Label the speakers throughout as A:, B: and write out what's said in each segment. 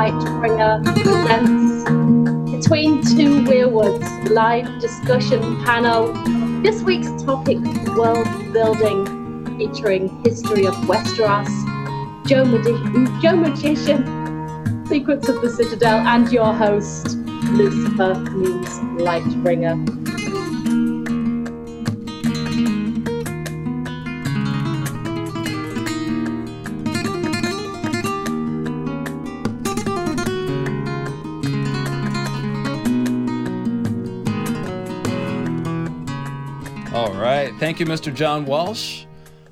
A: Lightbringer presents Between Two Weirwoods live discussion panel. This week's topic world building, featuring history of Westeros, Joe, Magi- Joe Magician, Secrets of the Citadel, and your host, Lucifer means Lightbringer.
B: Thank you, Mr. John Walsh,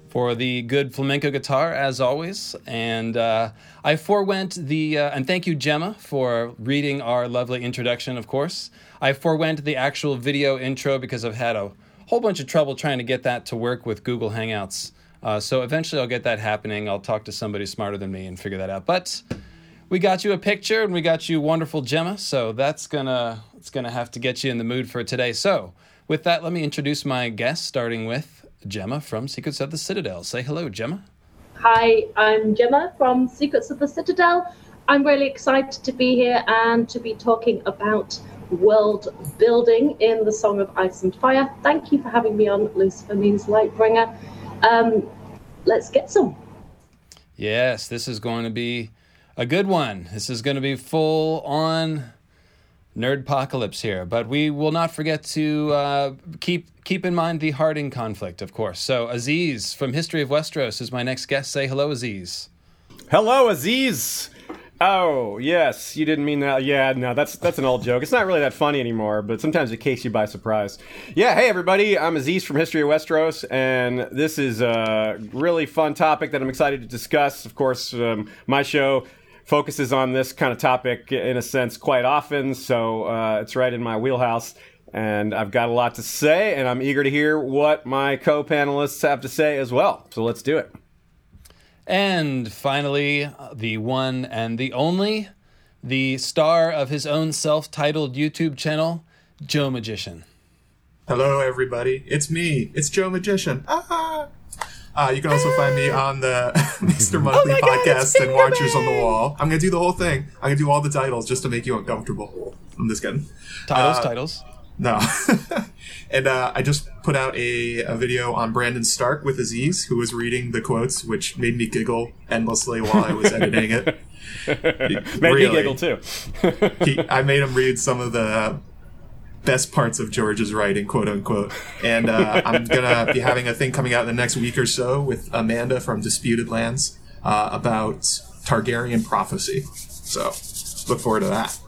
B: for the good flamenco guitar, as always. And uh, I forewent the, uh, and thank you, Gemma, for reading our lovely introduction, of course. I forewent the actual video intro because I've had a whole bunch of trouble trying to get that to work with Google Hangouts. Uh, so eventually I'll get that happening. I'll talk to somebody smarter than me and figure that out. But we got you a picture and we got you wonderful Gemma, so that's gonna it's gonna have to get you in the mood for today. So with that, let me introduce my guest, starting with Gemma from Secrets of the Citadel. Say hello, Gemma.
A: Hi, I'm Gemma from Secrets of the Citadel. I'm really excited to be here and to be talking about world building in the Song of Ice and Fire. Thank you for having me on Lucifer Means Lightbringer. Um, let's get some.
B: Yes, this is going to be a good one. This is going to be full on nerd apocalypse here, but we will not forget to uh, keep keep in mind the Harding conflict, of course. So Aziz from History of Westeros is my next guest. Say hello, Aziz.
C: Hello, Aziz. Oh yes, you didn't mean that. Yeah, no, that's that's an old joke. It's not really that funny anymore, but sometimes it takes you by surprise. Yeah, hey everybody, I'm Aziz from History of Westeros, and this is a really fun topic that I'm excited to discuss. Of course, um, my show focuses on this kind of topic in a sense quite often, so uh, it's right in my wheelhouse. And I've got a lot to say, and I'm eager to hear what my co panelists have to say as well. So let's do it.
B: And finally, the one and the only, the star of his own self titled YouTube channel, Joe Magician.
D: Hello, everybody. It's me. It's Joe Magician. Ah! Uh, you can also find me on the Mr. Monthly
B: Oh
D: podcast
B: it's
D: and Watchers on the Wall. I'm gonna do the whole thing. I'm gonna do all the titles just to make you uncomfortable. I'm just kidding.
B: Titles,
D: Uh,
B: titles.
D: No. and uh, I just put out a, a video on Brandon Stark with Aziz, who was reading the quotes, which made me giggle endlessly while I was editing it.
C: Made
D: Really?
C: me giggle too.
D: he, I made him read some of the best parts of George's writing, quote unquote. And uh, I'm gonna be having a thing coming out in the next week or so with Amanda from Disputed Lands uh, about Targaryen prophecy. So look forward to that.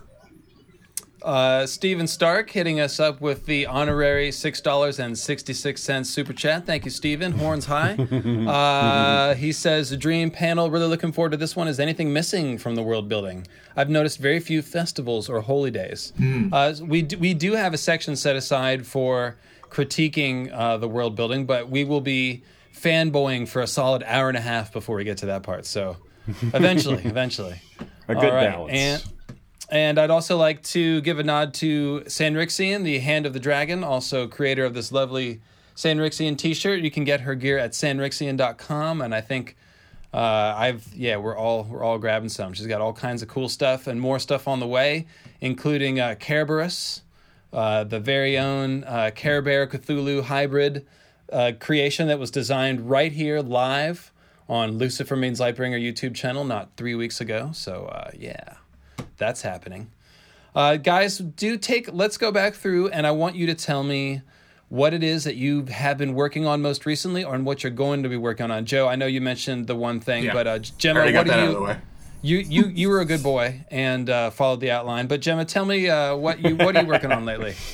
B: Uh, Steven Stark hitting us up with the honorary $6.66 super chat. Thank you, Steven. Horns high. Uh, he says, the Dream panel, really looking forward to this one. Is anything missing from the world building? I've noticed very few festivals or holy days. Uh, we, do, we do have a section set aside for critiquing uh, the world building, but we will be fanboying for a solid hour and a half before we get to that part. So eventually, eventually.
C: A good
B: All right,
C: balance.
B: And and I'd also like to give a nod to Sanrixian, the Hand of the Dragon, also creator of this lovely Sanrixian t-shirt. You can get her gear at sanrixian.com and I think uh, I've yeah, we're all we're all grabbing some. She's got all kinds of cool stuff and more stuff on the way, including uh, uh, the very own uh, Care Bear Cthulhu hybrid uh, creation that was designed right here live on Lucifer Means Lightbringer YouTube channel not three weeks ago. So uh, yeah, that's happening. Uh, guys, do take. Let's go back through, and I want you to tell me what it is that you have been working on most recently, or what you're going to be working on. Joe, I know you mentioned the one thing,
D: Yeah.
B: but uh, Gemma, what
D: got
B: do you?
D: out of.
B: You you you were a good boy and uh, followed the outline. But Gemma, tell me uh, what you what are you working on lately?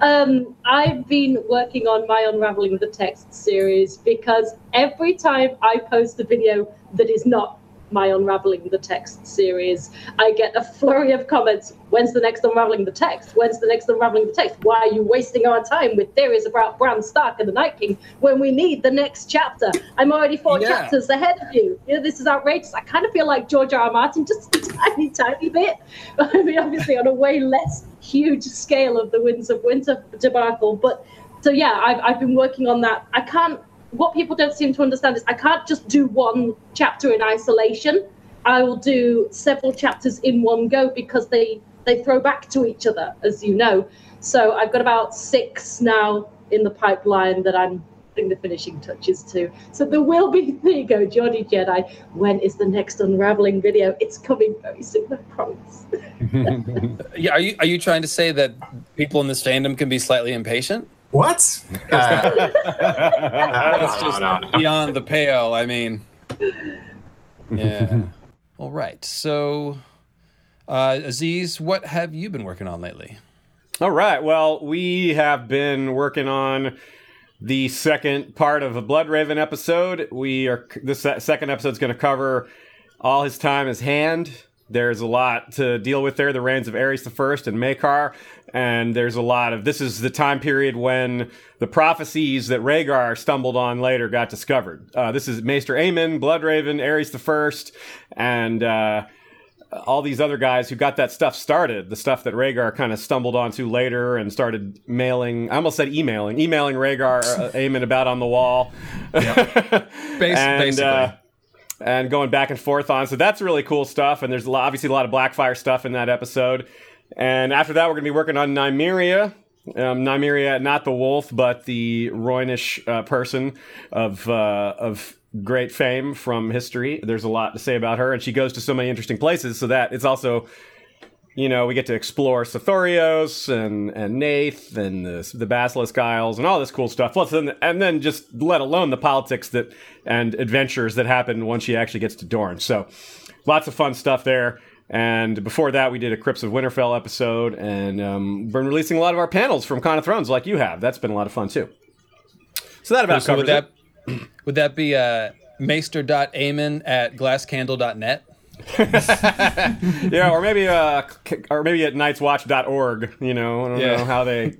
A: Um, I've been working on my Unraveling the Text series because every time I post a video that is not my Unraveling the Text series, I get a flurry of comments. When's the next Unraveling the Text? When's the next Unraveling the Text? Why are you wasting our time with theories about Bran Stark and the Night King when we need the next chapter? I'm already four
B: Yeah.
A: chapters ahead of you. you know, this is outrageous. I kind of feel like George R. R. Martin, just a tiny, tiny bit. I mean, obviously on a way less huge scale of the Winds of Winter debacle. But so yeah, I've, I've been working on that. I can't. What people don't seem to understand is I can't just do one chapter in isolation. I will do several chapters in one go because they they throw back to each other, as you know. So I've got about six now in the pipeline that I'm putting the finishing touches to. So there will be, there you go, Geordie Jedi. When is the next unraveling video? It's coming very soon, I promise.
B: Yeah, are you are you trying to say that people in this fandom can be slightly impatient?
D: What? Uh,
B: That's just
D: no, no.
B: beyond the pale. I mean, yeah. All right. So, uh, Aziz, what have you been working on lately?
C: All right. Well, we have been working on the second part of a Blood Raven episode. We are this second episode is going to cover all his time as Hand. There's a lot to deal with there. The reigns of Aerys the First and Maekar, and there's a lot of. This is the time period when the prophecies that Rhaegar stumbled on later got discovered. Uh, this is Maester Aemon, Bloodraven, Aerys the First, and. Uh, all these other guys who got that stuff started, the stuff that Rhaegar kind of stumbled onto later and started mailing. I almost said emailing, emailing Rhaegar, uh, Aemon about on the wall,
B: Bas-
C: and
B: basically.
C: uh, and going back and forth on. So that's really cool stuff. And there's obviously a lot of Blackfire stuff in that episode. And after that, we're going to be working on Nymeria. Um, Nymeria, not the wolf, but the Rhoynish uh, person of uh, of great fame from history. There's a lot to say about her, and she goes to so many interesting places. So that it's also you know, we get to explore Sothoryos and and Naath and the, the Basilisk Isles and all this cool stuff. Plus, then, and then just let alone the politics that and adventures that happen once she actually gets to Dorne. So, lots of fun stuff there. And before that, we did a Crypts of Winterfell episode, and um, been releasing a lot of our panels from Con of Thrones, like you have. That's been a lot of fun too. So that about
B: so would
C: covers
B: that
C: it.
B: would that be uh, maester.aemon at glasscandle.net?
C: yeah, or maybe uh, or maybe at nightswatch.org. You know, I don't
B: Yeah.
C: know how they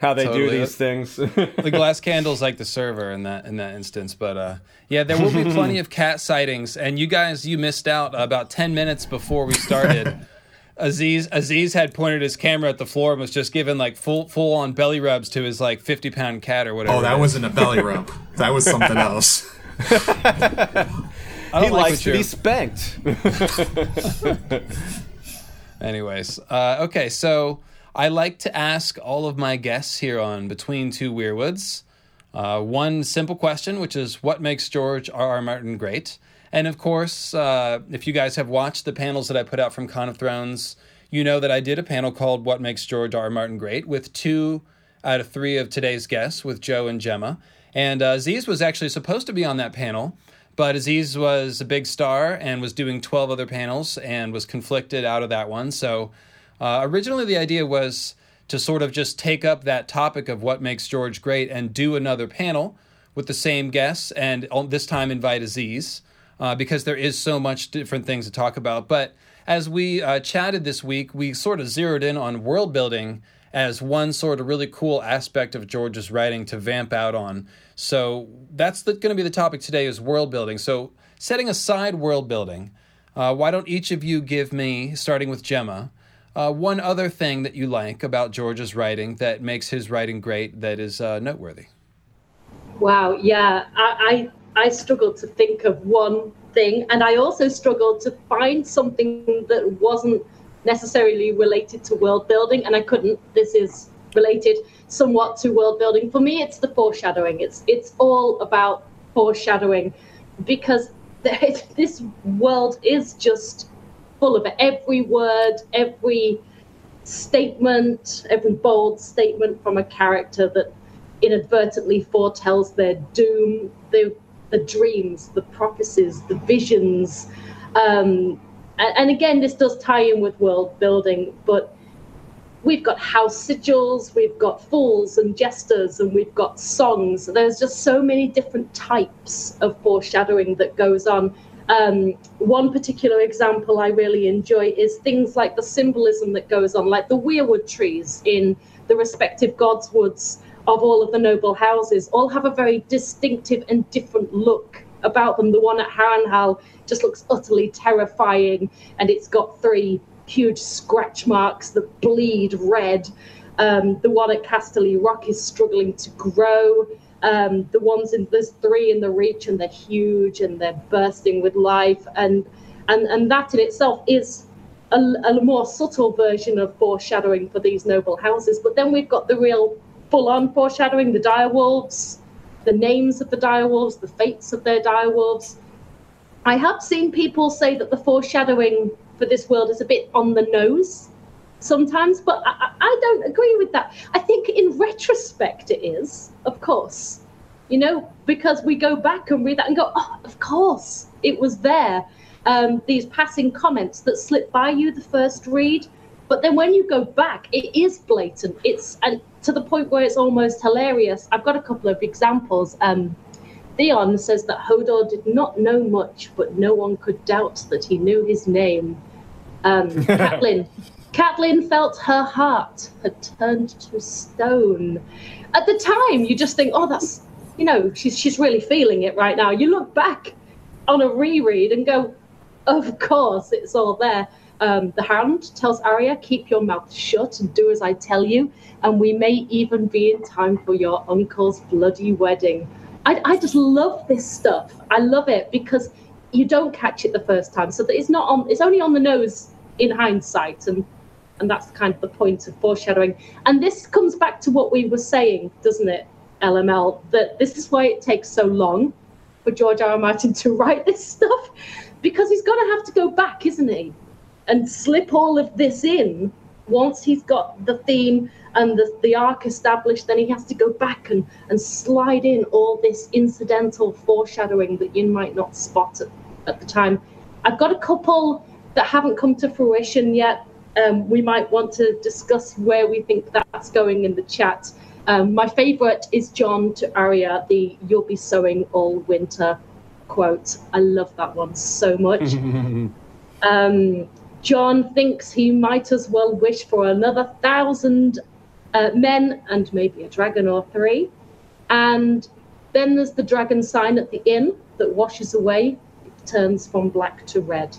C: how they do
B: Totally.
C: these things.
B: the glass candle's like the server in that in that instance but uh yeah there will be plenty of cat sightings and you guys you missed out about 10 minutes before we started aziz aziz had pointed his camera at the floor and was just giving like full full on belly rubs to his like 50 pound cat or whatever
D: Oh, that wasn't a belly rub. That was something else.
C: He
B: like
C: likes
B: what
C: to be spanked.
B: Anyways, uh, okay, so I like to ask all of my guests here on Between Two Weirwoods uh, one simple question, which is what makes George R. R. Martin great? And of course, uh, if you guys have watched the panels that I put out from Con of Thrones, you know that I did a panel called What Makes George R. R. Martin Great with two out of three of today's guests, with Joe and Gemma. And uh, Aziz was actually supposed to be on that panel, but Aziz was a big star and was doing 12 other panels and was conflicted out of that one. So uh, originally, the idea was to sort of just take up that topic of what makes George great and do another panel with the same guests and this time invite Aziz uh, because there is so much different things to talk about. But as we uh, chatted this week, we sort of zeroed in on world building as one sort of really cool aspect of George's writing to vamp out on. So that's going to be the topic today is world building. So setting aside world building, uh, why don't each of you give me, starting with Gemma, uh, one other thing that you like about George's writing that makes his writing great that is uh, noteworthy?
A: Wow, yeah, I, I I struggled to think of one thing, and I also struggled to find something that wasn't necessarily related to world building, and I couldn't. This is related somewhat to world building. For me, it's the foreshadowing. It's it's all about foreshadowing, because this world is just full of it. Every word, every statement, every bold statement from a character that inadvertently foretells their doom, the the dreams, the prophecies, the visions. Um, and, and again, this does tie in with world building, but we've got house sigils, we've got fools and jesters, and we've got songs. There's just so many different types of foreshadowing that goes on. Um, one particular example I really enjoy is things like the symbolism that goes on, like the weirwood trees in the respective gods' woods of all of the noble houses, all have a very distinctive and different look about them. The one at Harrenhal just looks utterly terrifying, and it's got three huge scratch marks that bleed red. Um, the one at Casterly Rock is struggling to grow. Um, the ones in there's three in the Reach, and they're huge and they're bursting with life. And and and that in itself is a, a more subtle version of foreshadowing for these noble houses. But then we've got the real full-on foreshadowing, the direwolves, the names of the direwolves, the fates of their direwolves. I have seen people say that the foreshadowing for this world is a bit on the nose sometimes, but I, I don't agree with that. I think in retrospect it is, of course, you know, because we go back and read that and go, oh, of course, it was there. Um, these passing comments that slip by you the first read, but then when you go back, it is blatant. It's and to the point where it's almost hilarious. I've got a couple of examples. Um, Theon says that Hodor did not know much, but no one could doubt that he knew his name. Um, Catelyn, Catelyn felt her heart had turned to stone. At the time, you just think, oh, that's, you know, she's, she's really feeling it right now. You look back on a reread and go, of course, it's all there. Um, the Hound tells Arya, keep your mouth shut and do as I tell you, and we may even be in time for your uncle's bloody wedding. I, I just love this stuff. I love it because you don't catch it the first time, so that it's not on. It's only on the nose in hindsight, and and that's kind of the point of foreshadowing. And this comes back to what we were saying, doesn't it, LML? That this is why it takes so long for George R. R. Martin to write this stuff, because he's going to have to go back, isn't he, and slip all of this in once he's got the theme and the, the arc established, then he has to go back and, and slide in all this incidental foreshadowing that you might not spot at, at the time. I've got a couple that haven't come to fruition yet um, we might want to discuss where we think that's going in the chat. Um, my favourite is Jon to Arya, the "You'll be sowing all winter" quote. I love that one so much. um, Jon thinks he might as well wish for another thousand uh, men and maybe a dragon or three. And then there's the dragon sign at the inn that washes away. It turns from black to red.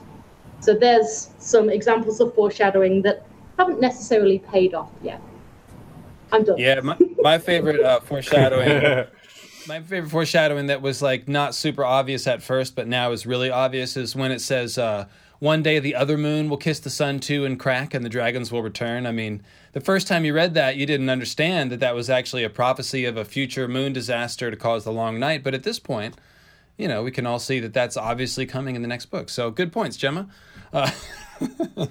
A: So there's some examples of foreshadowing that haven't necessarily paid off yet. I'm done.
B: Yeah, my, my favorite uh, foreshadowing. my favorite foreshadowing that was like not super obvious at first, but now is really obvious is when it says, uh, "One day the other moon will kiss the sun too and crack, and the dragons will return." I mean, the first time you read that, you didn't understand that that was actually a prophecy of a future moon disaster to cause the long night. But at this point, you know, we can all see that that's obviously coming in the next book. So good points, Gemma. Uh,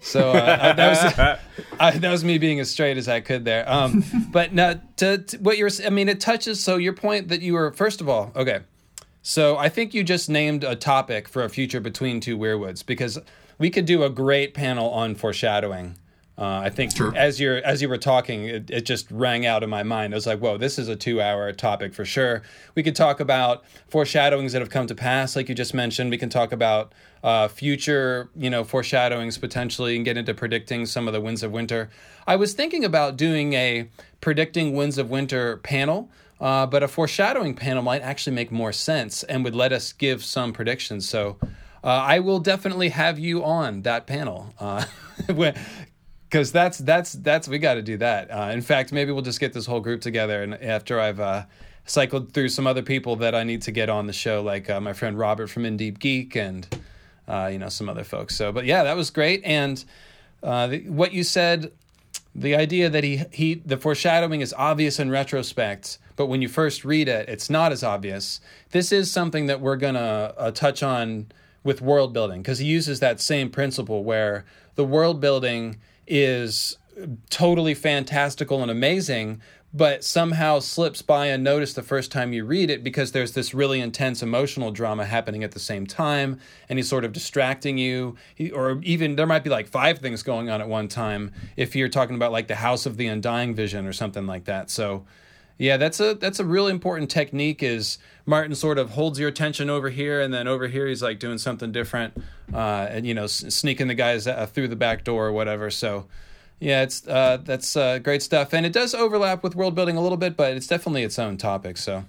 B: so uh, that was I, that was me being as straight as I could there. Um, but now to, to, what you're, I mean, it touches. So your point that you were first of all, okay. So I think you just named a topic for a future between two weirwoods because we could do a great panel on foreshadowing uh, I think sure. as you're as you were talking, it, it, just rang out in my mind. I was like, "Whoa, this is a two-hour topic for sure." We could talk about foreshadowings that have come to pass, like you just mentioned. We can talk about uh, future, you know, foreshadowings potentially, and get into predicting some of the winds of winter. I was thinking about doing a predicting winds of winter panel. Uh, but a foreshadowing panel might actually make more sense and would let us give some predictions. So uh, I will definitely have you on that panel. Uh, because that's that's that's we got to do that. Uh, in fact, maybe we'll just get this whole group together, and after I've uh, cycled through some other people that I need to get on the show, like uh, my friend Robert from In Deep Geek, and uh, you know some other folks. So, but yeah, that was great, and uh, the, what you said, the idea that he he the foreshadowing is obvious in retrospect, but when you first read it, it's not as obvious. This is something that we're gonna uh, touch on with world building because he uses that same principle where the world building is totally fantastical and amazing, but somehow slips by unnoticed the first time you read it because there's this really intense emotional drama happening at the same time, and he's sort of distracting you. He, or even there might be like five things going on at one time if you're talking about like the House of the Undying vision or something like that. So. Yeah, that's a that's a really important technique. Is Martin sort of holds your attention over here, and then over here he's like doing something different, uh, and you know sneaking the guys uh, through the back door or whatever. So, yeah, it's uh, that's uh, great stuff, and it does overlap with world building a little bit, but it's definitely its own topic. So,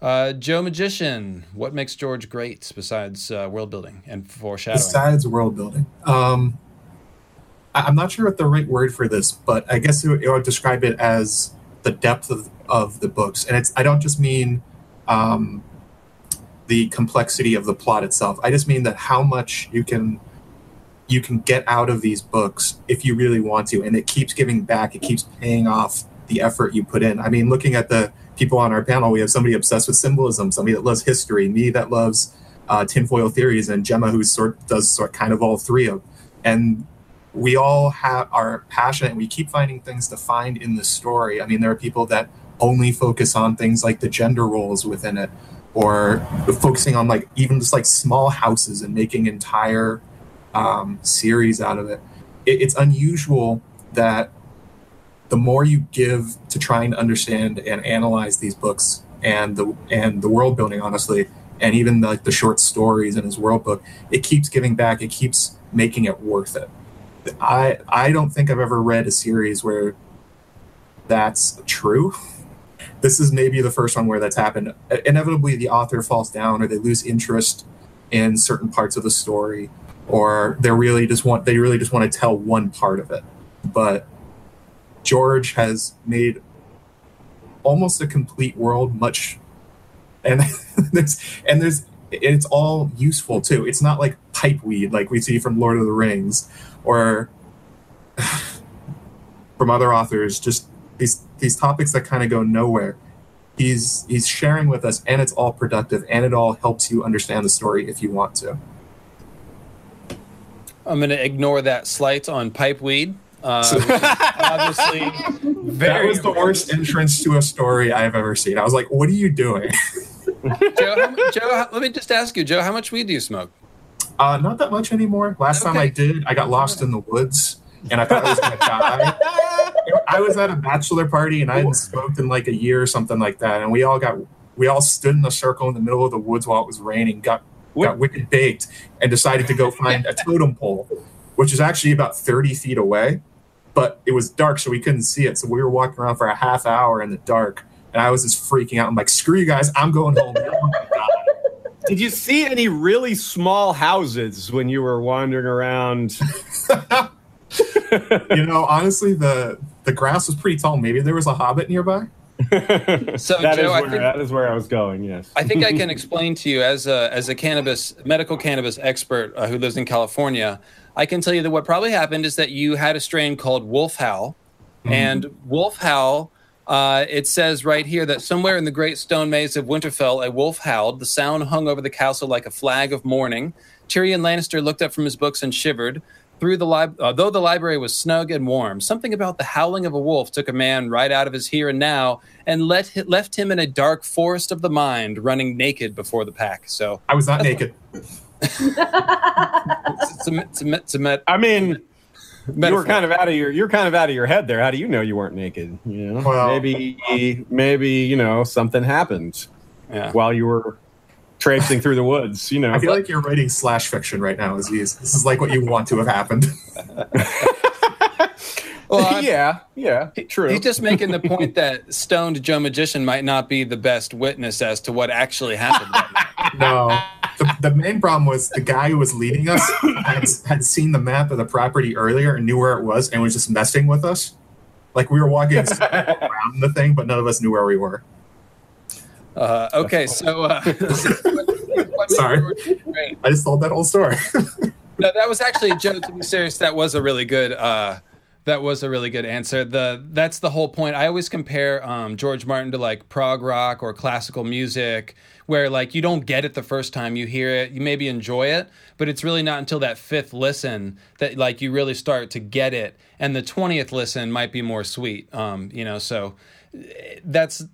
B: uh, Joe Magician, what makes George great besides uh, world building and foreshadowing?
D: Besides world building, um, I'm not sure what the right word for this, but I guess it, it would describe it as the depth of, of the books. And it's I don't just mean um, the complexity of the plot itself. I just mean that how much you can you can get out of these books if you really want to, and it keeps giving back. It keeps paying off the effort you put in. I mean, looking at the people on our panel, we have somebody obsessed with symbolism, somebody that loves history, me that loves uh, tinfoil theories, and Gemma who sort does sort kind of all three of. And we all have are passionate, and we keep finding things to find in the story. I mean, there are people that only focus on things like the gender roles within it or focusing on like even just like small houses and making entire um, series out of it. it. It's unusual that the more you give to trying to understand and analyze these books and the and the world building, honestly, and even the, like the short stories in his world book, it keeps giving back. It keeps making it worth it. I I don't think I've ever read a series where that's true this is maybe the first one where that's happened. Inevitably, the author falls down, or they lose interest in certain parts of the story, or they really just want they really just want to tell one part of it. But George has made almost a complete world, much, and there's and there's it's all useful too. It's not like pipeweed like we see from Lord of the Rings, or from other authors. Just these these topics that kind of go nowhere he's he's sharing with us and it's all productive and it all helps you understand the story if you want to.
B: I'm going to ignore that slight on pipeweed uh, obviously
D: that was the worst entrance to a story i've ever seen. I was like what are you doing?
B: Joe, joe let me just ask you joe how much weed do you smoke?
D: Uh, not that much anymore. Last okay. time i did i got lost in the woods and i thought i was going to die I was at a bachelor party and I hadn't smoked in like a year or something like that, and we all got we all stood in a circle in the middle of the woods while it was raining, got what? got wicked baked, and decided to go find a totem pole, which is actually about thirty feet away, but it was dark so we couldn't see it. So we were walking around for a half hour in the dark, and I was just freaking out. I'm like, "Screw you guys! I'm going home."
C: Did you see any really small houses when you were wandering around?
D: you know, honestly, the the grass was pretty tall. Maybe there was a hobbit nearby.
C: so that, Joe, is where, think, that is where I was going. Yes,
B: I think I can explain to you as a as a cannabis medical cannabis expert uh, who lives in California. I can tell you that what probably happened is that you had a strain called Wolf Howl, mm-hmm. and Wolf Howl. Uh, it says right here that somewhere in the great stone maze of Winterfell, a wolf howled. The sound hung over the castle like a flag of mourning. Tyrion Lannister looked up from his books and shivered. Through the li- uh, though the library was snug and warm, something about the howling of a wolf took a man right out of his here and now and let, left him in a dark forest of the mind, running naked before the pack. So
D: I was not naked.
C: it's, a, it's, a, it's a met, I mean, you were kind of out of your you're kind of out of your head there. How do you know you weren't naked? You know, well, maybe maybe you know something happened yeah. while you were traipsing through the woods. You know,
D: I feel like you're writing slash fiction right now, Aziz. This is like what you want to have happened.
C: well, yeah, yeah, true.
B: He's just making the point that stoned Joe Magician might not be the best witness as to what actually happened.
D: no, the, the, main problem was the guy who was leading us had, had seen the map of the property earlier and knew where it was and was just messing with us. Like we were walking around the thing, but none of us knew where we were.
B: Uh, okay, so uh,
D: sorry, I just told that whole story.
B: no, that was actually Joe. To be serious, that was a really good. Uh, that was a really good answer. The that's the whole point. I always compare um, George Martin to like prog rock or classical music, where like you don't get it the first time you hear it. You maybe enjoy it, but it's really not until that fifth listen that like you really start to get it. And the twentieth listen might be more sweet. Um, you know, so eh, that's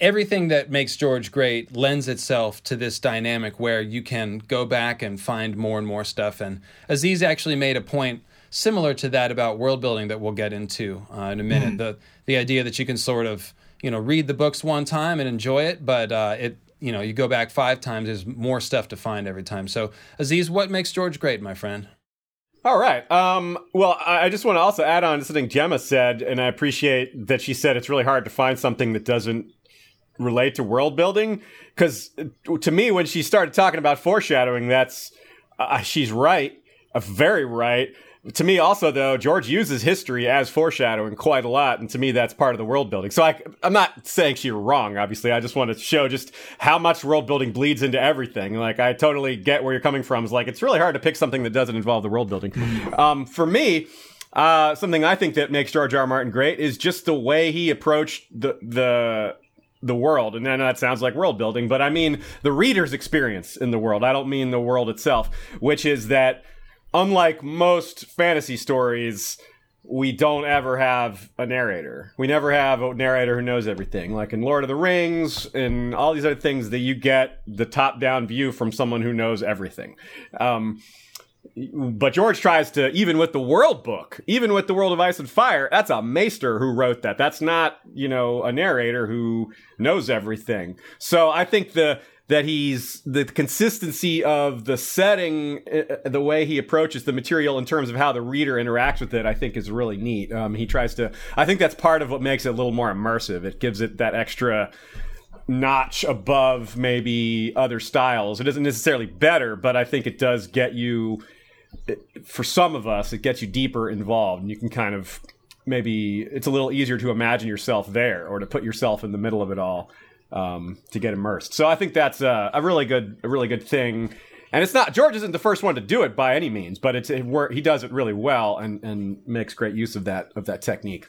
B: everything that makes George great lends itself to this dynamic where you can go back and find more and more stuff. And Aziz actually made a point similar to that about world building that we'll get into uh, in a minute. Mm. The the idea that you can sort of you know read the books one time and enjoy it, but uh, it you know you go back five times, there's more stuff to find every time. So Aziz, what makes George great, my friend?
C: All right. Um, well, I just want to also add on to something Gemma said, and I appreciate that she said it's really hard to find something that doesn't relate to world building? Because to me when she started talking about foreshadowing that's uh, she's right uh, very right. To me also though george uses history as foreshadowing quite a lot and to me that's part of the world building. So I, i'm not saying she's wrong obviously. I just want to show just how much world building bleeds into everything. Like i totally get where you're coming from. It's like it's really hard to pick something that doesn't involve the world building. Um, for me uh, something i think that makes george r. R. martin great is just the way he approached the the the world. And then that sounds like world building, but I mean the reader's experience in the world. I don't mean the world itself, which is that unlike most fantasy stories, we don't ever have a narrator. We never have a narrator who knows everything. Like in Lord of the Rings and all these other things that you get the top down view from someone who knows everything. Um, but George tries to, even with the world book, even with the world of ice and fire, that's a maester who wrote that. That's not, you know, a narrator who knows everything. So I think the, that he's the consistency of the setting, uh, the way he approaches the material in terms of how the reader interacts with it, I think is really neat. Um, he tries to, I think that's part of what makes it a little more immersive. It gives it that extra notch above maybe other styles. It isn't necessarily better, but I think it does get you for some of us, it gets you deeper involved, and you can kind of maybe it's a little easier to imagine yourself there or to put yourself in the middle of it all um, to get immersed. So I think that's a, a, really good, a really good thing. And it's not George isn't the first one to do it by any means, but it's it, he does it really well and and makes great use of that of that technique.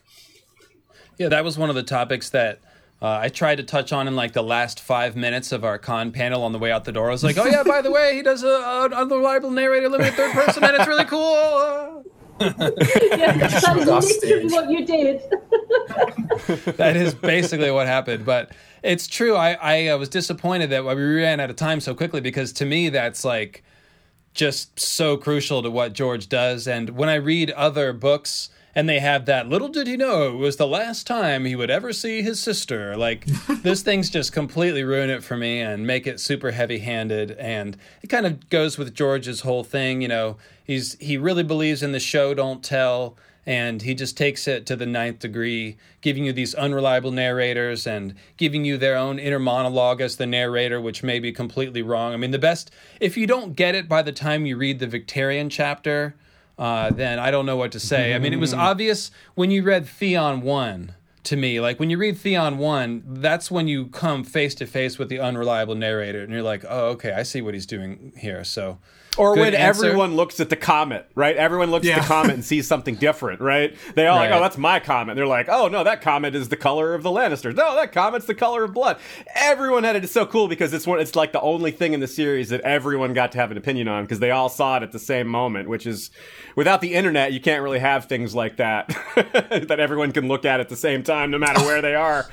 B: Yeah, that was one of the topics that uh, I tried to touch on in like the last five minutes of our con panel on the way out the door. I was like, "Oh yeah, by the way, he does a, a unreliable narrator, limited third person, and it's really cool."
A: yeah, that's literally what you did.
B: that is basically what happened, but it's true. I I uh, was disappointed that we ran out of time so quickly because to me that's like just so crucial to what George does. And when I read other books and they have that little did he know it was the last time he would ever see his sister. Like those things just completely ruin it for me and make it super heavy handed. And it kind of goes with George's whole thing. You know, he's he really believes in the show don't tell. And he just takes it to the ninth degree, giving you these unreliable narrators and giving you their own inner monologue as the narrator, which may be completely wrong. I mean, the best, if you don't get it by the time you read the Victarion chapter, uh, then I don't know what to say. I mean, it was mm. obvious when you read Theon 1 to me. Like when you read Theon 1, that's when you come face to face with the unreliable narrator and you're like, oh, okay, I see what he's doing here. So
C: or Good when answer. everyone looks at the comet, right? Everyone looks yeah. at the comet and sees something different, right? They all right. like, oh, that's my comet. They're like, oh no, that comet is the color of the Lannisters. No, that comet's the color of blood. Everyone had it. It's so cool because it's one. It's like the only thing in the series that everyone got to have an opinion on because they all saw it at the same moment. Which is, without the internet, you can't really have things like that that everyone can look at at the same time, no matter where they are.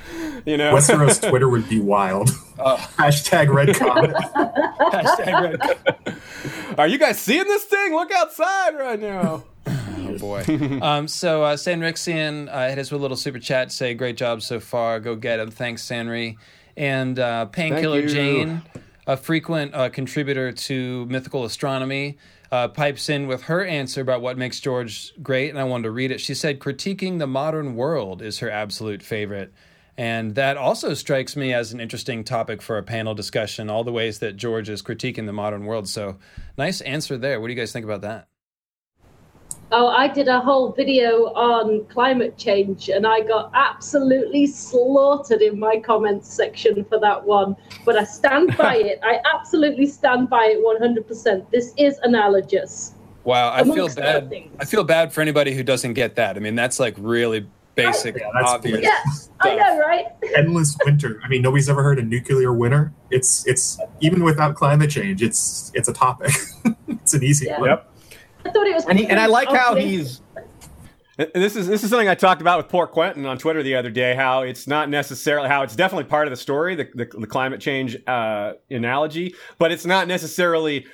C: You know,
D: Westeros Twitter would be wild. Oh. Hashtag red comet. Hashtag red.
C: Comet. Are you guys seeing this thing? Look outside right now.
B: oh boy. um, so uh, Sanrixian uh, hit us with a little super chat. Say great job so far. Go get him. Thanks, Sanri. And uh, Painkiller Jane, a frequent uh, contributor to Mythical Astronomy. Uh, pipes in with her answer about what makes George great, and I wanted to read it. She said, Critiquing the modern world is her absolute favorite. And that also strikes me as an interesting topic for a panel discussion, all the ways that George is critiquing the modern world. So, nice answer there. What do you guys think about that?
A: Oh, I did a whole video on climate change and I got absolutely slaughtered in my comments section for that one. But I stand by it. I absolutely stand by it 100%. This is analogous.
B: Wow, I feel bad. I feel bad for anybody who doesn't get that. I mean, that's like really basic, yeah, obvious.
A: Yeah, I know, right?
D: Endless winter. I mean, nobody's ever heard of nuclear winter. It's it's even without climate change, it's it's a topic. it's an easy yeah. one.
C: Yep.
A: I thought it was.
C: And, he, and I like how he's. This is this is something I talked about with Port Quentin on Twitter the other day. How it's not necessarily how it's definitely part of the story, the the, the climate change uh, analogy, but it's not necessarily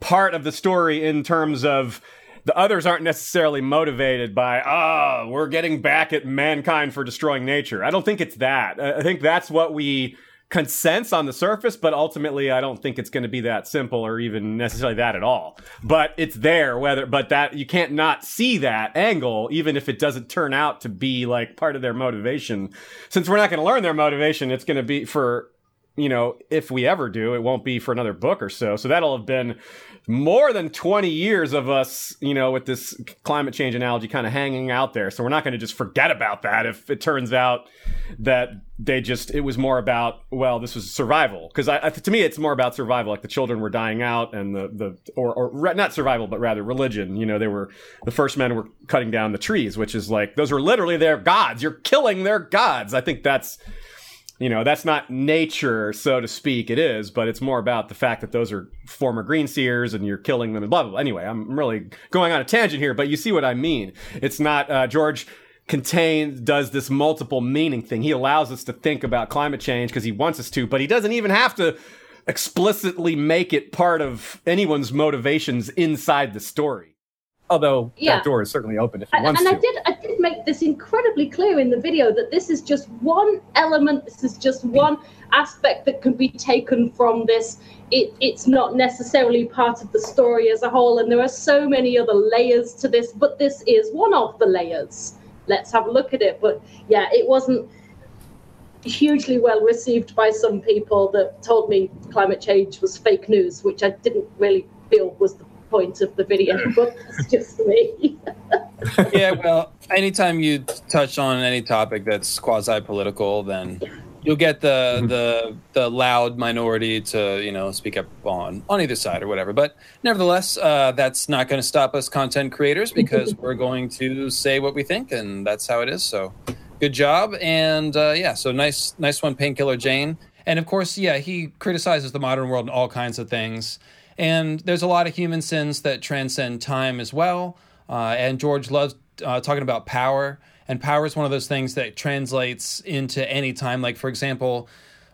C: part of the story in terms of the others aren't necessarily motivated by, ah, oh, we're getting back at mankind for destroying nature. I don't think it's that. I think that's what we consense on the surface, but ultimately I don't think it's going to be that simple or even necessarily that at all. But it's there, whether, but that you can't not see that angle, even if it doesn't turn out to be like part of their motivation. Since we're not going to learn their motivation, it's going to be for you know, if we ever do, it won't be for another book or so. So that'll have been more than 20 years of us, you know, with this climate change analogy kind of hanging out there. So we're not going to just forget about that if it turns out that they just, it was more about, well, this was survival. Cause I, to me, it's more about survival. Like the children were dying out and the, the, or, or not survival, but rather religion. You know, they were, the first men were cutting down the trees, which is like, those are literally their gods. You're killing their gods. I think that's, you know that's not nature so to speak it is but it's more about the fact that those are former green seers and you're killing them and blah blah, blah. anyway i'm really going on a tangent here but you see what i mean it's not uh, george contains does this multiple meaning thing he allows us to think about climate change because he wants us to but he doesn't even have to explicitly make it part of anyone's motivations inside the story although yeah. that door is certainly open if he
A: and,
C: wants
A: and
C: to.
A: I did, I did make this incredibly clear in the video that this is just one element, this is just one aspect that can be taken from this. It, it's not necessarily part of the story as a whole, and there are so many other layers to this, but this is one of the layers. Let's have a look at it. But yeah, it wasn't hugely well received by some people that told me climate change was fake news, which I didn't really feel was the point of the video, but that's just me.
B: yeah, well, anytime you touch on any topic that's quasi political, then you'll get the the the loud minority to you know speak up on on either side or whatever. But nevertheless, uh, that's not going to stop us content creators because we're going to say what we think, and that's how it is. So, good job, and uh, yeah, so nice nice one, Painkiller Jane. And of course, yeah, he criticizes the modern world and all kinds of things. And there's a lot of human sins that transcend time as well. Uh, and George loves uh, talking about power. And power is one of those things that translates into any time. Like, for example,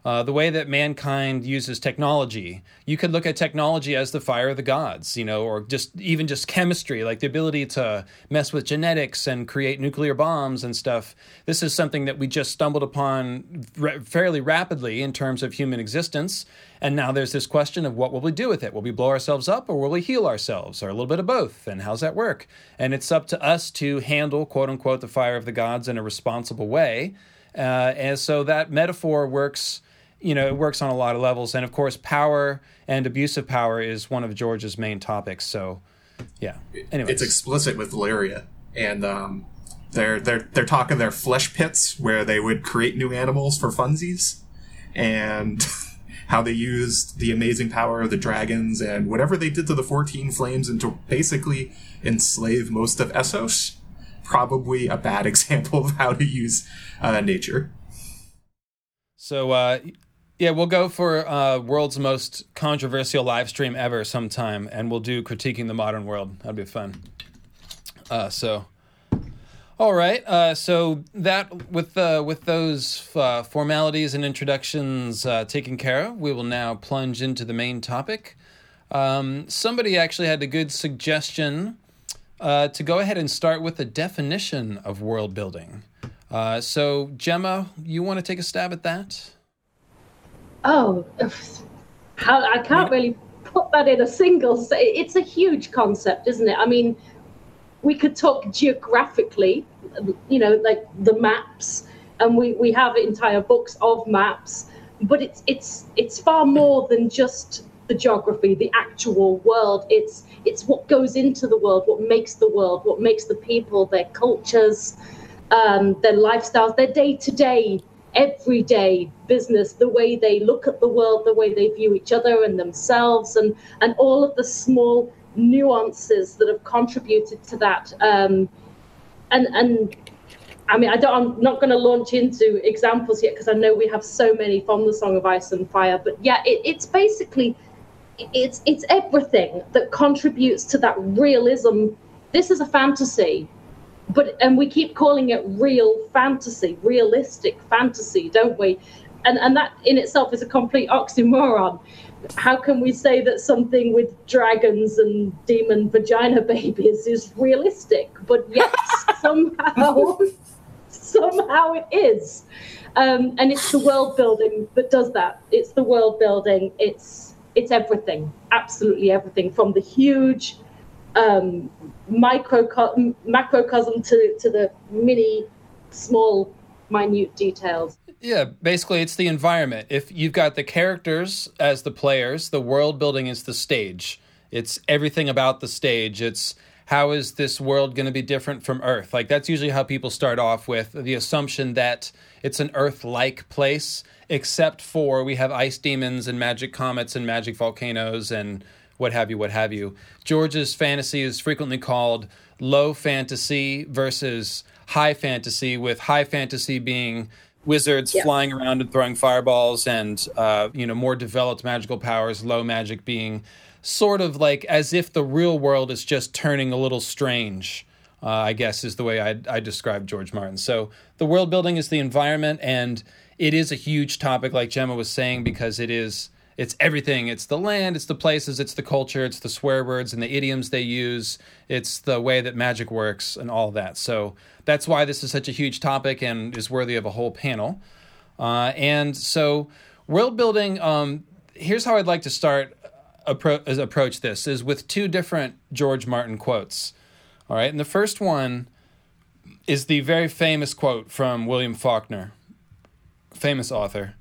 B: uh, the way that mankind uses technology. You could look at technology as the fire of the gods, you know, or just even just chemistry, like the ability to mess with genetics and create nuclear bombs and stuff. This is something that we just stumbled upon fairly rapidly in terms of human existence. And now there's this question of what will we do with it? Will we blow ourselves up or will we heal ourselves or a little bit of both? And how's that work? And it's up to us to handle, quote unquote, the fire of the gods in a responsible way. Uh, and so that metaphor works you know, it works on a lot of levels. And of course, power and abuse of power is one of George's main topics. So, yeah. Anyway,
D: it's explicit with Valyria, and um, they're they're they're talking their flesh pits where they would create new animals for funsies, and how they used the amazing power of the dragons and whatever they did to the fourteen flames and to basically enslave most of Essos. Probably a bad example of how to use uh, nature.
B: So uh, yeah, we'll go for uh, world's most controversial live stream ever sometime, and we'll do critiquing the modern world. That'd be fun. Uh, so, all right. Uh, so that with uh, with those uh, formalities and introductions uh, taken care of, we will now plunge into the main topic. Um, somebody actually had a good suggestion to go ahead and start with a definition of world building. So, Gemma, you want to take a stab at that?
A: Oh, how I can't really put that in a single. It's a huge concept, isn't it? I mean, we could talk geographically, you know, like the maps, and we we have entire books of maps. But it's it's it's far more than just the geography, the actual world. It's it's what goes into the world, what makes the world, what makes the people, their cultures, um, their lifestyles, their day to day everyday business, the way they look at the world, the way they view each other and themselves, and and all of the small nuances that have contributed to that. Um, and and I mean, I don't, I'm not going to launch into examples yet because I know we have so many from the Song of Ice and Fire. But yeah, it, it's basically it's it's everything that contributes to that realism. This is a fantasy but and we keep calling it real fantasy, realistic fantasy, don't we? And and that in itself is a complete oxymoron. How can we say that something with dragons and demon vagina babies is realistic, but yet somehow somehow it is? Um, and it's the world building that does that. It's the world building. It's it's everything, absolutely everything, from the huge um, microcosm, macrocosm to, to the mini, small minute details.
B: Yeah, basically, it's the environment. If you've got the characters as the players, the world building is the stage. It's everything about the stage. It's how is this world going to be different from Earth? Like, that's usually how people start off with the assumption that it's an Earth like place, except for we have ice demons and magic comets and magic volcanoes and what have you, what have you. George's fantasy is frequently called low fantasy versus high fantasy, with high fantasy being wizards yeah. flying around and throwing fireballs and uh, you know more developed magical powers low magic being sort of like as if the real world is just turning a little strange uh, i guess is the way I, I describe george martin so the world building is the environment and it is a huge topic like gemma was saying because it is it's everything it's the land it's the places it's the culture it's the swear words and the idioms they use it's the way that magic works and all that so that's why this is such a huge topic and is worthy of a whole panel. Uh, and so, world building. Um, here's how I'd like to start appro- approach this: is with two different George Martin quotes. All right, and the first one is the very famous quote from William Faulkner, famous author.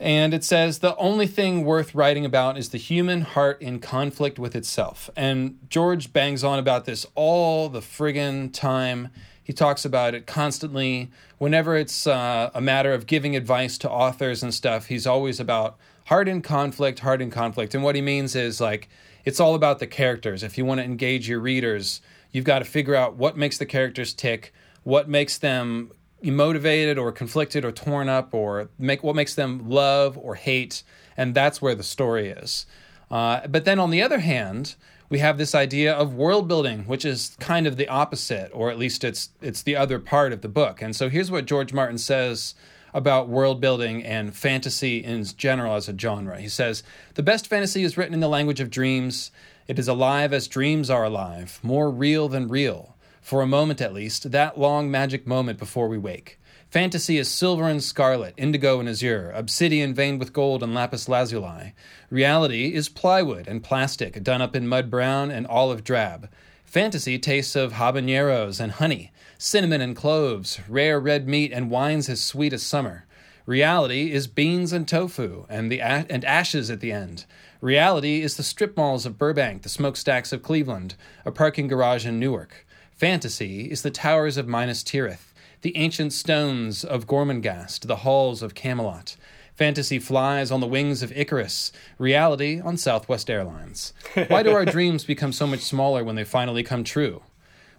B: And it says, The only thing worth writing about is the human heart in conflict with itself. And George bangs on about this all the friggin' time. He talks about it constantly. Whenever it's uh, a matter of giving advice to authors and stuff, he's always about heart in conflict, heart in conflict. And what he means is like, it's all about the characters. If you want to engage your readers, you've got to figure out what makes the characters tick, what makes them motivated or conflicted or torn up, or make what makes them love or hate, and that's where the story is. Uh, but then on the other hand, we have this idea of world building, which is kind of the opposite, or at least it's it's the other part of the book. And so here's what George Martin says about world building and fantasy in general as a genre. He says, "The best fantasy is written in the language of dreams. It is alive as dreams are alive, more real than real, for a moment at least, that long magic moment before we wake." Fantasy is silver and scarlet, indigo and azure, obsidian veined with gold and lapis lazuli. Reality is plywood and plastic, done up in mud brown and olive drab. Fantasy tastes of habaneros and honey, cinnamon and cloves, rare red meat and wines as sweet as summer. Reality is beans and tofu and the a- and ashes at the end. Reality is the strip malls of Burbank, the smokestacks of Cleveland, a parking garage in Newark. Fantasy is the towers of Minas Tirith the ancient stones of Gormenghast, the halls of Camelot. Fantasy flies on the wings of Icarus, reality on Southwest Airlines. Why do our dreams become so much smaller when they finally come true?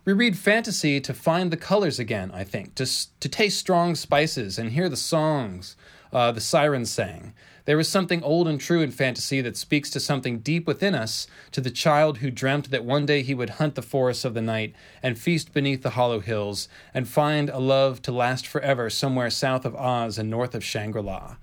B: We read fantasy to find the colors again, I think, to, to taste strong spices and hear the songs uh, the sirens sang. There is something old and true in fantasy that speaks to something deep within us, to the child who dreamt that one day he would hunt the forests of the night and feast beneath the hollow hills and find a love to last forever somewhere south of Oz and north of Shangri La.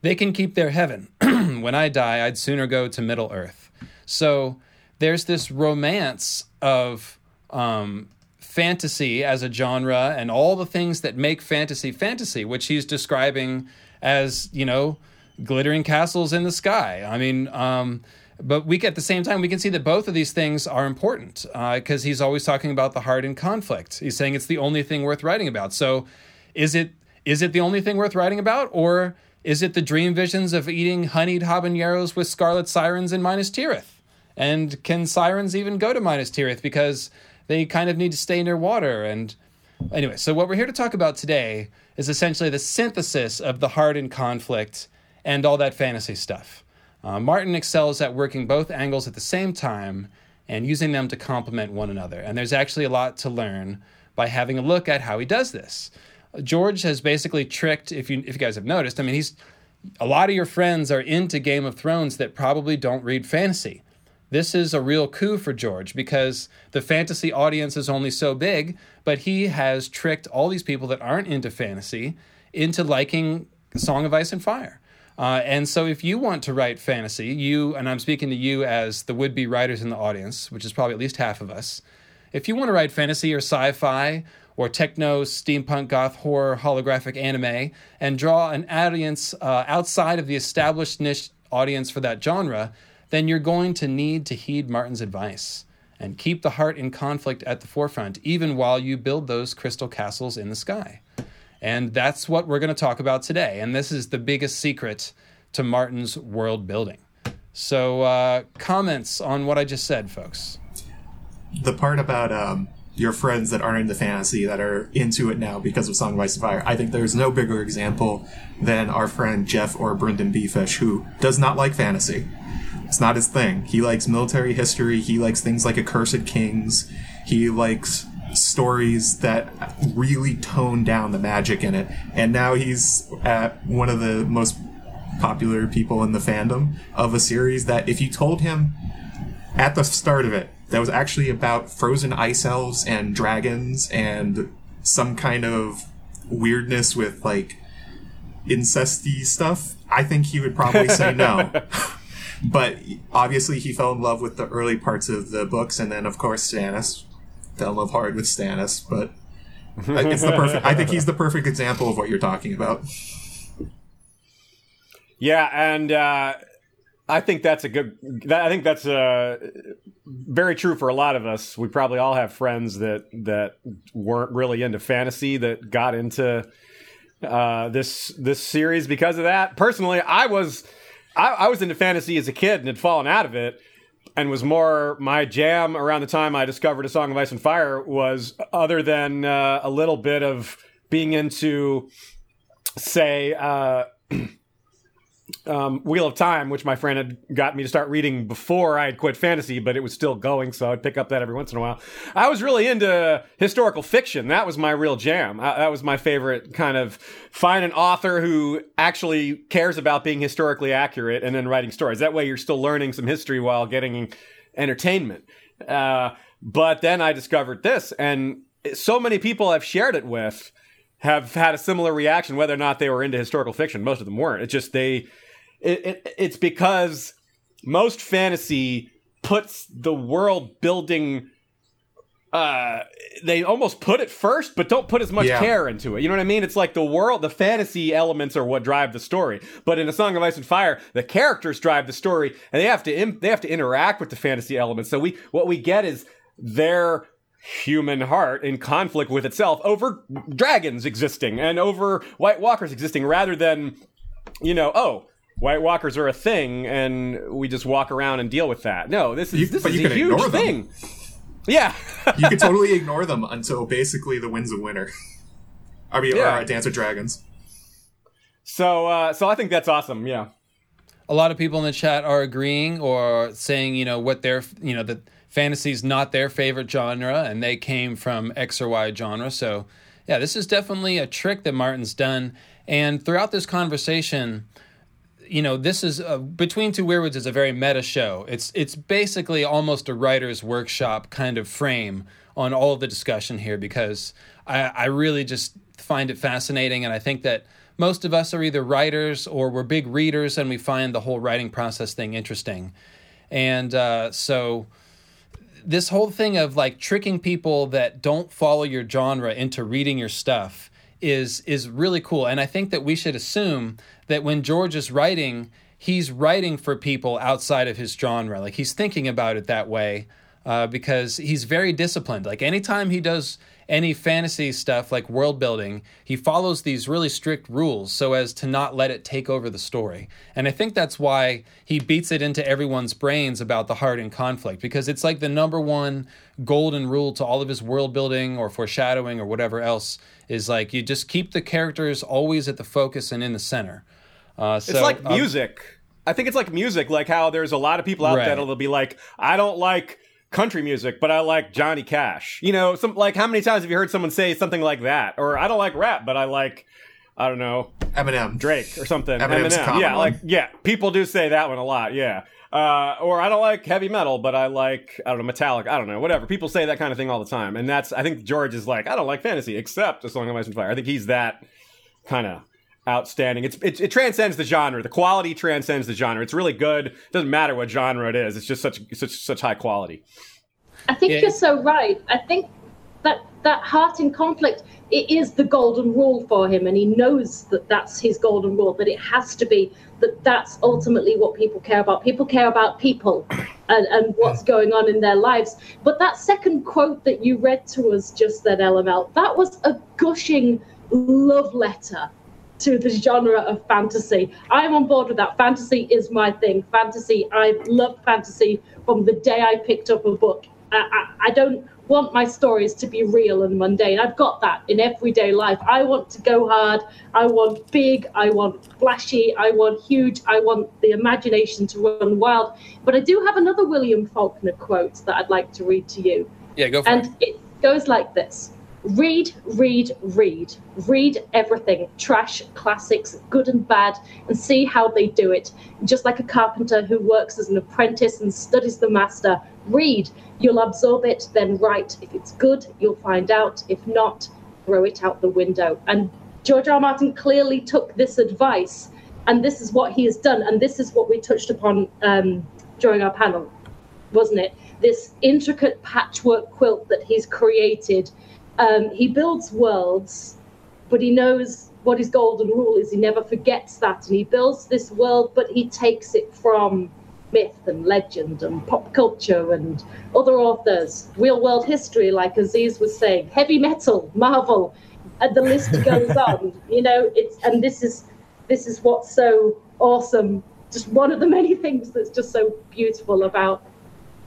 B: They can keep their heaven. when I die, I'd sooner go to Middle Earth. So there's this romance of um, fantasy as a genre and all the things that make fantasy fantasy, which he's describing as, you know, glittering castles in the sky. I mean, um, but we at the same time we can see that both of these things are important because uh, he's always talking about the heart in conflict. He's saying it's the only thing worth writing about. So, is it is it the only thing worth writing about, or is it the dream visions of eating honeyed habaneros with scarlet sirens in Minas Tirith? And can sirens even go to Minas Tirith because they kind of need to stay near water? And anyway, so what we're here to talk about today is essentially the synthesis of the heart in conflict and all that fantasy stuff. Uh, Martin excels at working both angles at the same time and using them to complement one another. And there's actually a lot to learn by having a look at how he does this. George has basically tricked, if you, if you guys have noticed, I mean, he's a lot of your friends are into Game of Thrones that probably don't read fantasy. This is a real coup for George because the fantasy audience is only so big, but he has tricked all these people that aren't into fantasy into liking Song of Ice and Fire. Uh, and so, if you want to write fantasy, you, and I'm speaking to you as the would be writers in the audience, which is probably at least half of us, if you want to write fantasy or sci fi or techno, steampunk, goth, horror, holographic anime, and draw an audience uh, outside of the established niche audience for that genre, then you're going to need to heed Martin's advice and keep the heart in conflict at the forefront, even while you build those crystal castles in the sky. And that's what we're going to talk about today. And this is the biggest secret to Martin's world building. So, uh, comments on what I just said, folks.
D: The part about um, your friends that aren't into fantasy that are into it now because of Song of Ice and Fire, I think there's no bigger example than our friend Jeff or Brynden BFish, who does not like fantasy. It's not his thing. He likes military history. He likes things like Accursed Kings. He likes stories that really tone down the magic in it. And now he's at one of the most popular people in the fandom of a series that if you told him at the start of it that was actually about frozen ice elves and dragons and some kind of weirdness with like incesty stuff, I think he would probably say no. but obviously he fell in love with the early parts of the books and then of course Stannis fell in love hard with Stannis, but it's the perfect I think he's the perfect example of what you're talking about.
C: Yeah, and uh, I think that's a good. That, I think that's uh, very true for a lot of us. We probably all have friends that that weren't really into fantasy that got into uh, this this series because of that. Personally, I was I, I was into fantasy as a kid and had fallen out of it and was more my jam around the time I discovered A Song of Ice and Fire was other than uh, a little bit of being into, say, uh, um, Wheel of Time, which my friend had got me to start reading before I had quit fantasy, but it was still going, so I'd pick up that every once in a while. I was really into historical fiction. That was my real jam. I, that was my favorite kind of find an author who actually cares about being historically accurate and then writing stories. That way you're still learning some history while getting entertainment. Uh, but then I discovered this, and so many people I've shared it with have had a similar reaction, whether or not they were into historical fiction. Most of them weren't. It's just they. It, it, it's because most fantasy puts the world building. Uh, they almost put it first, but don't put as much
D: Yeah.
C: care into it. You know what I mean? It's like the world, the fantasy elements are what drive the story. But in A Song of Ice and Fire, the characters drive the story, and they have to Im- they have to interact with the fantasy elements. So we what we get is their human heart in conflict with itself over dragons existing and over White Walkers existing, rather than you know, oh. White Walkers are a thing, and we just walk around and deal with that. No, this is
D: You-
C: this
D: but
C: is
D: you
C: a
D: can ignore
C: huge
D: them.
C: thing. Yeah,
D: you could totally ignore them until basically the Winds of Winter. I mean,
C: Yeah.
D: or uh, Dance with Dragons.
C: so uh, so I think that's awesome. Yeah.
B: a lot of people in the chat are agreeing or saying, you know, what their, you know, that fantasy's not their favorite genre and they came from X or Y genre. So, yeah, this is definitely a trick that Martin's done. And throughout this conversation, you know, this is uh between two weirwoods is a very meta show. It's it's basically almost a writer's workshop kind of frame on all of the discussion here because I, I really just find it fascinating, and I think that most of us are either writers or we're big readers, and we find the whole writing process thing interesting, and uh, so this whole thing of like tricking people that don't follow your genre into reading your stuff is is really cool and i think that we should assume that when george is writing he's writing for people outside of his genre. Like he's thinking about it that way uh, because he's very disciplined. Like anytime he does any fantasy stuff like world building he follows these really strict rules so as to not let it take over the story. And i think that's why he beats it into everyone's brains about the heart and conflict because it's like the number one golden rule to all of his world building or foreshadowing or whatever else is like you just keep the characters always at the focus and in the center uh, so,
C: It's like
B: um,
C: music. I think it's like music, like how there's a lot of people out
B: Right.
C: there that'll be like, I don't like country music, but I like Johnny Cash. You know, some like how many times have you heard someone say something like that? Or I don't like rap, but I like I don't know,
D: Eminem.
C: Drake or something.
D: Eminem's a
C: Eminem.
D: common
C: Yeah, like yeah, people do say that one a lot, yeah. Uh, or I don't like heavy metal, but I like I don't know Metallica. I don't know, whatever. People say that kind of thing all the time, and that's I think George is like I don't like fantasy except A Song of Ice and Fire. I think he's that kind of outstanding. It's it, it transcends the genre. The quality transcends the genre. It's really good. Doesn't matter what genre it is. It's just such such such high quality.
A: I think
B: Yeah.
A: you're so right. I think that that heart in conflict it is the golden rule for him, and he knows that that's his golden rule. That it has to be that that's ultimately what people care about. People care about people and, and what's going on in their lives. But that second quote that you read to us just then, LML, that was a gushing love letter to the genre of fantasy. I'm on board with that. Fantasy is my thing. Fantasy, I love fantasy from the day I picked up a book. I, I, I, don't want my stories to be real and mundane. I've got that in everyday life. I want to go hard. I want big. I want flashy. I want huge. I want the imagination to run wild. But I do have another William Faulkner quote that I'd like to read to you.
B: Yeah, go for
A: and
B: it.
A: And it goes like this read, read, read. Read everything trash, classics, good and bad, and see how they do it. Just like a carpenter who works as an apprentice and studies the master, read. You'll absorb it, then write. If it's good, you'll find out. If not, throw it out the window. And George R. R. Martin clearly took this advice, and this is what he has done, and this is what we touched upon um, during our panel, wasn't it? This intricate patchwork quilt that he's created um, he builds worlds, but he knows what his golden rule is. He never forgets that. And he builds this world, but he takes it from myth and legend and pop culture and other authors, real world history, like Aziz was saying, heavy metal, Marvel, and the list goes on. You know, it's and this is this is what's so awesome. Just one of the many things that's just so beautiful about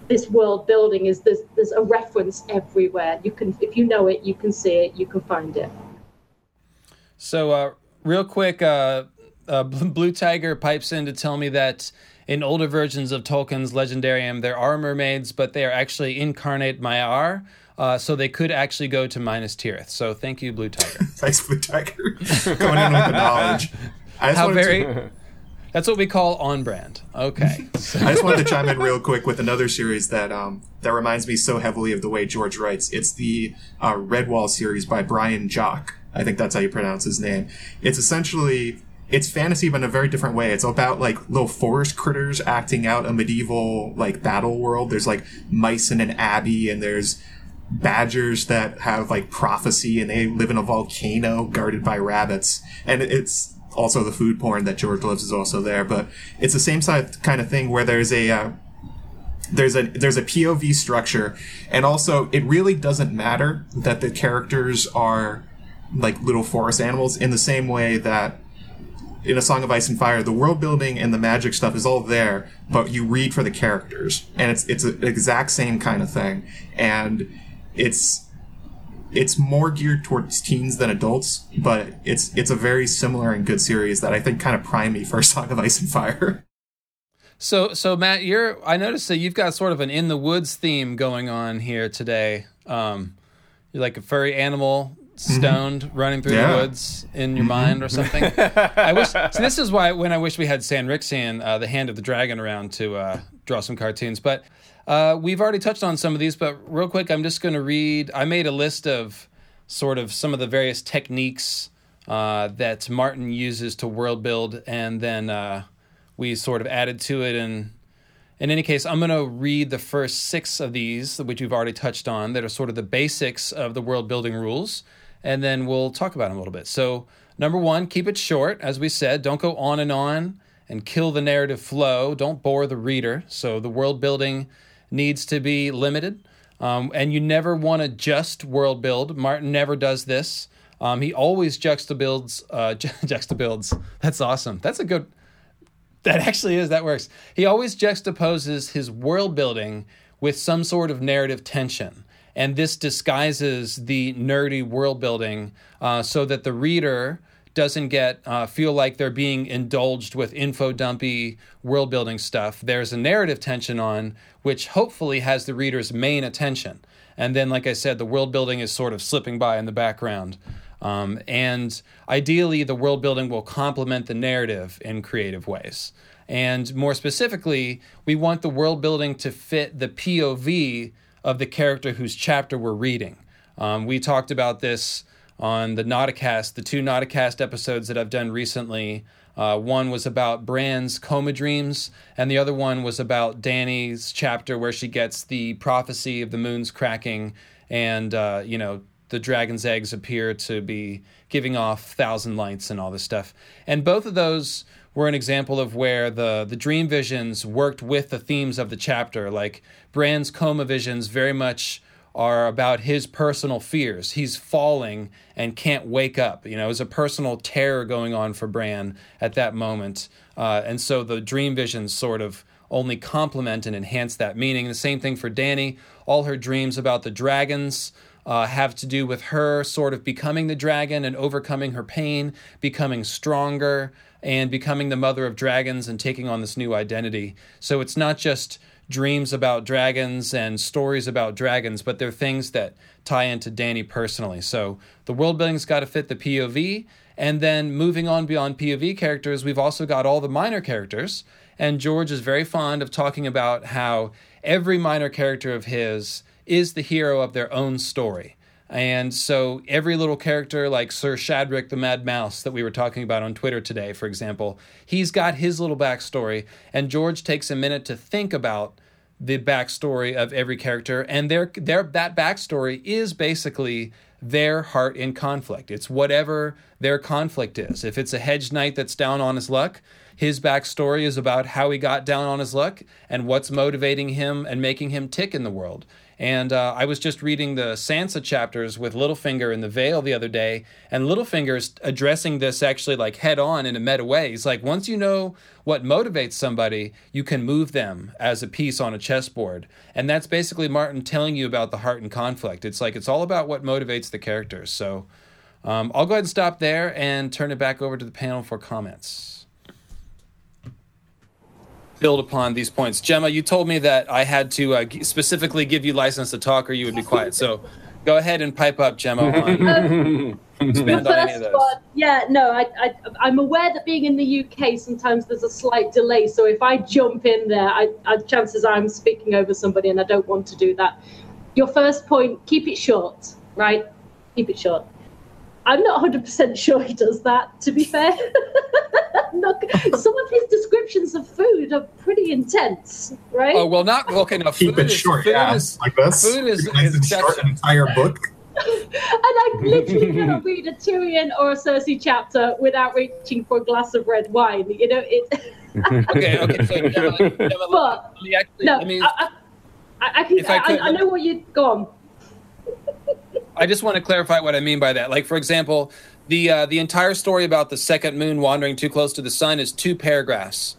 A: this world building is there's there's a reference everywhere. You can if you know it, you can see it, you can find it.
B: So, uh, real quick, uh, uh, Blue Tiger pipes in to tell me that in older versions of Tolkien's Legendarium, there are mermaids, but they are actually incarnate Maiar. Uh, so they could actually go to Minas Tirith. So thank you, Blue Tiger.
D: Thanks, Blue Tiger, coming in with the knowledge.
B: How very. To... That's what we call on brand. Okay.
D: I just wanted to chime in real quick with another series that um, that reminds me so heavily of the way George writes. It's the uh, Redwall series by Brian Jock. I think that's how you pronounce his name. It's essentially it's fantasy, but in a very different way. It's about like little forest critters acting out a medieval like battle world. There's like mice in an abbey, and there's badgers that have like prophecy, and they live in a volcano guarded by rabbits. And it's also the food porn that George loves is also there. But it's the same side kind of thing where there's a uh, there's a there's a POV structure, and also it really doesn't matter that the characters are like little forest animals in the same way that in a Song of Ice and Fire, the world building and the magic stuff is all there, but you read for the characters, and it's it's an exact same kind of thing, and it's it's more geared towards teens than adults, but it's it's a very similar and good series that I think kind of primed me for Song of Ice and Fire.
B: So so Matt, you're I noticed that you've got sort of an in the woods theme going on here today. Um, you're like a furry animal mm-hmm. stoned mm-hmm. running through yeah. the woods in your mm-hmm. mind or something. I wish. So this is why when I wish we had Sanrixian, uh, the Hand of the Dragon, around to uh, draw some cartoons. But uh, we've already touched on some of these, but real quick, I'm just going to read. I made a list of sort of some of the various techniques uh, that Martin uses to world build, and then uh, we sort of added to it. And in any case, I'm going to read the first six of these, which we've already touched on, that are sort of the basics of the world building rules, and then we'll talk about them a little bit. So, number one, keep it short. As we said, don't go on and on and kill the narrative flow. Don't bore the reader. So, the world building needs to be limited. Um, and you never want to just world build. Martin never does this. Um, he always juxtabuilds. Uh, juxtabuilds. That's awesome. That's a good. That actually is. That works. He always juxtaposes his world building with some sort of narrative tension. And this disguises the nerdy world building uh, so that the reader doesn't get uh, feel like they're being indulged with info dumpy world building stuff. There's a narrative tension on which hopefully has the reader's main attention. And then, like I said, the world building is sort of slipping by in the background. Um, and ideally, the world building will complement the narrative in creative ways. And more specifically, we want the world building to fit the POV of the character whose chapter we're reading. Um, we talked about this on the Nauticast, the two Nauticast episodes that I've done recently. Uh, one was about Bran's coma dreams, and the other one was about Dany's chapter where she gets the prophecy of the moon's cracking, and uh, you know the dragon's eggs appear to be giving off thousand lights and all this stuff. And both of those were an example of where the the dream visions worked with the themes of the chapter. Like Bran's coma visions very much are about his personal fears. He's falling and can't wake up. You know, there's a personal terror going on for Bran at that moment. Uh, and so the dream visions sort of only complement and enhance that meaning. The same thing for Dany. All her dreams about the dragons uh, have to do with her sort of becoming the dragon and overcoming her pain, becoming stronger, and becoming the mother of dragons and taking on this new identity. So it's not just dreams about dragons and stories about dragons, but they're things that tie into Dany personally. So the world building's got to fit the POV. And then moving on beyond POV characters, we've also got all the minor characters. And George is very fond of talking about how every minor character of his is the hero of their own story. And so every little character, like Sir Shadrick the Mad Mouse that we were talking about on Twitter today, for example, he's got his little backstory. And George takes a minute to think about the backstory of every character. And their, their, that backstory is basically their heart in conflict. It's whatever their conflict is. If it's a hedge knight that's down on his luck, his backstory is about how he got down on his luck and what's motivating him and making him tick in the world. And uh, I was just reading the Sansa chapters with Littlefinger in the Vale the other day, and Littlefinger's addressing this actually like head on in a meta way. He's like, once you know what motivates somebody, you can move them as a piece on a chessboard. And that's basically Martin telling you about the heart and conflict. It's like it's all about what motivates the characters. So um, I'll go ahead and stop there and turn it back over to the panel for comments build upon these points. Gemma, you told me that I had to uh, specifically give you license to talk, or you would be quiet. So, go ahead and pipe up, Gemma. On,
A: expand on any of those. One, yeah, no, I, I, am aware that being in the UK, sometimes there's a slight delay. So if I jump in there, I, I, chances are I'm speaking over somebody, and I don't want to do that. Your first point, keep it short, right? Keep it short. I'm not 100% sure he does that, to be fair. not, some of his descriptions of food are pretty intense, right?
B: Oh, well, not okay. Now,
D: Keep it
B: is,
D: short, yeah.
B: Is,
D: like this.
B: Food is, is
D: short an entire book.
A: and I literally cannot read a Tyrion or a Cersei chapter without reaching for a glass of red wine. You know, it.
B: okay, okay. So, Gemma, Gemma,
A: but, let actually, no, let me, I, I, I, can, I, could, I know what you go on.
B: I just want to clarify what I mean by that. Like, for example, the uh, the entire story about the second moon wandering too close to the sun is two paragraphs,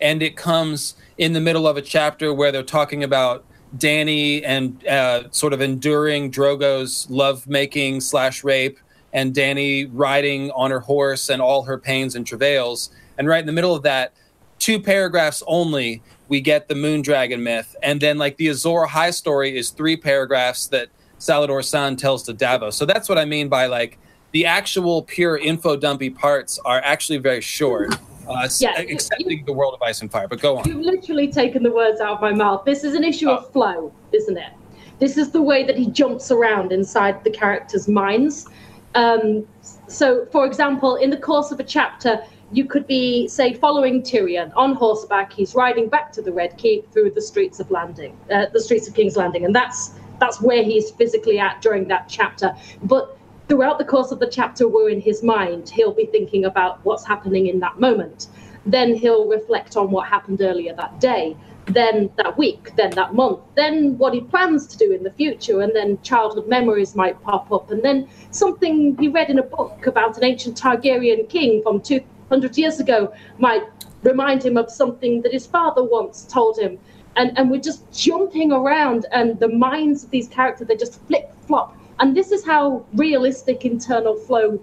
B: and it comes in the middle of a chapter where they're talking about Dany and uh, sort of enduring Drogo's love making slash rape, and Dany riding on her horse and all her pains and travails. And right in the middle of that, two paragraphs only, we get the moon dragon myth, and then like the Azor Ahai story is three paragraphs that Salladhor San tells to Davos. So that's what I mean by like the actual pure info dumpy parts are actually very short. Uh, yeah, excepting you, the world of ice and fire. But go on.
A: You've literally taken the words out of my mouth. This is an issue oh. of flow, isn't it? This is the way that he jumps around inside the characters' minds. Um, so, for example, in the course of a chapter, you could be, say, following Tyrion on horseback. He's riding back to the Red Keep through the streets of Landing, uh, the streets of King's Landing, and that's that's where he's physically at during that chapter. But throughout the course of the chapter, we're in his mind. He'll be thinking about what's happening in that moment. Then he'll reflect on what happened earlier that day, then that week, then that month, then what he plans to do in the future, and then childhood memories might pop up, and then something he read in a book about an ancient Targaryen king from 200 years ago might remind him of something that his father once told him and and we're just jumping around and the minds of these characters they just flip flop and this is how realistic internal flow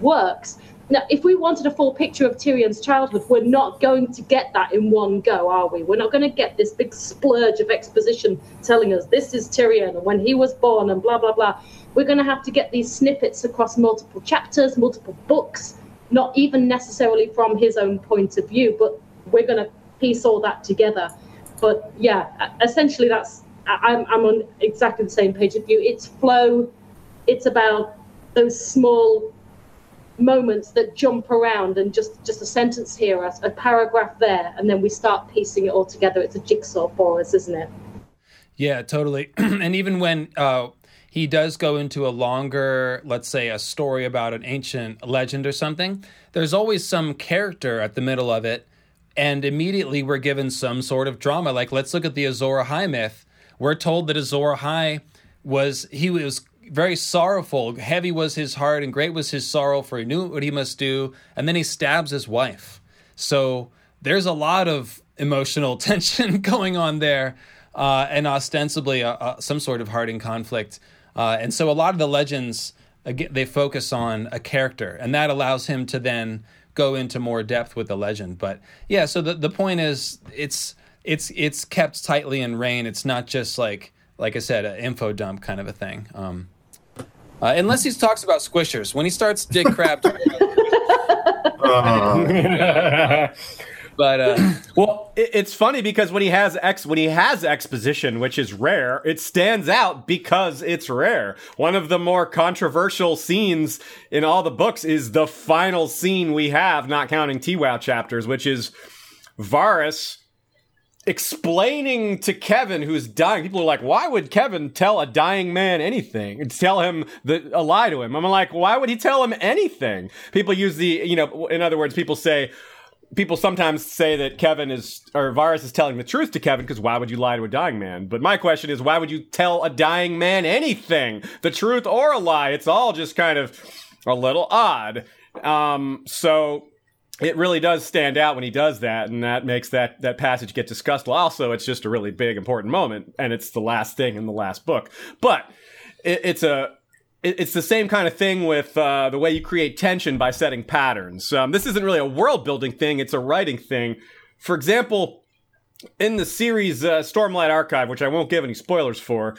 A: works. Now if we wanted a full picture of tyrion's childhood we're not going to get that in one go are we? We're not going to get this big splurge of exposition telling us this is tyrion and when he was born and blah blah blah. We're going to have to get these snippets across multiple chapters multiple books not even necessarily from his own point of view but we're going to piece all that together but yeah, essentially that's I'm, I'm on exactly the same page of you. It's flow. It's about those small moments that jump around and just just a sentence here, a, a paragraph there, and then we start piecing it all together. It's a jigsaw for us, isn't it?
B: Yeah, totally. and even when uh, he does go into a longer, let's say, a story about an ancient legend or something, there's always some character at the middle of it and immediately we're given some sort of drama. Like, let's look at the Azor Ahai myth. We're told that Azor Ahai was he was very sorrowful. Heavy was his heart, and great was his sorrow, for he knew what he must do. And then he stabs his wife. So there's a lot of emotional tension going on there, uh, and ostensibly uh, uh, some sort of hearting conflict. Uh, and so a lot of the legends they focus on a character, and that allows him to then go into more depth with the legend. But yeah, so the the point is, it's it's it's kept tightly in rein. It's not just like like I said, an info dump kind of a thing. Um, uh, unless he talks about squishers. When he starts Dick Crabb,
D: Uh,
B: but uh,
C: Well, it, it's funny because when he has ex when he has exposition, which is rare, it stands out because it's rare. One of the more controversial scenes in all the books is the final scene we have, not counting TWOW chapters, which is Varys explaining to Kevan who's dying. People are like, why would Kevan tell a dying man anything? Tell him the, a lie to him. I'm like, why would he tell him anything? People use the, you know, in other words, people say, people sometimes say that Kevan is, or Varys is telling the truth to Kevan because why would you lie to a dying man? But my question is, why would you tell a dying man anything? The truth or a lie? It's all just kind of a little odd. Um, so it really does stand out when he does that, and that makes that that passage get discussed. Also, it's just a really big, important moment, and it's the last thing in the last book. But it, it's a it's the same kind of thing with uh, the way you create tension by setting patterns. Um, this isn't really a world building thing; it's a writing thing. For example, in the series uh, Stormlight Archive, which I won't give any spoilers for,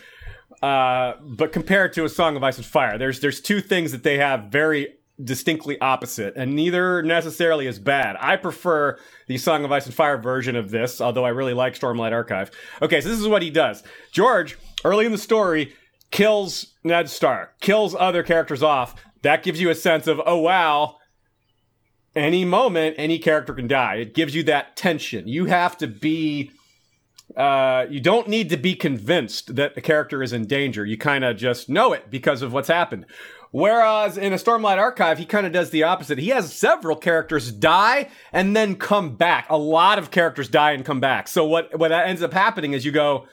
C: uh, but compared to A Song of Ice and Fire, there's there's two things that they have very distinctly opposite, and neither necessarily is bad. I prefer the Song of Ice and Fire version of this, although I really like Stormlight Archive. Okay, so this is what he does. George, early in the story, kills Ned Stark, kills other characters off. That gives you a sense of, oh wow, any moment, any character can die. It gives you that tension. You have to be uh, you don't need to be convinced that a character is in danger. You kind of just know it because of what's happened. Whereas in a Stormlight Archive, he kind of does the opposite. He has several characters die and then come back. A lot of characters die and come back. So what what ends up happening is you go,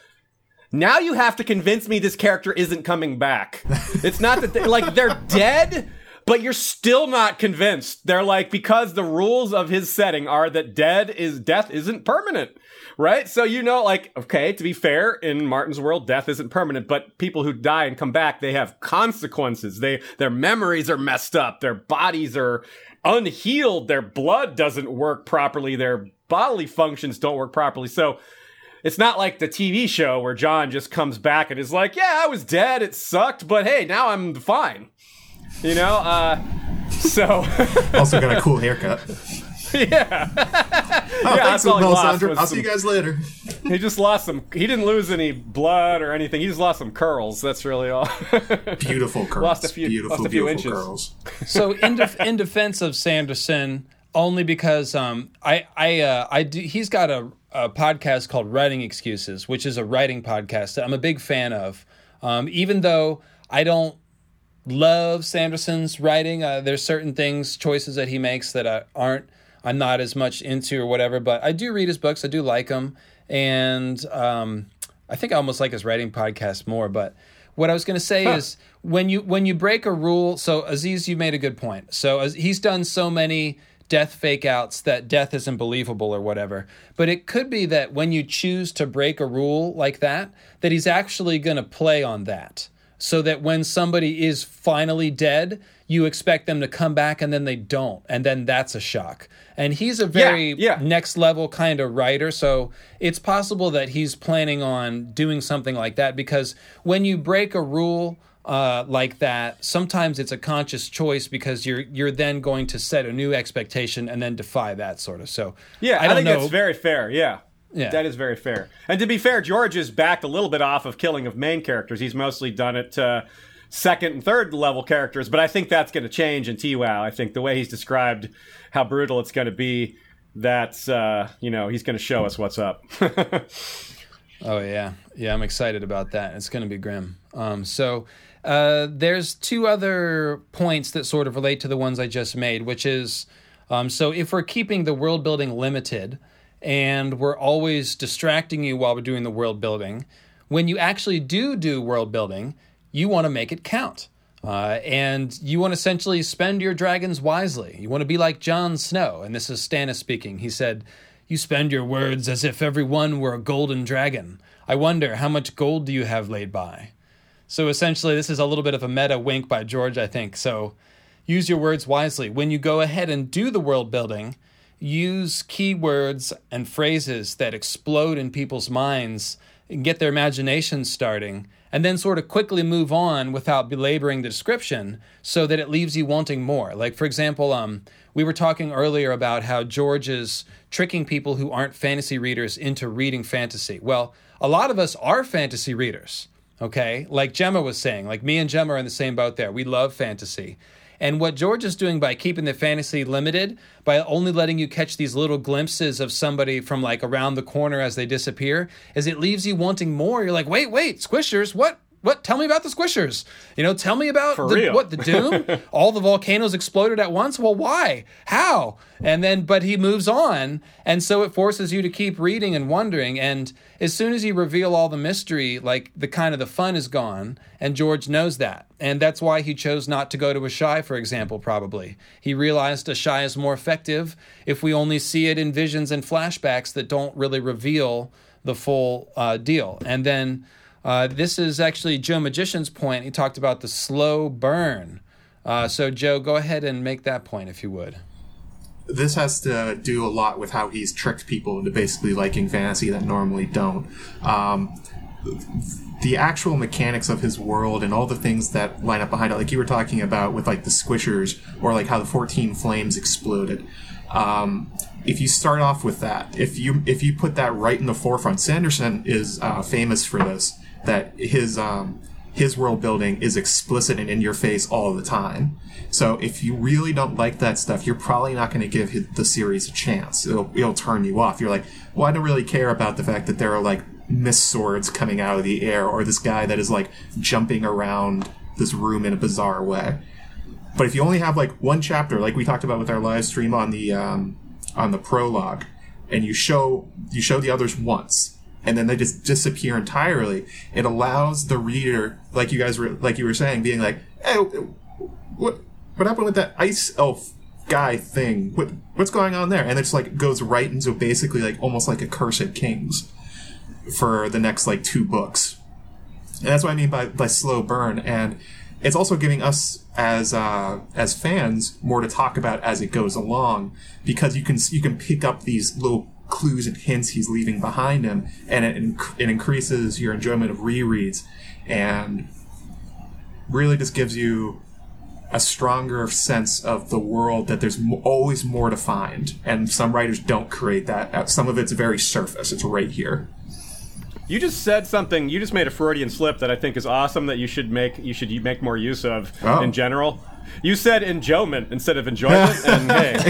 C: now you have to convince me this character isn't coming back. It's not that they, like they're dead, but you're still not convinced. They're like because the rules of his setting are that dead is death isn't permanent. Right? So you know like okay, to be fair, in Martin's world death isn't permanent, but people who die and come back, they have consequences. They their memories are messed up, their bodies are unhealed, their blood doesn't work properly, their bodily functions don't work properly. So it's not like the TV show where Jon just comes back and is like, "Yeah, I was dead. It sucked, but hey, now I'm fine." You know, uh, so
D: also got a cool haircut.
C: yeah,
D: Oh,
C: Yeah,
D: thanks,
C: that's all he lost
D: Melisandre. I'll
C: some-
D: see you guys later.
C: he just lost some. He didn't lose any blood or anything. He just lost some curls. That's really all.
D: Beautiful curls.
C: Lost a few-
D: beautiful,
C: lost a few
D: beautiful
C: inches.
D: curls.
B: so in, def- in defense of Sanderson, only because um, I I uh, I do, he's got a, a podcast called Writing Excuses, which is a writing podcast that I'm a big fan of. Um, even though I don't love Sanderson's writing, uh, there's certain things, choices that he makes that I aren't I'm not as much into or whatever. But I do read his books. I do like them, and um, I think I almost like his writing podcast more. But what I was going to say is when you when you break a rule. So Aziz, you made a good point. So as, he's done so many death fake outs that death isn't believable or whatever. But it could be that when you choose to break a rule like that, that he's actually going to play on that. So that when somebody is finally dead, you expect them to come back and then they don't. And then that's a shock. And he's a very
C: yeah.
B: next level kind of writer. So it's possible that he's planning on doing something like that because when you break a rule, uh, like that, sometimes it's a conscious choice because you're you're then going to set a new expectation and then defy that sort of. So
C: Yeah, I,
B: I don't
C: think
B: know.
C: that's very fair. Yeah.
B: Yeah.
C: That is very fair. And to be fair, George is backed a little bit off of killing of main characters. He's mostly done it to second and third level characters, but I think that's going to change in TWOW. I think the way he's described how brutal it's going to be, that's, uh, you know, he's going to show us what's up.
B: Oh yeah, yeah. I'm excited about that. It's going to be grim. Um, so uh, there's two other points that sort of relate to the ones I just made, which is um, so if we're keeping the world building limited and we're always distracting you while we're doing the world building, when you actually do do world building, you want to make it count. Uh, and you want to essentially spend your dragons wisely. You want to be like Jon Snow. And this is Stannis speaking. He said, You spend your words as if every one were a golden dragon. I wonder, how much gold do you have laid by? So essentially, this is a little bit of a meta wink by George, I think. So use your words wisely. When you go ahead and do the world building, use keywords and phrases that explode in people's minds and get their imagination starting, and then sort of quickly move on without belaboring the description so that it leaves you wanting more. Like, for example, um, we were talking earlier about how George is tricking people who aren't fantasy readers into reading fantasy. Well, a lot of us are fantasy readers, okay? Like Gemma was saying, like me and Gemma are in the same boat there. We love fantasy. And what George is doing by keeping the fantasy limited, by only letting you catch these little glimpses of somebody from like around the corner as they disappear, is it leaves you wanting more. You're like, wait, wait, squishers, what? What? Tell me about the squishers. You know, tell me about the, what the doom. All the volcanoes exploded at once. Well, why? How? And then, but he moves on, and so it forces you to keep reading and wondering. And as soon as you reveal all the mystery, like the kind of the fun is gone, and George knows that, and that's why he chose not to go to Asshai, for example. Probably he realized Asshai is more effective if we only see it in visions and flashbacks that don't really reveal the full uh, deal. And then uh, this is actually Joe Magician's point. He talked about the slow burn. Uh, so, Joe, go ahead and make that point if you would.
D: this has to do a lot with how he's tricked people into basically liking fantasy that normally don't. Um, the actual mechanics of his world and all the things that line up behind it, like you were talking about with like the squishers or like how the 14 flames exploded. Um, if you start off with that, if you if you put that right in the forefront, Sanderson is uh, famous for this. That his um, his world building is explicit and in your face all the time. So if you really don't like that stuff, you're probably not going to give the series a chance. It'll, it'll turn you off. You're like, well, I don't really care about the fact that there are like mist swords coming out of the air or this guy that is like jumping around this room in a bizarre way. But if you only have like one chapter, like we talked about with our live stream on the um, on the prologue, and you show you show the others once, and then they just disappear entirely, it allows the reader, like you guys were like you were saying, being like, "Hey, what what happened with that ice elf guy thing? What what's going on there?" And it's like goes right into basically like almost like a Curse of Kings for the next like two books. And that's what I mean by, by slow burn. And it's also giving us as uh, as fans more to talk about as it goes along because you can you can pick up these little clues and hints he's leaving behind him, and it, inc- it increases your enjoyment of rereads and really just gives you a stronger sense of the world that there's mo- always more to find. And some writers don't create that. Some of it's very surface. It's right here.
C: You just said something. You just made a Freudian slip that I think is awesome. That you should make you should make more use of
D: Oh.
C: in general. You said enjoyment instead of enjoyment, and hey,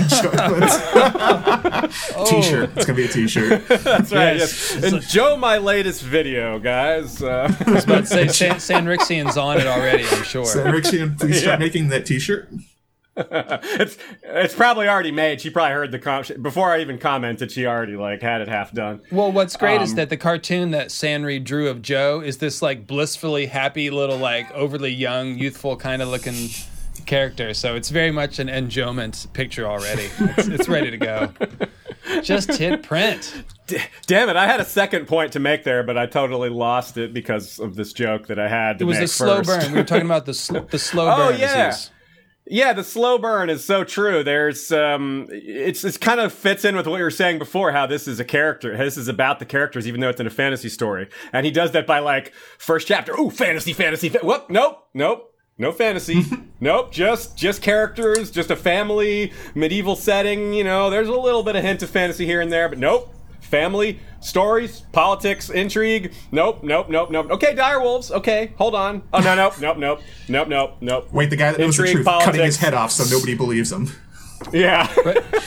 D: T-shirt. It's gonna be a T-shirt.
C: that's right.
B: Yes.
C: Yes. Enjoy my latest video, guys. Uh,
B: I was about to say San, San Rixian's on it already, I'm sure.
D: Rixian, please start
C: Yeah.
D: making that T-shirt.
C: it's it's probably already made. She probably heard the com- before I even commented. She already like had it half done.
B: Well, what's great is
C: Um,
B: that the cartoon that Sanri drew of Joe is this like blissfully happy little like overly young, youthful kind of looking character. So it's very much an enjoyment picture already. It's, it's ready to go. Just hit print.
C: Damn it! I had a second point to make there, but I totally lost it because of this joke that I had. To
B: It was
C: make
B: the slow burn. We were talking about the sl- the slow burn.
C: Oh,
B: burn.
C: yeah.
B: disease.
C: Yeah, the slow burn is so true. There's um it's it's kind of fits in with what you were saying before how this is a character. This is about the characters even though it's in a fantasy story. And he does that by like first chapter. Ooh, fantasy fantasy. Fa- whoop, nope. Nope. No fantasy. nope, just just characters, just a family medieval setting, you know. There's a little bit of hint of fantasy here and there, but nope. Family, stories, politics, intrigue. Nope, nope, nope, nope. Okay, direwolves. Okay, hold on. Oh no, nope, nope, nope, nope, nope, nope.
D: Wait, the guy that knows the
C: Intrigue,
D: truth, cutting his head off so nobody believes him.
C: Yeah.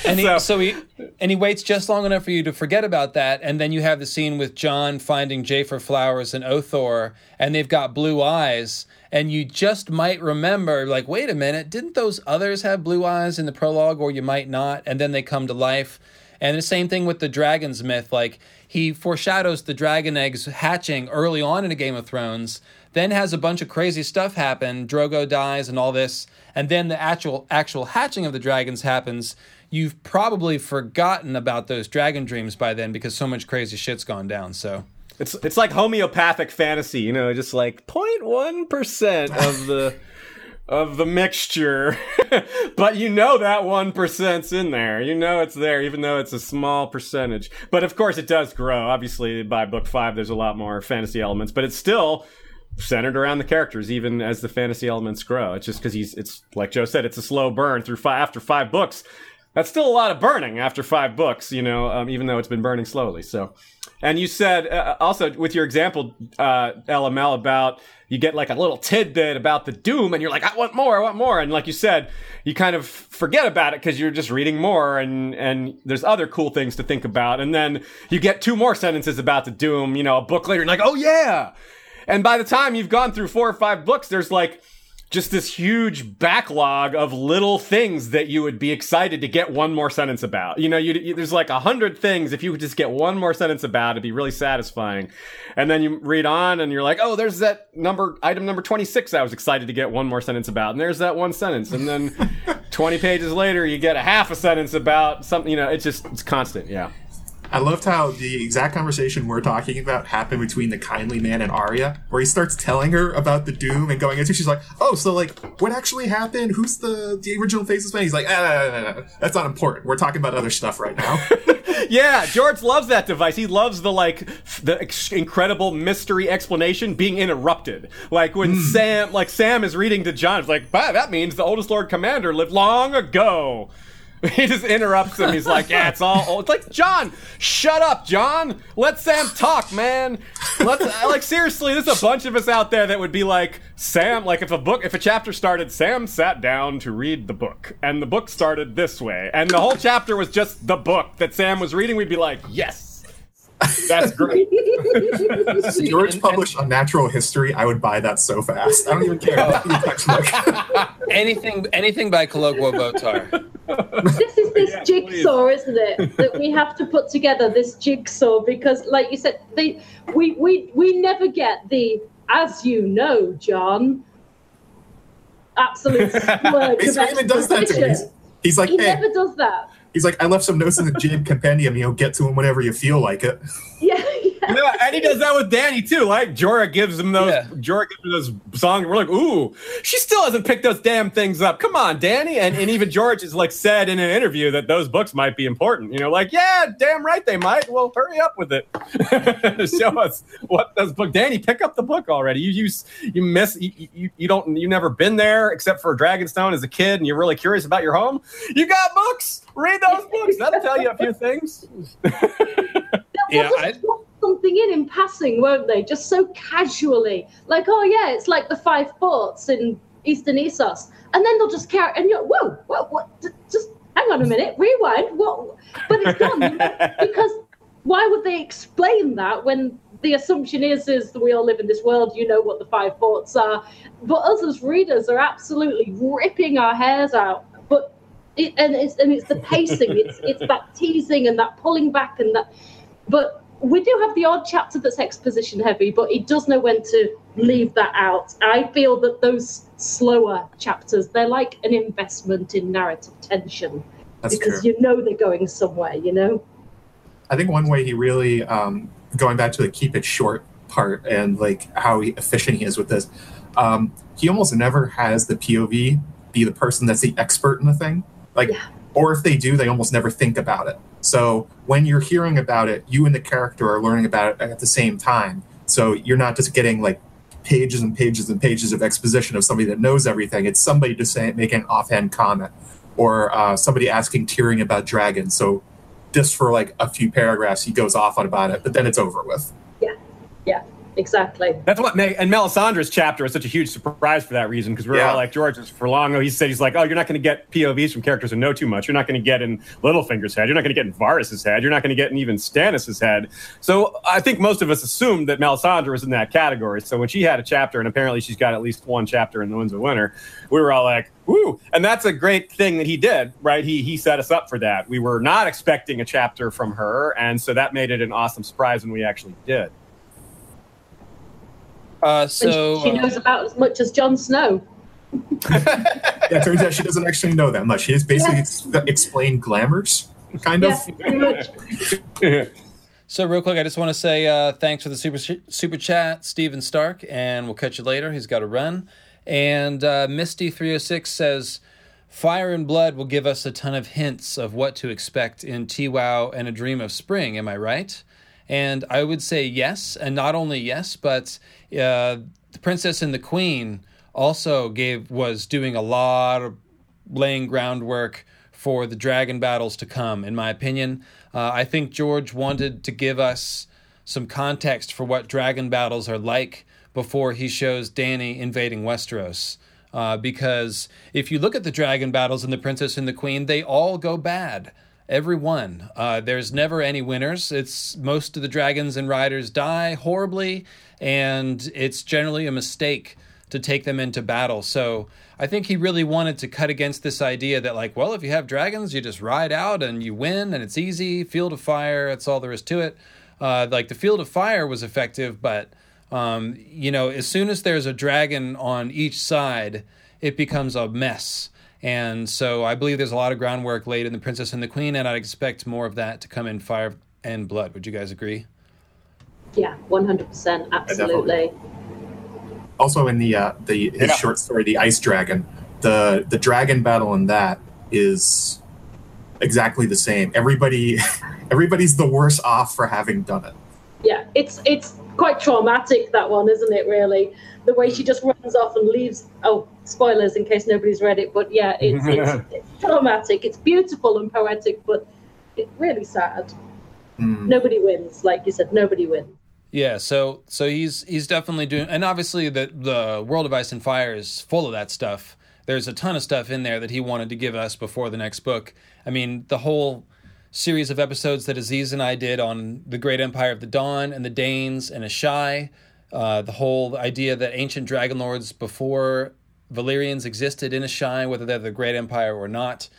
B: And he,
C: So-
B: so, he and he waits just long enough for you to forget about that, and then you have the scene with Jon finding Jafer flowers and Othor, and they've got blue eyes, and you just might remember, like, wait a minute, didn't those others have blue eyes in the prologue, or you might not, and then they come to life, And the same thing with the dragon's myth. Like he foreshadows the dragon eggs hatching early on in a Game of Thrones, then has a bunch of crazy stuff happen. Drogo dies and all this, and then the actual actual hatching of the dragons happens. You've probably forgotten about those dragon dreams by then because so much crazy shit's gone down. So
C: it's it's like homeopathic fantasy, you know, just like 0.1 percent of the of the mixture, but you know that one percent's in there. You know it's there, even though it's a small percentage. But of course, it does grow. Obviously, by book five, there's a lot more fantasy elements, but it's still centered around the characters, even as the fantasy elements grow. It's just because he's, it's like Joe said, it's a slow burn through five after five books. That's still a lot of burning after five books, you know, um, even though it's been burning slowly. So, and you said uh, also with your example, uh, LML, about you get like a little tidbit about the Doom, and you're like, I want more, I want more, and like you said, you kind of forget about it because you're just reading more, and and there's other cool things to think about, and then you get two more sentences about the Doom, you know, a book later, and like, oh yeah, and by the time you've gone through four or five books, there's like just this huge backlog of little things that you would be excited to get one more sentence about. You know, you, you, there's like a hundred things if you could just get one more sentence about, it'd be really satisfying. And then you read on and you're like, oh, there's that number, item number 26 I was excited to get one more sentence about. And there's that one sentence. And then 20 pages later, you get a half a sentence about something, you know, it's just, it's constant. Yeah.
D: I loved how the exact conversation we're talking about happened between the kindly man and Arya, where he starts telling her about the doom and going into. She's like, "Oh, so like, what actually happened? Who's the the original Faceless Man?" He's like, ah, "That's not important. We're talking about other stuff right now."
C: yeah, George loves that device. He loves the like the ex- incredible mystery explanation being interrupted. Like when mm. Sam, like Sam is reading to Jon, it's like, "That means the oldest Lord Commander lived long ago." He just interrupts him. He's like, "Yeah, it's all." It's like Jon, shut up, Jon. Let Sam talk, man. Let's uh, like seriously. There's a bunch of us out there that would be like Sam. Like if a book, if a chapter started, Sam sat down to read the book, and the book started this way, and the whole chapter was just the book that Sam was reading. We'd be like, "Yes." That's great.
D: George published a natural history. I would buy that so fast. I don't even care about the textbook.
B: anything, anything by Colloquo Votar.
A: This is this yeah, jigsaw, please. isn't it? That we have to put together this jigsaw because, like you said, they, we we we never get the as you know, John. Absolute splurge.
D: He even does that to him. He's, he's like,
A: he
D: hey,
A: never does that
D: he's like, I left some notes in the Jade Compendium. You know, get to him whenever you feel like it.
A: Yeah.
C: You know, and he does that with Dany too. Like Jorah gives him those. Yeah. Jorah gives him those songs. We're like, ooh, she still hasn't picked those damn things up. Come on, Dany. And and even George has like said in an interview that those books might be important. You know, like yeah, damn right they might. Well, hurry up with it. Show us what those book. Dany, pick up the book already. You you you miss you, you you don't you never been there except for Dragonstone as a kid, and you're really curious about your home. You got books. Read those books. That'll tell you a few things.
A: yeah, I, something in in passing, won't they? Just so casually, like, oh yeah, it's like the five ports in Eastern Essos, and then they'll just carry, and you're, whoa, whoa, what? Just hang on a minute, rewind. What? But it's gone because why would they explain that when the assumption is is that we all live in this world you know what the five ports are but us as readers are absolutely ripping our hairs out but it, and it's and it's the pacing it's it's that teasing and that pulling back and that but we do have the odd chapter that's exposition heavy, but it does know when to leave that out. I feel that those slower chapters, they're like an investment in narrative tension. That's because true. you know they're going somewhere, you know?
D: I think one way he really, um, going back to the keep it short part and like how efficient he is with this, um, he almost never has the POV be the person that's the expert in the thing. Like, yeah. Or if they do, they almost never think about it. So when you're hearing about it, you and the character are learning about it at the same time. So you're not just getting like pages and pages and pages of exposition of somebody that knows everything. It's somebody just saying, making an offhand comment or uh, somebody asking Tyrion about dragons. So just for like a few paragraphs, he goes off on about it, but then it's over with.
A: Yeah, yeah. Exactly.
C: That's what Meg and Melisandre's chapter is such a huge surprise for that reason because we are
D: Yeah.
C: all like George for long. He said he's like, oh, you're not going to get POVs from characters who know too much. You're not going to get in Littlefinger's head. You're not going to get in Varys's head. You're not going to get in even Stannis's head. So I think most of us assumed that Melisandre was in that category. So when she had a chapter, and apparently she's got at least one chapter in the Winds of Winter, we were all like, woo! And that's a great thing that he did, right? He he set us up for that. We were not expecting a chapter from her, and so that made it an awesome surprise when we actually did.
B: Uh, so
A: she, she
B: uh,
A: knows about as much as Jon Snow.
D: Yeah, it turns out she doesn't actually know that much. She has basically ex- explained glamours, kind of.
A: Yeah, pretty.
B: So real quick, I just want to say uh, thanks for the super super chat, Steven Stark, and we'll catch you later. He's got to run. And uh, Misty three hundred six says, "Fire and Blood will give us a ton of hints of what to expect in TWOW and A Dream of Spring." Am I right? And I would say yes, and not only yes, but uh, the Princess and the Queen also gave was doing a lot of laying groundwork for the dragon battles to come, in my opinion. Uh, I think George wanted to give us some context for what dragon battles are like before he shows Dany invading Westeros. Uh, because if you look at the dragon battles in The Princess and the Queen, they all go bad. Every one. Uh, there's never any winners. It's most of the dragons and riders die horribly, and it's generally a mistake to take them into battle. So I think he really wanted to cut against this idea that, like, well, if you have dragons, you just ride out and you win and it's easy. Field of Fire, that's all there is to it. Uh, like, the Field of Fire was effective, but, um, you know, as soon as there's a dragon on each side, it becomes a mess. And so I believe there's a lot of groundwork laid in The Princess and the Queen, and I'd expect more of that to come in Fire and Blood. Would you guys agree?
A: Yeah, one hundred percent, absolutely.
D: Also, in the uh, the his
C: Yeah.
D: short story, "The Ice Dragon," the the dragon battle in that is exactly the same. Everybody, everybody's the worse off for having done it.
A: Yeah, it's it's quite traumatic that one, isn't it? Really, the way she just runs off and leaves. Oh, spoilers in case nobody's read it, but yeah, it's it's, it's traumatic. It's beautiful and poetic, but it's really sad.
D: Hmm.
A: Nobody wins, like you said. Nobody wins.
B: Yeah, so so he's he's definitely doing, and obviously the the World of Ice and Fire is full of that stuff. There's a ton of stuff in there that he wanted to give us before the next book. I mean, the whole series of episodes that Aziz and I did on the Great Empire of the Dawn and the Danes and Asshai, uh, the whole idea that ancient dragon lords before Valyrians existed in Asshai, whether they're the Great Empire or not,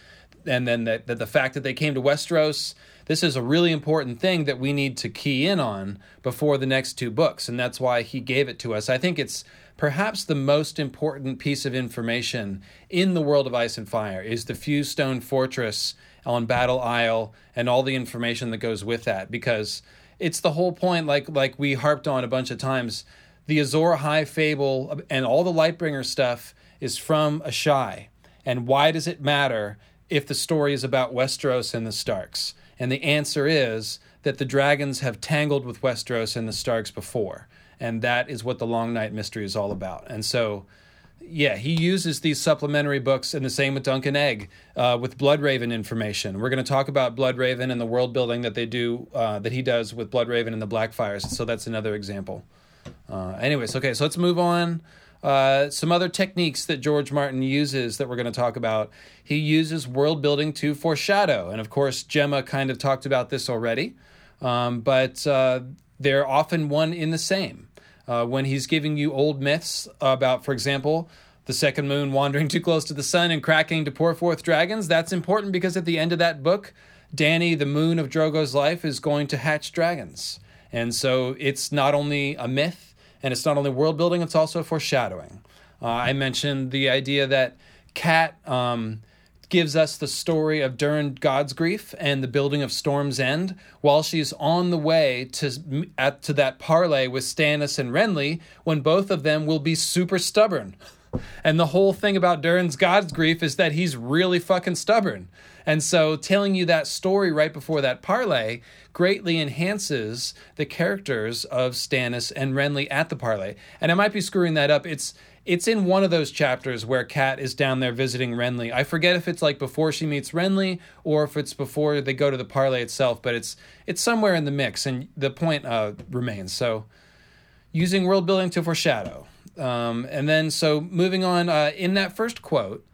B: and then that the, the fact that they came to Westeros. This is a really important thing that we need to key in on before the next two books, and that's why he gave it to us. I think it's perhaps the most important piece of information in the world of Ice and Fire is the Fuse Stone Fortress on Battle Isle and all the information that goes with that, because it's the whole point. Like like we harped on a bunch of times, the Azor Ahai fable and all the Lightbringer stuff is from Asshai. And why does it matter if the story is about Westeros and the Starks? And the answer is that the dragons have tangled with Westeros and the Starks before. And that is what the Long Night Mystery is all about. And so, yeah, he uses these supplementary books, and the same with Dunk and Egg, uh, with Bloodraven information. We're going to talk about Bloodraven and the world building that they do, uh, that he does with Bloodraven and the Blackfires. So that's another example. Uh, anyways, okay, so let's move on. Uh, some other techniques that George Martin uses that we're going to talk about. He uses world building to foreshadow. And of course, Gemma kind of talked about this already, um, but uh, they're often one in the same. Uh, when he's giving you old myths about, for example, the second moon wandering too close to the sun and cracking to pour forth dragons, that's important because at the end of that book, Dany, the moon of Drogo's life, is going to hatch dragons. And so it's not only a myth, and it's not only world building, it's also foreshadowing. Uh, I mentioned the idea that Cat um, gives us the story of Durran Godsgrief and the building of Storm's End while she's on the way to at, to that parley with Stannis and Renly when both of them will be super stubborn. And the whole thing about Durin's God's grief is that he's really fucking stubborn. And so telling you that story right before that parlay greatly enhances the characters of Stannis and Renly at the parlay. And I might be screwing that up. It's it's in one of those chapters where Cat is down there visiting Renly. I forget if it's like before she meets Renly or if it's before they go to the parlay itself, but it's it's somewhere in the mix and the point uh, remains. So using world building to foreshadow. Um, and then, so moving on, uh, in that first quote,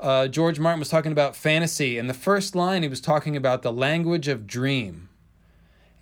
B: uh, George Martin was talking about fantasy. and the first line, he was talking about the language of dream.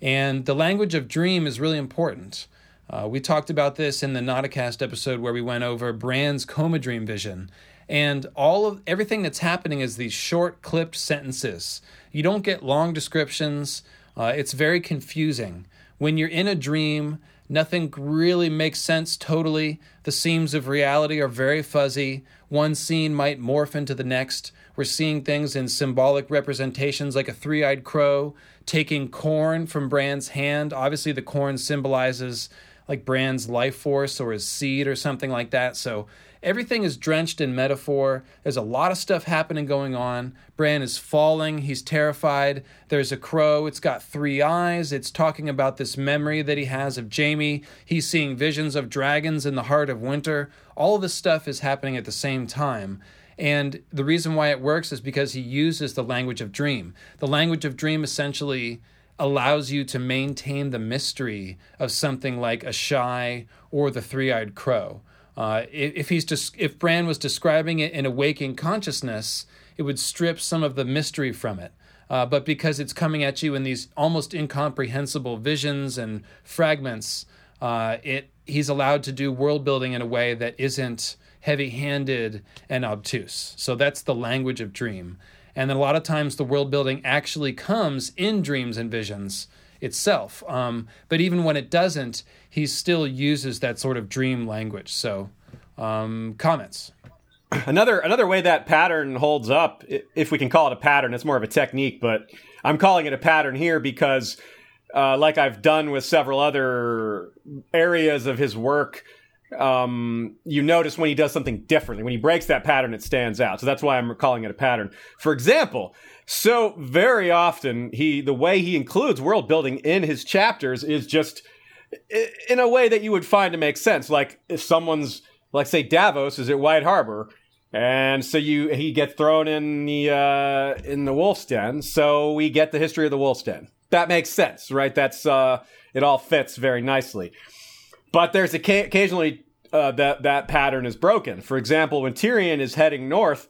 B: And the language of dream is really important. Uh, we talked about this in the Nauticast episode where we went over Bran's coma dream vision. And all of everything that's happening is these short, clipped sentences. You don't get long descriptions. Uh, it's very confusing. When you're in a dream, nothing really makes sense totally. The seams of reality are very fuzzy. One scene might morph into the next. We're seeing things in symbolic representations like a three eyed crow taking corn from Bran's hand. Obviously, the corn symbolizes like Bran's life force or his seed or something like that. So everything is drenched in metaphor. There's a lot of stuff happening going on. Bran is falling. He's terrified. There's a crow. It's got three eyes. It's talking about this memory that he has of Jaime. He's seeing visions of dragons in the heart of winter. All of this stuff is happening at the same time. And the reason why it works is because he uses the language of dream. The language of dream essentially allows you to maintain the mystery of something like Asshai or the three-eyed crow. Uh, if he's if Bran was describing it in waking consciousness, it would strip some of the mystery from it. Uh, but because it's coming at you in these almost incomprehensible visions and fragments, uh, it he's allowed to do world building in a way that isn't heavy-handed and obtuse. So that's the language of dream. And then a lot of times the world building actually comes in dreams and visions itself. Um, but even when it doesn't, he still uses that sort of dream language. So, um, comments.
C: Another another way that pattern holds up, if we can call it a pattern, it's more of a technique, but I'm calling it a pattern here because, uh, like I've done with several other areas of his work, um, you notice when he does something differently. When he breaks that pattern, it stands out. So that's why I'm calling it a pattern. For example, so very often he the way he includes world building in his chapters is just in a way that you would find to make sense. Like if someone's like say Davos is at White Harbor, and so you he gets thrown in the uh, in the Wolf's Den. So we get the history of the Wolf's Den. That makes sense, right? That's uh, it all fits very nicely. But there's occasionally uh, that that pattern is broken. For example, when Tyrion is heading north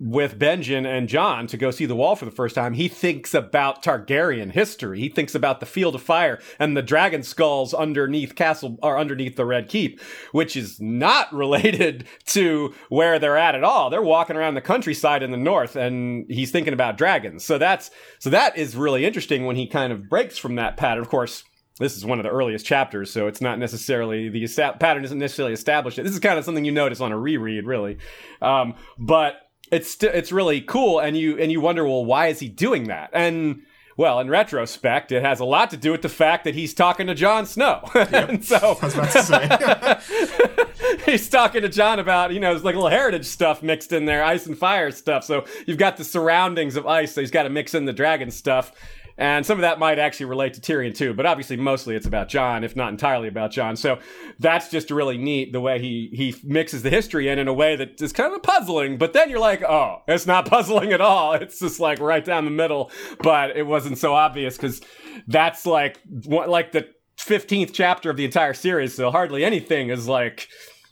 C: with Benjen and Jon to go see the wall for the first time, he thinks about Targaryen history. He thinks about the Field of Fire and the dragon skulls underneath castle or underneath the Red Keep, which is not related to where they're at at all. They're walking around the countryside in the north and he's thinking about dragons. So that's so that is really interesting when he kind of breaks from that pattern. Of course, this is one of the earliest chapters, so it's not necessarily the pattern isn't necessarily established. This is kind of something you notice on a reread, really. Um, but it's st- it's really cool, and you and you wonder, well, why is he doing that? And well, in retrospect, it has a lot to do with the fact that he's talking to Jon Snow. Yep. so
D: I was about to say.
C: he's talking to Jon about, you know, there's like little heritage stuff mixed in there, ice and fire stuff. So you've got the surroundings of ice, so he's got to mix in the dragon stuff. And some of that might actually relate to Tyrion too, but obviously mostly it's about Jon, if not entirely about Jon. So that's just really neat the way he he mixes the history in in a way that is kind of puzzling. But then you're like, oh, it's not puzzling at all. It's just like right down the middle. But it wasn't so obvious because that's like like the 15th chapter of the entire series. So hardly anything is like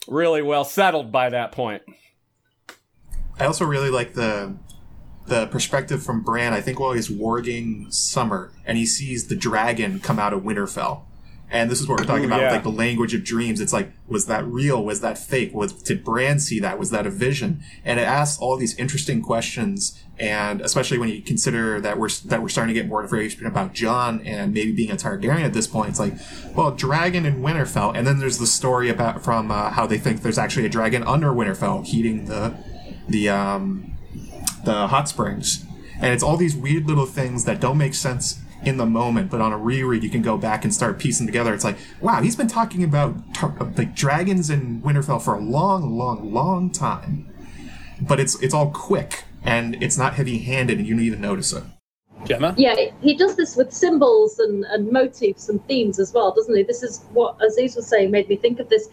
C: really well settled by that point.
D: I also really like the the perspective from Bran, I think while he's warging Summer and he sees the dragon come out of Winterfell. And this is what we're talking Ooh, about, yeah. like the language of dreams. It's like, was that real? Was that fake? Was did Bran see that? Was that a vision? And it asks all these interesting questions. And especially when you consider that we're that we're starting to get more information about Jon and maybe being a Targaryen at this point, it's like, well, dragon in Winterfell, and then there's the story about from uh, how they think there's actually a dragon under Winterfell heating the the um, the hot springs. And it's all these weird little things that don't make sense in the moment, but on a reread, you can go back and start piecing together. It's like, wow, he's been talking about tar- uh, like dragons in Winterfell for a long, long, long time. But it's it's all quick and it's not heavy-handed, and you need to notice it.
B: Gemma?
A: Yeah, he does this with symbols and, and motifs and themes as well, doesn't he? This is what Aziz was saying made me think of this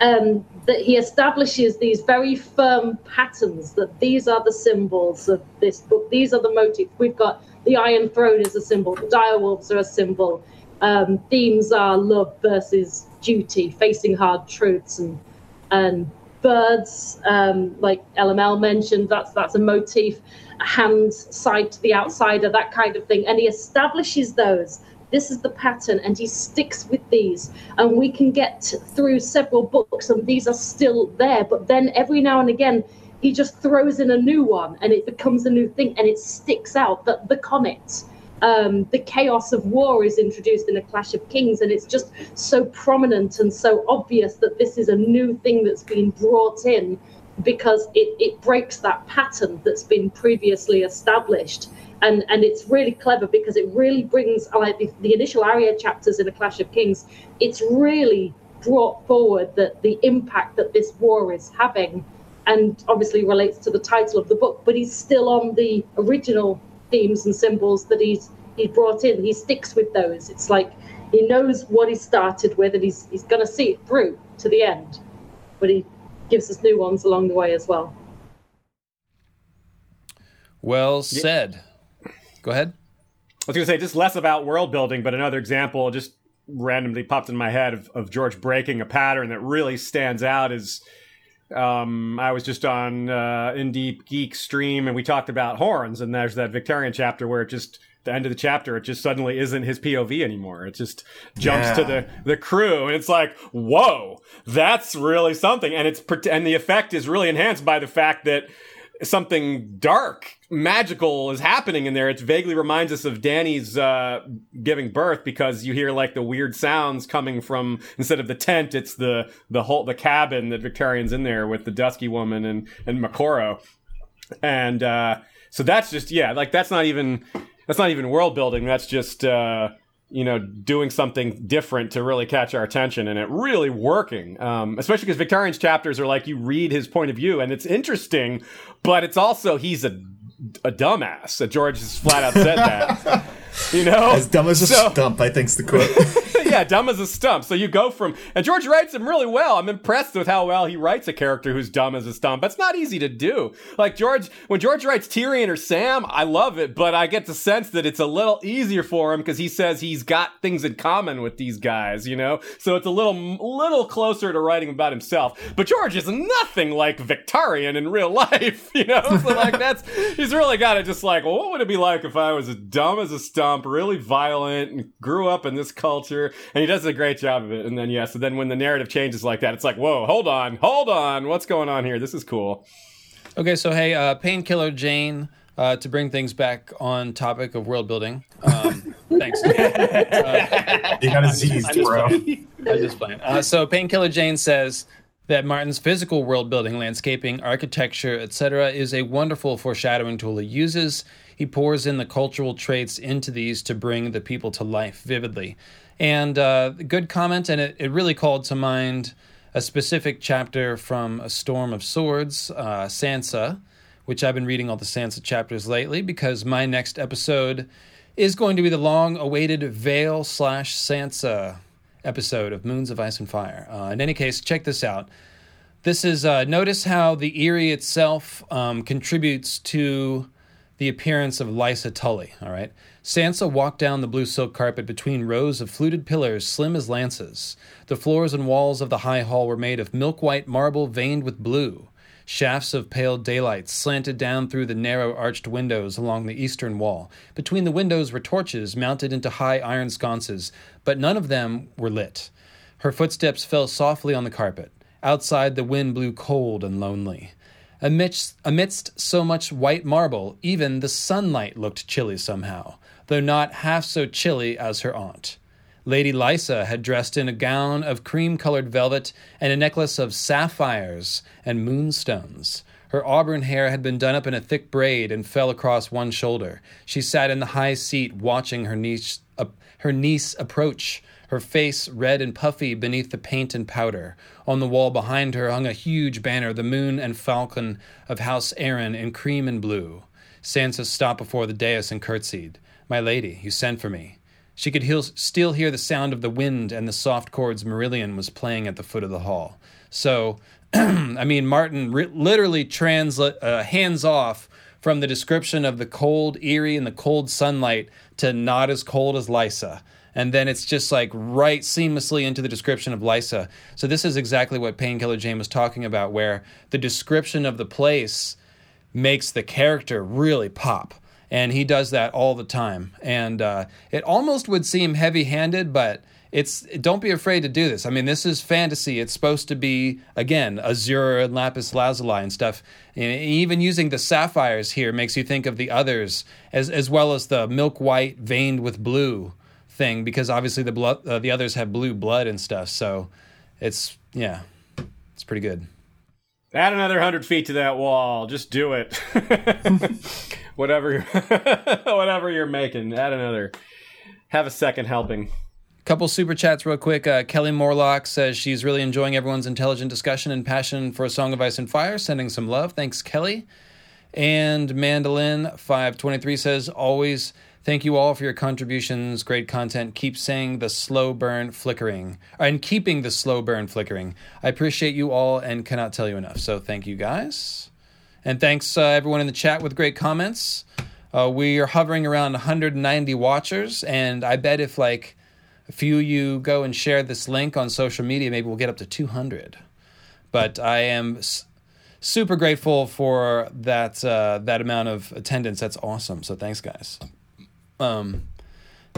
A: um, that he establishes these very firm patterns that these are the symbols of this book, these are the motifs. We've got the Iron Throne is a symbol, the direwolves are a symbol. Um, themes are love versus duty, facing hard truths, and and birds, um, like LML mentioned, that's that's a motif, hand side to the outsider, that kind of thing, and he establishes those. This is the pattern, and he sticks with these, and we can get through several books, and these are still there. But then every now and again, he just throws in a new one, and it becomes a new thing, and it sticks out. that the comet um, the chaos of war is introduced in a Clash of Kings, and it's just so prominent and so obvious that this is a new thing that's been brought in because it, it breaks that pattern that's been previously established. And, and it's really clever because it really brings like the, the initial Arya chapters in a Clash of Kings. It's really brought forward that the impact that this war is having, and obviously relates to the title of the book. But he's still on the original themes and symbols that he's he brought in. He sticks with those. It's like he knows what he started with, and he's he's going to see it through to the end. But he gives us new ones along the way as well.
B: Well said. Go ahead.
C: I was going to say just less about world building, but another example just randomly popped in my head of, of George breaking a pattern that really stands out is um, I was just on uh, In Deep Geek stream and we talked about horns, and there's that Victarion chapter where it just the end of the chapter, it just suddenly isn't his POV anymore. It just jumps yeah. to the the crew, and it's like, whoa, that's really something. And it's and the effect is really enhanced by the fact that something dark, magical is happening in there. It vaguely reminds us of Dany's uh, giving birth because you hear like the weird sounds coming from instead of the tent, it's the the whole the cabin that Victarion's in there with the dusky woman and and Moqorro, and uh, so that's just yeah, like that's not even that's not even world building. That's just uh, you know doing something different to really catch our attention and it really working um, especially because Victarion's chapters are like you read his point of view and it's interesting but it's also he's a a dumbass. George has flat out said that you know
D: as dumb as a so, stump i think's the quote
C: yeah, dumb as a stump. So you go from, and George writes him really well. I'm impressed with how well he writes a character who's dumb as a stump. That's not easy to do. Like George, when George writes Tyrion or Sam, I love it, but I get the sense that it's a little easier for him because he says he's got things in common with these guys, you know? So it's a little, little closer to writing about himself. But George is nothing like Victarion in real life, you know? So like that's, he's really got to just like, well, what would it be like if I was as dumb as a stump, really violent, and grew up in this culture, and he does a great job of it. And then yeah, so then when the narrative changes like that, it's like, whoa, hold on, hold on, what's going on here? This is cool.
B: Okay, so hey, uh, Painkiller Jane. Uh, to bring things back on topic of world building. Um, thanks.
D: Uh, you got a Z's, bro.
B: I was just playing. Uh, so Painkiller Jane says that Martin's physical world building, landscaping, architecture, etc., is a wonderful foreshadowing tool he uses. He pours in the cultural traits into these to bring the people to life vividly. And uh, good comment, and it, it really called to mind a specific chapter from A Storm of Swords, uh, Sansa, which I've been reading all the Sansa chapters lately because my next episode is going to be the long awaited Veil slash Sansa episode of Moons of Ice and Fire. Uh, in any case, check this out. This is uh, notice how the Eyrie itself um, contributes to the appearance of Lysa Tully. All right, Sansa walked down the blue silk carpet between rows of fluted pillars slim as lances. The floors and walls of the high hall were made of milk white marble veined with blue. Shafts of pale daylight slanted down through the narrow arched windows along the eastern wall. Between the windows were torches mounted into high iron sconces, but none of them were lit. Her footsteps fell softly on the carpet. Outside, the wind blew cold and lonely. Amidst, amidst so much white marble, even the sunlight looked chilly somehow though not half so chilly as her aunt. Lady Lysa had dressed in a gown of cream colored velvet and a necklace of sapphires and moonstones. Her auburn hair had been done up in a thick braid and fell across one shoulder. She sat in the high seat watching her niece, uh, her niece approach, her face red and puffy beneath the paint and powder. On the wall behind her hung a huge banner, the moon and falcon of House Arryn in cream and blue. Sansa stopped before the dais and curtsied. My lady, you sent for me. She could heal, still hear the sound of the wind and the soft chords Marillion was playing at the foot of the hall. So, I mean, Martin re- literally translate uh, hands off from the description of the cold Eyrie, and the cold sunlight to not as cold as Lysa. And then it's just like right seamlessly into the description of Lysa. So this is exactly what Painkiller Jane was talking about, where the description of the place makes the character really pop. And he does that all the time. And uh, it almost would seem heavy handed, but it's don't be afraid to do this. I mean, this is fantasy. It's supposed to be again azure and lapis lazuli and stuff. And even using the sapphires here makes you think of the others as as well as the milk white veined with blue thing because obviously the blood uh, the others have blue blood and stuff. So it's yeah, it's pretty good.
C: Add another hundred feet to that wall. Just do it. whatever, whatever you're making. Add another. Have a second helping.
B: Couple super chats, real quick. Uh, Kelly Morlock says she's really enjoying everyone's intelligent discussion and passion for A Song of Ice and Fire. Sending some love. Thanks, Kelly. And Mandolin523 says, always thank you all for your contributions. Great content. Keep saying the slow burn flickering and keeping the slow burn flickering. I appreciate you all and cannot tell you enough. So thank you guys. And thanks, uh, everyone in the chat with great comments. Uh, we are hovering around 190 watchers, and I bet if like a few of you go and share this link on social media, maybe we'll get up to 200. But I am s- super grateful for that uh, that amount of attendance. That's awesome. So thanks, guys. Um,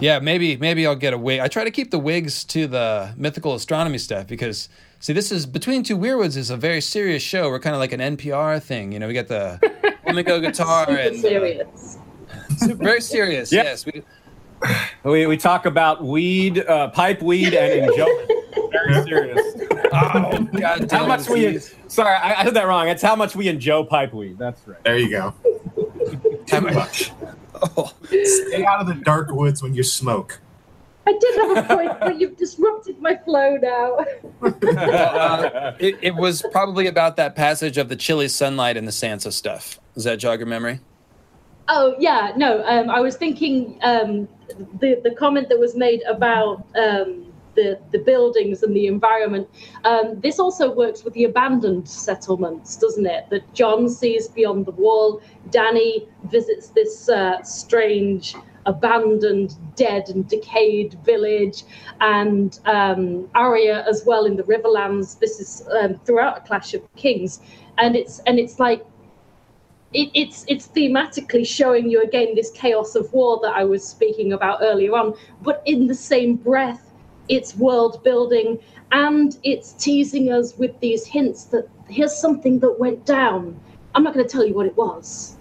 B: yeah, maybe maybe I'll get a wig. I try to keep the wigs to the mythical astronomy stuff because see, this is between two Weirwoods is a very serious show. We're kind of like an NPR thing, you know. We got the flamenco guitar and uh,
A: serious.
B: super, very serious.
C: Yeah.
B: Yes, we,
C: We, we talk about weed, uh, pipe weed, and enjoy. Very serious.
B: oh god,
C: How much
B: it,
C: we?
B: Aziz.
C: Sorry, I, I heard that wrong. It's how much we enjoy pipe weed. That's right.
D: There you go.
B: How
D: Too
B: much-
D: much.
B: Oh.
D: Stay out of the dark woods when you smoke.
A: I did have a point, but you've disrupted my flow now.
B: Uh, it, it was probably about that passage of the chilly sunlight and the Sansa stuff. Does that jog your memory?
A: Oh yeah, no. Um, I was thinking um, the the comment that was made about um, the the buildings and the environment. Um, this also works with the abandoned settlements, doesn't it? That Jon sees beyond the wall. Dany visits this uh, strange, abandoned, dead and decayed village, and um, Arya as well in the Riverlands. This is um, throughout a Clash of Kings, and it's and it's like it, it's it's thematically showing you again this chaos of war that I was speaking about earlier on, but in the same breath, it's world building and it's teasing us with these hints that here's something that went down. I'm not going to tell you what it was,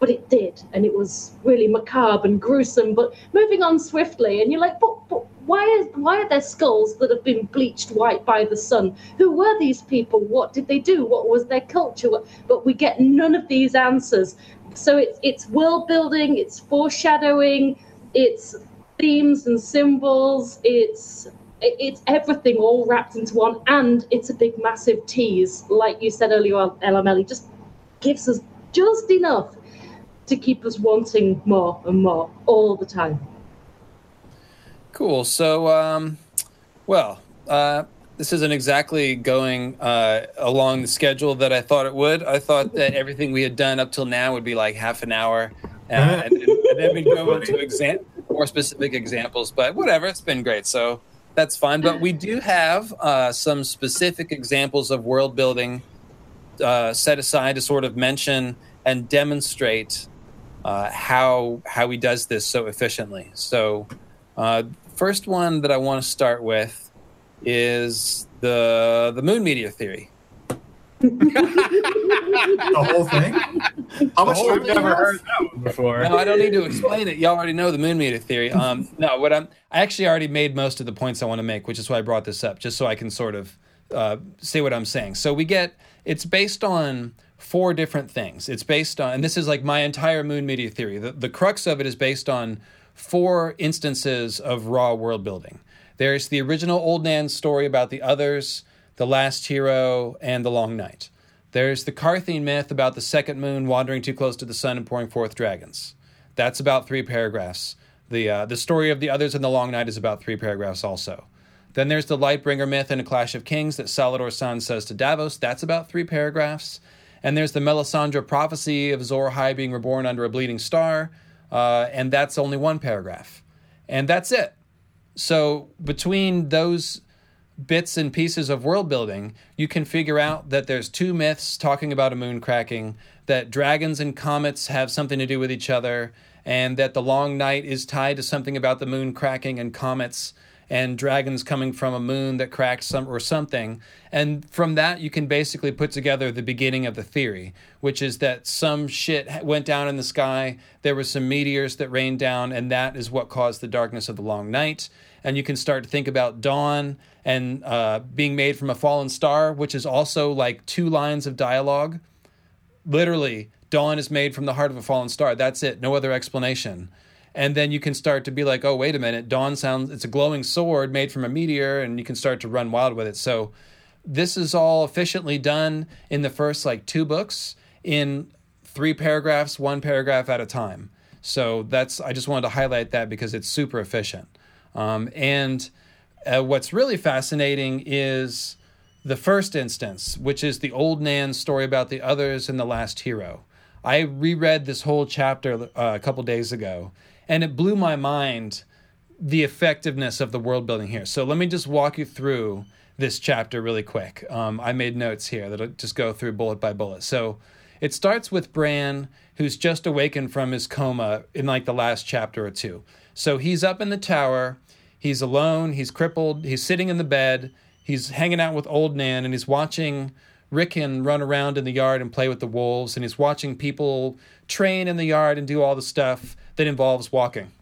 A: but it did, and it was really macabre and gruesome. But moving on swiftly, and you're like, but, but why is why are there skulls that have been bleached white by the sun? Who were these people? What did they do? What was their culture? But we get none of these answers. So it's it's world building, it's foreshadowing, it's themes and symbols. It's it's everything all wrapped into one, and it's a big massive tease, like you said earlier on, LML. It just gives us just enough to keep us wanting more and more all the time.
B: Cool. So, um, well, uh, this isn't exactly going uh, along the schedule that I thought it would. I thought that everything we had done up till now would be like half an hour, uh, and, and, and then we'd go into exam- more specific examples. But whatever, it's been great. So that's fine. But we do have uh, some specific examples of world building uh, set aside to sort of mention and demonstrate uh, how how he does this so efficiently. So, uh, first one that I want to start with is the the moon meteor theory.
D: The whole thing? How much
B: whole
D: time
B: thing?
D: do you
C: Never
D: have?
C: heard that one before.
B: No, I don't need to explain it. Y'all already know the moon meteor theory. Um, no, what I'm I actually already made most of the points I want to make, which is why I brought this up, just so I can sort of uh, say what I'm saying. So we get it's based on four different things. It's based on, and this is like my entire moon meteor theory. The, the crux of it is based on four instances of raw world building. There's the original Old Nan story about the others, the last hero, and the long night. There's the Qartheen myth about the second moon wandering too close to the sun and pouring forth dragons. That's about three paragraphs. The uh, the story of the others in the long night is about three paragraphs also. Then there's the Lightbringer myth in A Clash of Kings that Salladhor Saan says to Davos. That's about three paragraphs. And there's the Melisandre prophecy of Ahai being reborn under a bleeding star, uh, and that's only one paragraph. And that's it. So between those bits and pieces of world building, you can figure out that there's two myths talking about a moon cracking, that dragons and comets have something to do with each other, and that the long night is tied to something about the moon cracking and comets and dragons coming from a moon that cracked some or something. And from that, you can basically put together the beginning of the theory, which is that some shit went down in the sky. There were some meteors that rained down, and that is what caused the darkness of the long night. And you can start to think about dawn and uh, being made from a fallen star, which is also like two lines of dialogue. Literally, dawn is made from the heart of a fallen star. That's it. No other explanation and then you can start to be like, oh, wait a minute, Dawn sounds it's a glowing sword made from a meteor, and you can start to run wild with it. So this is all efficiently done in the first like two books in three paragraphs, one paragraph at a time. So that's I just wanted to highlight that because it's super efficient. Um, and uh, what's really fascinating is the first instance, which is the old Nan story about the others and the last hero. I reread this whole chapter uh, a couple days ago, and it blew my mind the effectiveness of the world building here. So let me just walk you through this chapter really quick. Um, I made notes here that'll just go through bullet by bullet. So it starts with Bran, who's just awakened from his coma in like the last chapter or two. So he's up in the tower, he's alone, he's crippled, he's sitting in the bed, he's hanging out with old Nan, and he's watching Rickon run around in the yard and play with the wolves, and he's watching people train in the yard and do all the stuff that involves walking,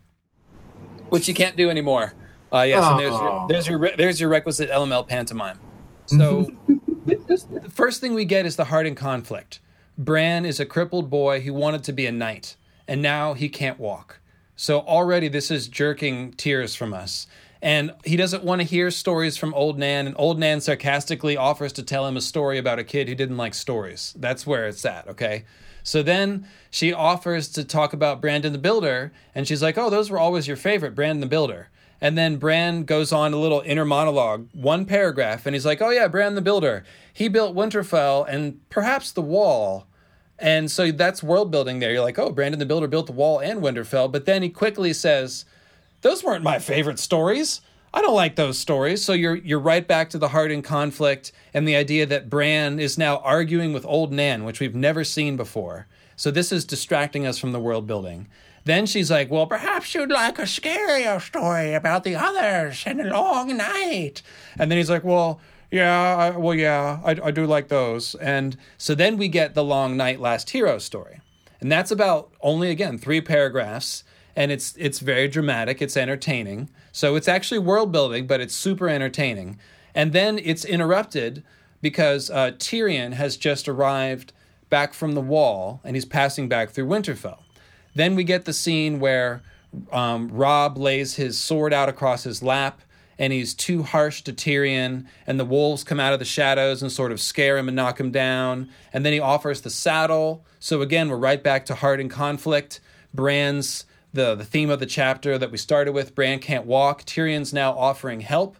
B: which you can't do anymore. Uh, yes, and there's your, there's your there's your requisite LML pantomime. So the first thing we get is the Harding conflict. Bran is a crippled boy who wanted to be a knight, and now he can't walk. So already this is jerking tears from us. And he doesn't want to hear stories from Old Nan, and Old Nan sarcastically offers to tell him a story about a kid who didn't like stories. That's where it's at, okay? So then she offers to talk about Brandon the Builder, and she's like, Oh, those were always your favorite, Brandon the Builder. And then Bran goes on a little inner monologue, one paragraph, and he's like, Oh, yeah, Bran the Builder. He built Winterfell and perhaps the wall. And so that's world building there. You're like, Oh, Brandon the Builder built the wall and Winterfell. But then he quickly says, Those weren't my favorite stories. I don't like those stories. So you're you're right back to the Harding conflict and the idea that Bran is now arguing with old Nan, which we've never seen before. So this is distracting us from the world building. Then she's like, "Well, perhaps you'd like a scarier story about the others and a long night." And then he's like, "Well, yeah, I, well, yeah, I, I do like those." And so then we get the long night last hero story, and that's about only again three paragraphs and it's it's very dramatic. It's entertaining. So it's actually world building, but it's super entertaining. And then it's interrupted because uh, Tyrion has just arrived back from the wall, and he's passing back through Winterfell. Then we get the scene where um, Robb lays his sword out across his lap, and he's too harsh to Tyrion, and the wolves come out of the shadows and sort of scare him and knock him down. And then he offers the saddle. So again, we're right back to Harding conflict. Bran's the, the theme of the chapter that we started with Bran can't walk. Tyrion's now offering help.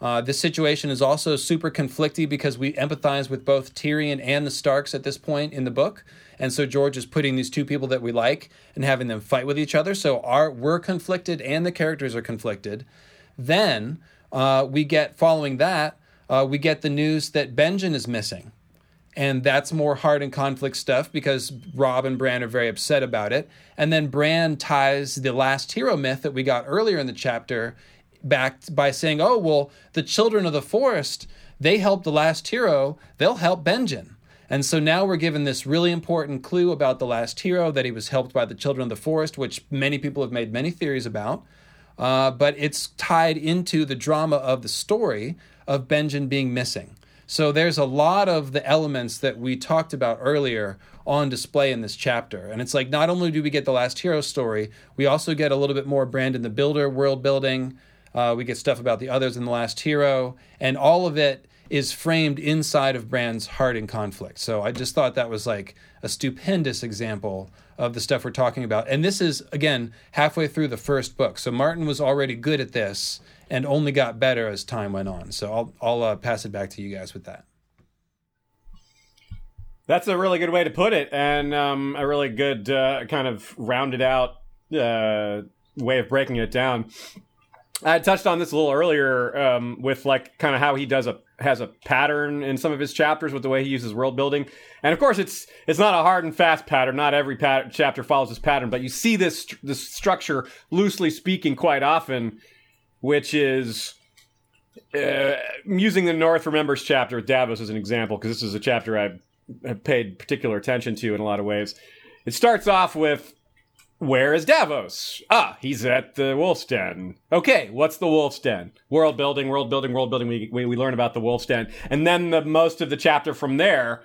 B: Uh, this situation is also super conflicty because we empathize with both Tyrion and the Starks at this point in the book. And so George is putting these two people that we like and having them fight with each other. So our, we're conflicted and the characters are conflicted. Then uh, we get, following that, uh, we get the news that Benjen is missing and that's more hard and conflict stuff because Robb and Bran are very upset about it. And then Bran ties the last hero myth that we got earlier in the chapter back by saying, "Oh, well, the children of the forest, they helped the last hero, they'll help Benjen." And so now we're given this really important clue about the last hero that he was helped by the children of the forest, which many people have made many theories about. Uh, but it's tied into the drama of the story of Benjen being missing. So there's a lot of the elements that we talked about earlier on display in this chapter. And it's like not only do we get the last hero story, we also get a little bit more Brandon the Builder world building. Uh, we get stuff about the others in the last hero, and all of it is framed inside of Bran's Harding conflict. So I just thought that was like a stupendous example of the stuff we're talking about. And this is again halfway through the first book. So Martin was already good at this and only got better as time went on. So I'll I'll uh, pass it back to you guys with that.
C: That's a really good way to put it, and um, a really good uh, kind of rounded out uh, way of breaking it down. I touched on this a little earlier um, with like kind of how he does a has a pattern in some of his chapters with the way he uses world building, and of course it's it's not a hard and fast pattern. Not every pat- chapter follows this pattern, but you see this this structure loosely speaking quite often, which is uh, using the North Remembers chapter with Davos as an example because this is a chapter I have paid particular attention to in a lot of ways. It starts off with where is Davos? Ah, he's at the Wolf's Den. Okay, what's the Wolf's Den? World building, world building, world building. We, we, we learn about the Wolf's Den. And then the most of the chapter from there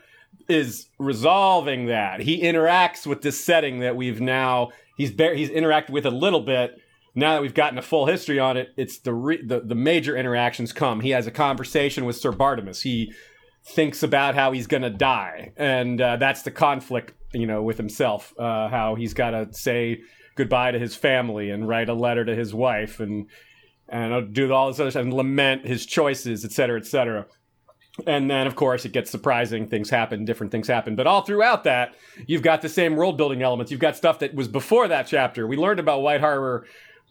C: is resolving that. He interacts with this setting that we've now, he's, bar- he's interacted with a little bit. Now that we've gotten a full history on it, it's the, re- the, the major interactions come. He has a conversation with Sir Bartimus. He thinks about how he's going to die. And uh, that's the conflict you know, with himself, uh, how he's got to say goodbye to his family and write a letter to his wife and and do all this other stuff and lament his choices, et cetera, et cetera. And then, of course, it gets surprising. Things happen, different things happen. But all throughout that, you've got the same world building elements. You've got stuff that was before that chapter. We learned about White Harbor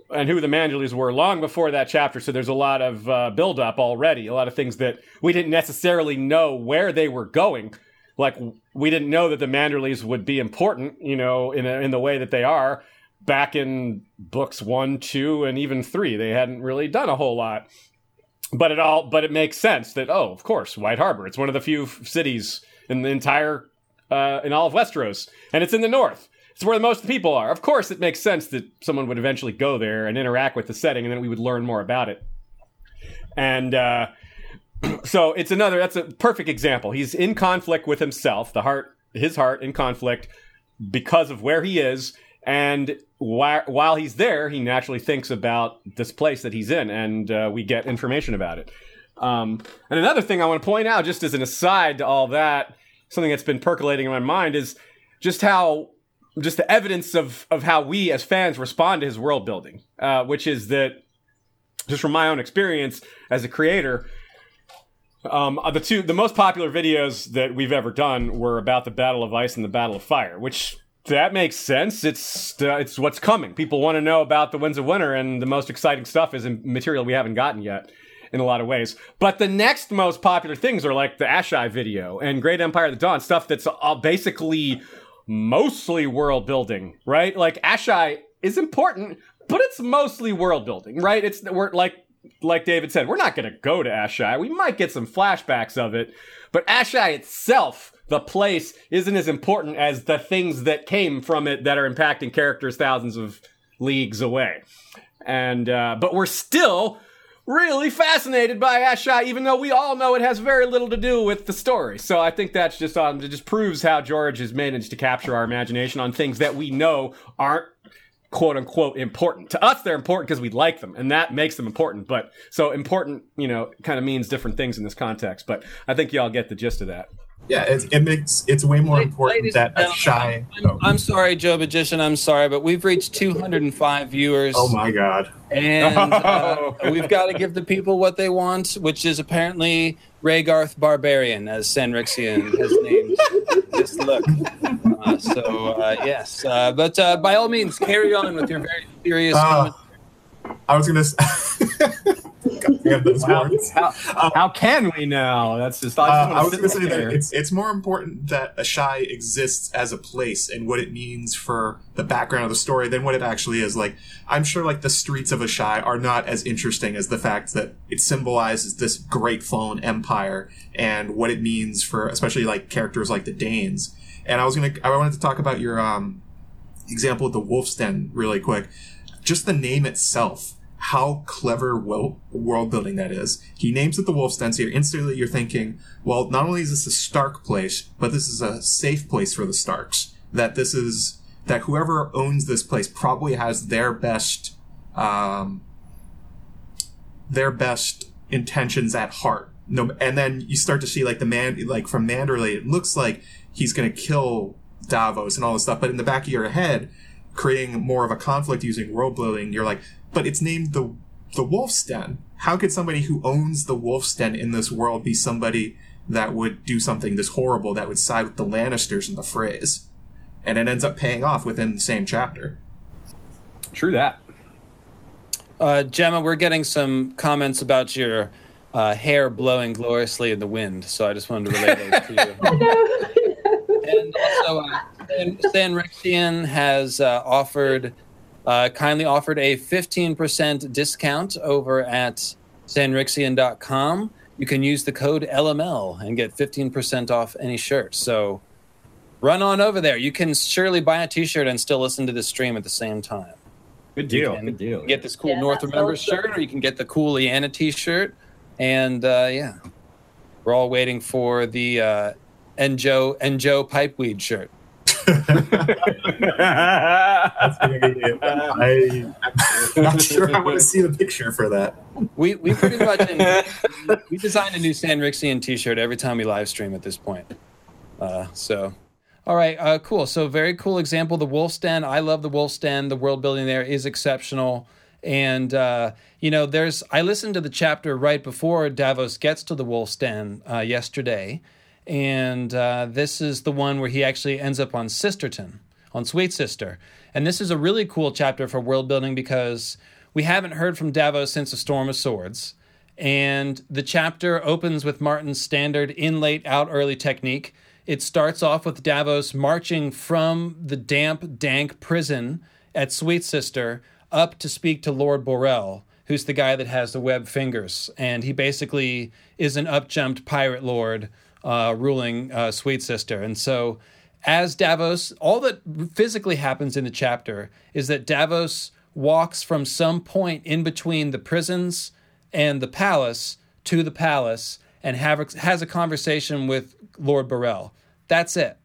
C: and who the Manderleys were long before that chapter. So there's a lot of uh, build up already, a lot of things that we didn't necessarily know where they were going like we didn't know that the Manderleys would be important, you know, in a, in the way that they are back in books one, two, and even three. They hadn't really done a whole lot, but it all but it makes sense that oh, of course, White Harbor. It's one of the few cities in the entire uh, in all of Westeros, and it's in the north. It's where the most people are. Of course, it makes sense that someone would eventually go there and interact with the setting, and then we would learn more about it. And uh, so it's another that's a perfect example. He's in conflict with himself the heart his heart in conflict because of where he is. And while, while he's there he naturally thinks about this place that he's in and uh, we get information about it. Um, and another thing i want to point out just as an aside to all that something that's been percolating in my mind is just how just the evidence of of how we as fans respond to his world building uh, which is that just from my own experience as a creator um, uh, the two, the most popular videos that we've ever done were about the Battle of Ice and the Battle of Fire, which that makes sense. It's uh, it's what's coming. People want to know about the Winds of Winter, and the most exciting stuff is material we haven't gotten yet in a lot of ways. But the next most popular things are like the Asshai video and Great Empire of the Dawn stuff that's uh, basically mostly world building, right? Like Asshai is important, but it's mostly world building, right? It's we're like like David said, we're not going to go to Asshai. We might get some flashbacks of it, but Asshai itself, the place, isn't as important as the things that came from it that are impacting characters thousands of leagues away. And uh, but we're still really fascinated by Asshai, even though we all know it has very little to do with the story. So I think that's just um, it just proves how George has managed to capture our imagination on things that we know aren't quote unquote important. To us, they're important because we like them, and that makes them important. But so important, you know, kind of means different things in this context. But I think y'all get the gist of that.
D: Yeah, it, it makes it's way more important that Asshai.
B: I'm, I'm, sorry, Joe Magician. I'm sorry, but we've reached 205 viewers.
D: Oh my god!
B: And uh, we've got to give the people what they want, which is apparently Rhaegarth Barbarian, as Sanrixian has named this look. So uh, yes, uh, but uh, by all means, carry on with your very serious. Uh,
D: I was gonna.
C: wow. how, how, can we now? That's just. I,
D: uh, I was going to say that it's it's more important that Asshai exists as a place and what it means for the background of the story than what it actually is. Like I'm sure, like the streets of Asshai are not as interesting as the fact that it symbolizes this great fallen empire and what it means for, especially like characters like the Danes. And I was gonna, I wanted to talk about your um, example of the Wolf's Den really quick. Just the name itself how clever world building that is. He names it the Wolf's Den, so you're instantly you're thinking, well, not only is this a Stark place, but this is a safe place for the Starks. That this is that whoever owns this place probably has their best, um, their best intentions at heart. No, and then you start to see like the man, like from Manderley, it looks like he's going to kill Davos and all this stuff, but in the back of your head, creating more of a conflict using world building, you're like, but it's named the the Wolf's Den. How could somebody who owns the Wolf's Den in this world be somebody that would do something this horrible that would side with the Lannisters in the Freys? And it ends up paying off within the same chapter.
C: True that.
B: Uh, Gemma, we're getting some comments about your uh, hair blowing gloriously in the wind, so I just wanted to relay those to you. and also, uh, Stan Rixian has uh, offered, uh, kindly offered a 15% discount over at sanrixian.com. You can use the code LML and get 15% off any shirt. So run on over there. You can surely buy a t shirt and still listen to the stream at the same time.
C: Good deal. Good deal.
B: Get this cool yeah, North Remember shirt, or you can get the cool Lyanna t-shirt. And uh, yeah, we're all waiting for the uh, Enjo Enjo pipeweed shirt. That's
D: gonna. I, I'm not sure I want to see the picture for that.
B: We we pretty much in, we design a new San Rixian T-shirt every time we live stream at this point. Uh, so all right, uh, cool. So very cool example. The Wolf's Den. I love the Wolf's Den. The world building there is exceptional. And uh, you know, there's. I listened to the chapter right before Davos gets to the Wolf's Den uh, yesterday, and uh, this is the one where he actually ends up on Sisterton, on Sweet Sister. And this is a really cool chapter for world building because we haven't heard from Davos since the Storm of Swords. And the chapter opens with Martin's standard in late, out early technique it starts off with Davos marching from the damp, dank prison at Sweet Sister up to speak to Lord Borrell, who's the guy that has the web fingers. And he basically is an upjumped pirate lord uh, ruling uh, Sweet Sister. And so, as Davos, all that physically happens in the chapter is that Davos walks from some point in between the prisons and the palace to the palace and have, has a conversation with Lord Borrell. That's it.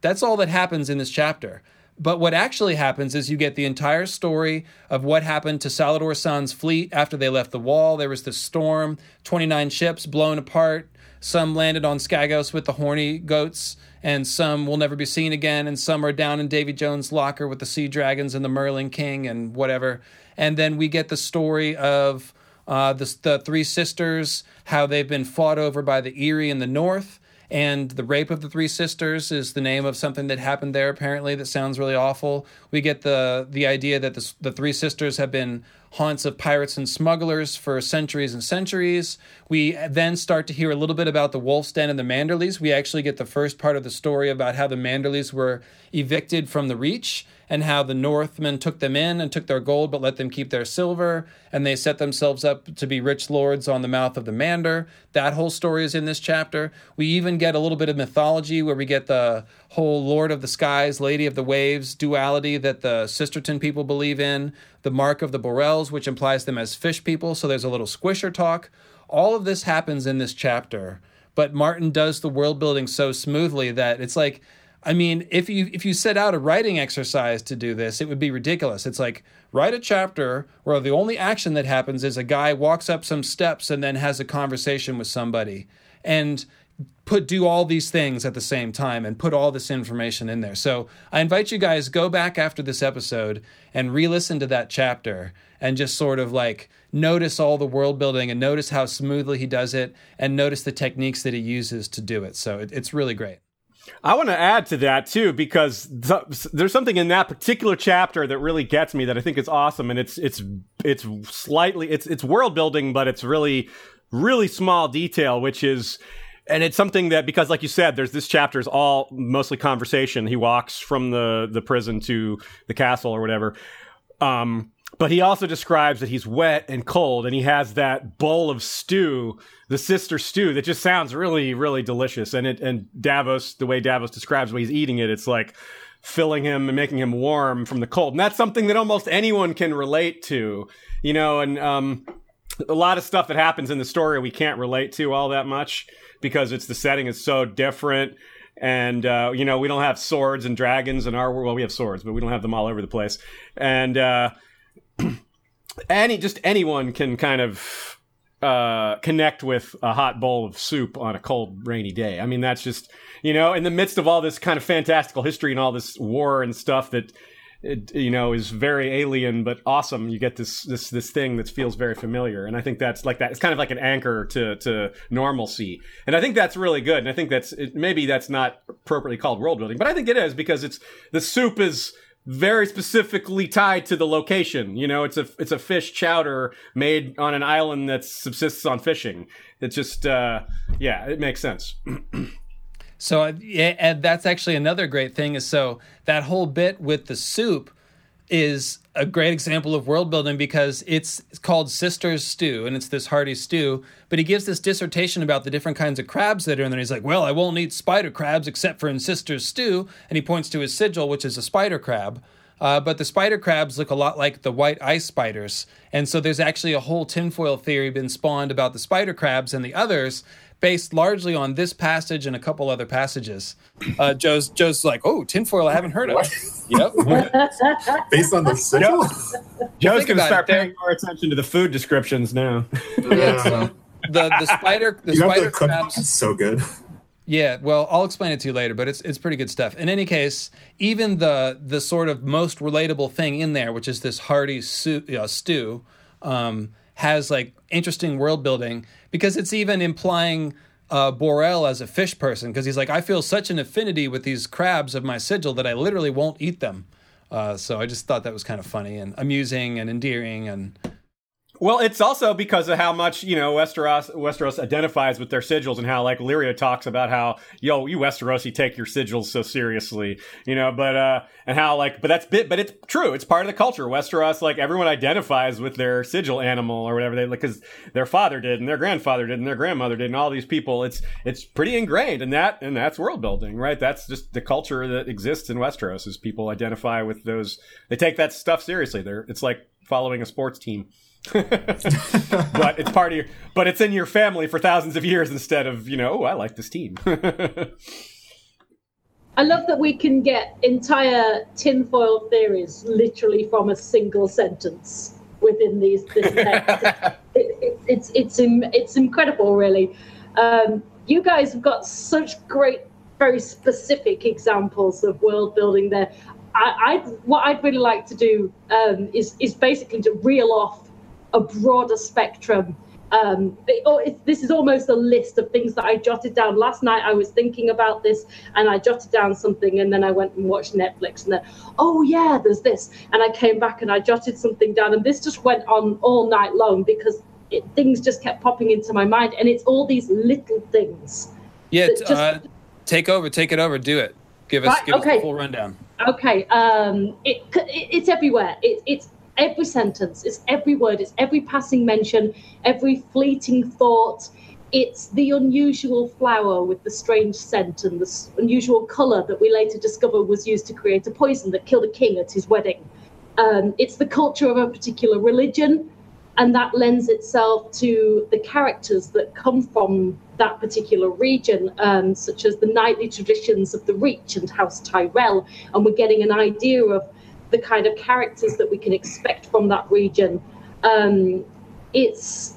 B: That's all that happens in this chapter. But what actually happens is you get the entire story of what happened to Salladhor Saan's fleet after they left the wall. There was this storm, 29 ships blown apart. Some landed on Skagos with the horny goats, and some will never be seen again, and some are down in Davy Jones' locker with the sea dragons and the Merling King and whatever. And then we get the story of uh, the, the three sisters, how they've been fought over by the Eyrie in the north and the rape of the three sisters is the name of something that happened there apparently that sounds really awful we get the the idea that the, the three sisters have been haunts of pirates and smugglers for centuries and centuries. We then start to hear a little bit about the wolf's den and the manderleys. We actually get the first part of the story about how the manderleys were evicted from the reach and how the Northmen took them in and took their gold but let them keep their silver, and they set themselves up to be rich lords on the mouth of the Mander. That whole story is in this chapter. We even get a little bit of mythology where we get the whole Lord of the Skies, Lady of the Waves duality that the Sisterton people believe in, the mark of the Borrells, which implies them as fish people, so there's a little squisher talk. All of this happens in this chapter, but Martin does the world building so smoothly that it's like I mean, if you if you set out a writing exercise to do this, it would be ridiculous. It's like write a chapter where the only action that happens is a guy walks up some steps and then has a conversation with somebody and put do all these things at the same time and put all this information in there. So, I invite you guys go back after this episode and re-listen to that chapter and just sort of like notice all the world building and notice how smoothly he does it and notice the techniques that he uses to do it. So, it, it's really great.
C: I want to add to that too because th- there's something in that particular chapter that really gets me that I think is awesome, and it's it's it's slightly it's it's world building, but it's really really small detail, which is. And it's something that, because like you said, there's this chapter is all mostly conversation. He walks from the, the prison to the castle or whatever. Um, but he also describes that he's wet and cold and he has that bowl of stew the sister stew that just sounds really really delicious. And it and davos the way davos describes when he's eating it it's like filling him and making him warm from the cold. And that's something that almost anyone can relate to you know and um, a lot of stuff that happens in the story we can't relate to all that much because it's the setting is so different. And uh, you know we don't have swords and dragons in our world well we have swords but we don't have them all over the place. And uh, any just anyone can kind of uh, connect with a hot bowl of soup on a cold, rainy day. I mean, that's just you know, in the midst of all this kind of fantastical history and all this war and stuff that it, you know is very alien but awesome. You get this this this thing that feels very familiar, and I think that's like that. It's kind of like an anchor to to normalcy, and I think that's really good. And I think that's it, maybe that's not appropriately called world building, but I think it is because it's the soup is very specifically tied to the location. You know, it's a it's a fish chowder made on an island that subsists on fishing. It's just uh, yeah, it makes sense.
B: so and that's actually another great thing is so that whole bit with the soup is a great example of world building because it's called Sister's Stew and it's this hearty stew. But he gives this dissertation about the different kinds of crabs that are in there. He's like, Well, I won't eat spider crabs except for in Sister's Stew. And he points to his sigil, which is a spider crab. Uh, but the spider crabs look a lot like the white ice spiders. And so there's actually a whole tinfoil theory been spawned about the spider crabs and the others based largely on this passage and a couple other passages. Uh, Joe's Joe's like, oh, tinfoil, I haven't heard of. yep.
D: based on the sigil.
C: Joe's going to start paying more attention to the food descriptions now.
B: yeah. So the the spider the
D: you
B: spider
D: crabs. That's so good.
B: Yeah, well, I'll explain it to you later, but it's it's pretty good stuff. In any case, even the the sort of most relatable thing in there, which is this hearty stew, you know, stew um, has like interesting world building because it's even implying uh, Borrell as a fish person because he's like, I feel such an affinity with these crabs of my sigil that I literally won't eat them. Uh, so I just thought that was kind of funny and amusing and endearing and
C: well, it's also because of how much you know Westeros Westeros identifies with their sigils and how like Lyria talks about how yo you Westerosi take your sigils so seriously, you know, but uh and how like but that's bit but it's true. It's part of the culture. Westeros like everyone identifies with their sigil animal or whatever they like because their father did and their grandfather did and their grandmother did and all these people. It's it's pretty ingrained in that and that's world building right? That's just the culture that exists in Westeros is people identify with those they take that stuff seriously. They're it's like following a sports team. but it's part of your, but it's in your family for thousands of years instead of you know oh I like this team.
A: I love that we can get entire tinfoil theories literally from a single sentence within these this text. it, it, it's it's it's incredible, really. Um, you guys have got such great, very specific examples of world building there. I, I what I'd really like to do um, is is basically to reel off a broader spectrum. Um, it, this is almost a list of things that I jotted down last night. I was thinking about this and I jotted down something, and then I went and watched Netflix, and then, oh yeah, there's this, and I came back and I jotted something down, and this just went on all night long because it, things just kept popping into my mind, and it's all these little things.
B: Yeah, just, uh, take over, take it over, do it. Give us, right, give okay. us the full rundown.
A: Okay, um, it, it, it's everywhere. It, it's every sentence, it's every word, it's every passing mention, every fleeting thought. It's the unusual flower with the strange scent and the unusual colour that we later discover was used to create a poison that killed a king at his wedding. Um, it's the culture of a particular religion, and that lends itself to the characters that come from that particular region, um, such as the knightly traditions of the Reach and House Tyrell. And we're getting an idea of the kind of characters that we can expect from that region. Um, it's,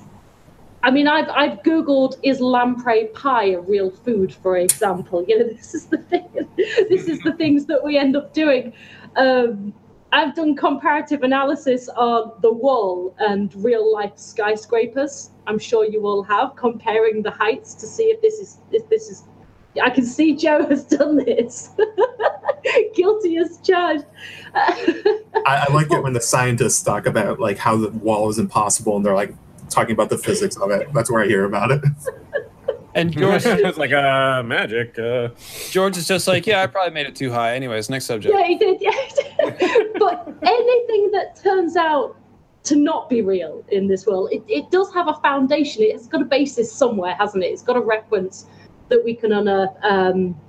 A: I mean, I've, I've Googled, is lamprey pie a real food, for example? You know, this is the thing, this is the things that we end up doing. Um, I've done comparative analysis on the wall and real life skyscrapers. I'm sure you all have, comparing the heights to see if this is if this is I can see Joe has done this. Guilty as charged.
D: I, I, like it when the scientists talk about like how the wall is impossible, and they're like talking about the physics of it. That's where I hear about it.
B: And George
C: is like, uh, magic. Uh.
B: George is just like, yeah, I probably made it too high. Anyways, next subject.
A: Yeah, he did. Yeah, he did. but anything that turns out to not be real in this world, it, it does have a foundation. It's got a basis somewhere, hasn't it? It's got a reference that we can unearth. Um,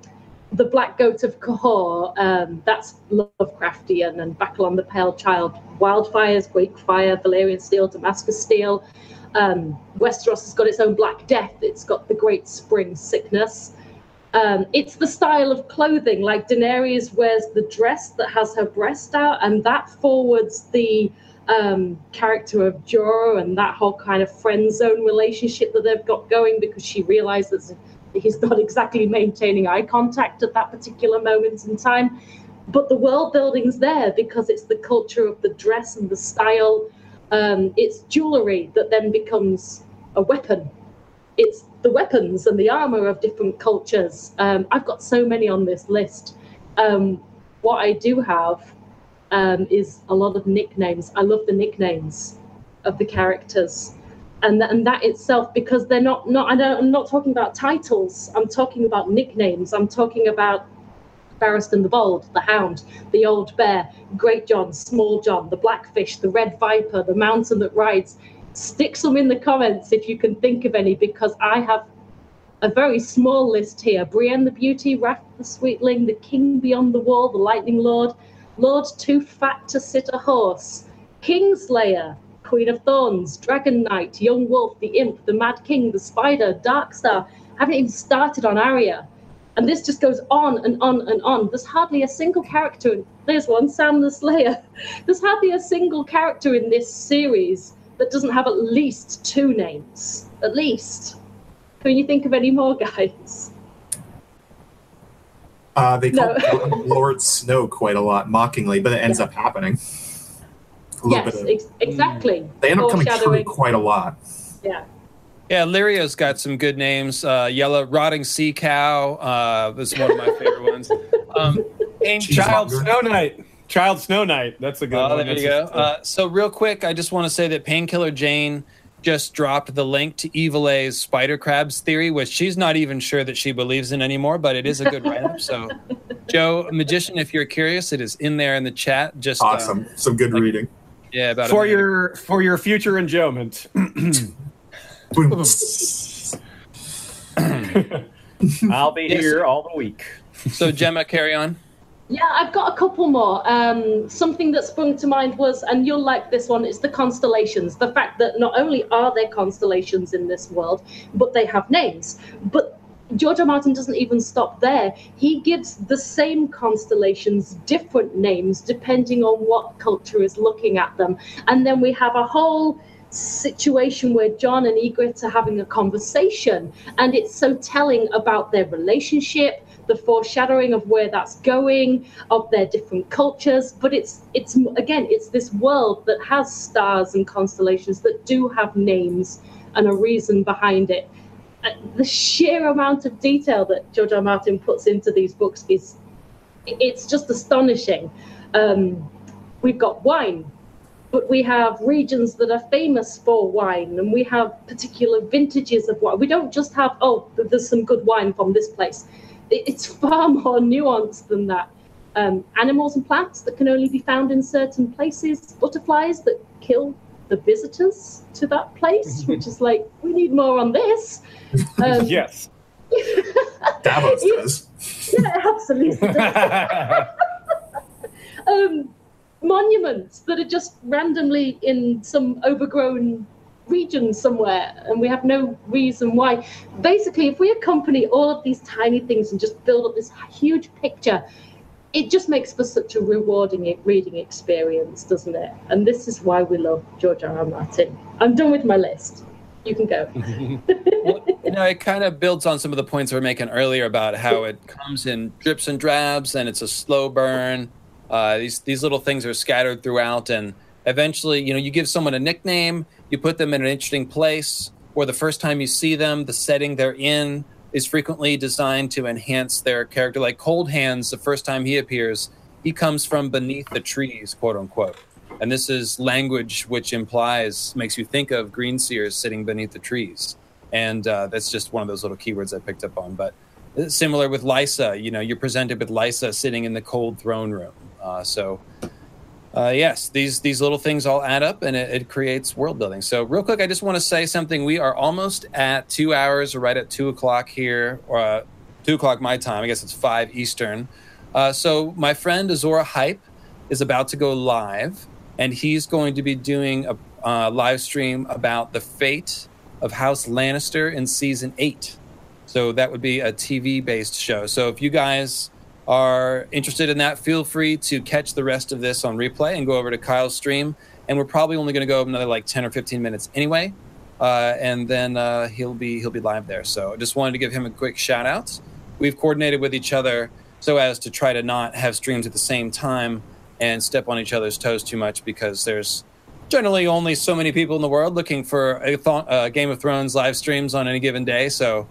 A: the Black Goat of Qohor, um, that's Lovecraftian, and Bakkalon the Pale Child, Wildfires, Quake Fire, Valyrian Steel, Damascus Steel. Um, Westeros has got its own Black Death, it's got the Great Spring Sickness. Um, it's the style of clothing, like Daenerys wears the dress that has her breast out, and that forwards the um, character of Jorah and that whole kind of friend zone relationship that they've got going because she realizes he's not exactly maintaining eye contact at that particular moment in time. But the world building's there because it's the culture of the dress and the style. Um, it's jewelry that then becomes a weapon. It's the weapons and the armor of different cultures. Um, I've got so many on this list. Um, what I do have um, is a lot of nicknames. I love the nicknames of the characters. And, and that itself, because they're not, not I don't, I'm not talking about titles, I'm talking about nicknames. I'm talking about Barristan the Bold, the Hound, the Old Bear, Greatjon, Small John, the Blackfish, the Red Viper, the Mountain that Rides. Stick some in the comments if you can think of any, because I have a very small list here. Brienne the Beauty, Raff the Sweetling, the King Beyond the Wall, the Lightning Lord, Lord Too Fat to Sit a Horse, Kingslayer, Queen of Thorns, Dragon Knight, Young Wolf, the Imp, the Mad King, the Spider, Darkstar. I haven't even started on Arya. And this just goes on and on and on. There's hardly a single character. There's one, Sam the Slayer. There's hardly a single character in this series that doesn't have at least two names. At least. Can you think of any more, guys?
D: Uh, they call
A: No.
D: Lord Snow quite a lot mockingly, but it ends
A: Yeah.
D: up happening. A little
A: Yes,
D: bit of,
A: ex- exactly.
D: they end up coming true quite a lot.
A: Yeah.
B: Yeah, Lyrio's got some good names. Uh, Yellow Rotting Sea Cow uh, is one of my favorite ones. Um, King
D: Cheese
C: Child
D: monger.
C: Snow Knight. Child Snow Knight. That's a good
B: Oh,
C: one.
B: there you go. Uh, so, real quick, I just want to say that Painkiller Jane just dropped the link to Evil A's spider crabs theory, which she's not even sure that she believes in anymore, but it is a good write up. So, Joe, Magician, if you're curious, it is in there in the chat. Just uh,
D: Awesome. Some good reading.
B: Yeah, about
C: for your for your future enjoyment. I'll be
B: Yes.
C: here all the week.
B: So, Gemma, carry on.
A: Yeah, I've got a couple more. Um, something that sprung to mind was, and you'll like this one, is the constellations. The fact that not only are there constellations in this world, but they have names. But George R. Martin doesn't even stop there. He gives the same constellations different names depending on what culture is looking at them. And then we have a whole situation where Jon and Ygritte are having a conversation, and it's so telling about their relationship, the foreshadowing of where that's going, of their different cultures. But it's it's again, it's this world that has stars and constellations that do have names and a reason behind it. Uh, The sheer amount of detail that George R. Martin puts into these books is it's just astonishing. Um, we've got wine, but we have regions that are famous for wine, and we have particular vintages of wine. We don't just have, oh, there's some good wine from this place. It's far more nuanced than that. Um, animals and plants that can only be found in certain places, butterflies that kill the visitors to that place, which is like, we need more on this. Um,
C: Yes.
D: Davos does.
A: yeah, absolutely. um, monuments that are just randomly in some overgrown region somewhere, and we have no reason why. Basically, if we accompany all of these tiny things and just build up this huge picture, it just makes for such a rewarding reading experience, doesn't it? And this is why we love George R. R. Martin. I'm done with my list. You can go.
B: Well, you know, it kind of builds on some of the points we were making earlier about how it comes in drips and drabs, and it's a slow burn. Uh, these these little things are scattered throughout, and eventually, you know, you give someone a nickname, you put them in an interesting place, or the first time you see them, the setting they're in is frequently designed to enhance their character. Like Cold Hands, the first time he appears, he comes from beneath the trees, quote unquote. And this is language which implies, makes you think of greenseers sitting beneath the trees and uh, that's just one of those little keywords I picked up on. But uh, similar with Lysa, you know, you're presented with Lysa sitting in the cold throne room. Uh, so, uh, yes, these these little things all add up, and it, it creates world building. So, real quick, I just want to say something. We are almost at two hours, right at two o'clock here, or uh, two o'clock my time. I guess it's five Eastern. Uh, so, my friend Azor Ahype is about to go live, and he's going to be doing a uh, live stream about the fate of House Lannister in season eight. So that would be a TV based show. So if you guys are interested in that, feel free to catch the rest of this on replay and go over to Kyle's stream. And we're probably only going to go another like 10 or 15 minutes anyway. Uh, and then uh, he'll be he'll be live there. So I just wanted to give him a quick shout out. We've coordinated with each other so as to try to not have streams at the same time and step on each other's toes too much because there's generally only so many people in the world looking for a th- uh, Game of Thrones live streams on any given day. So,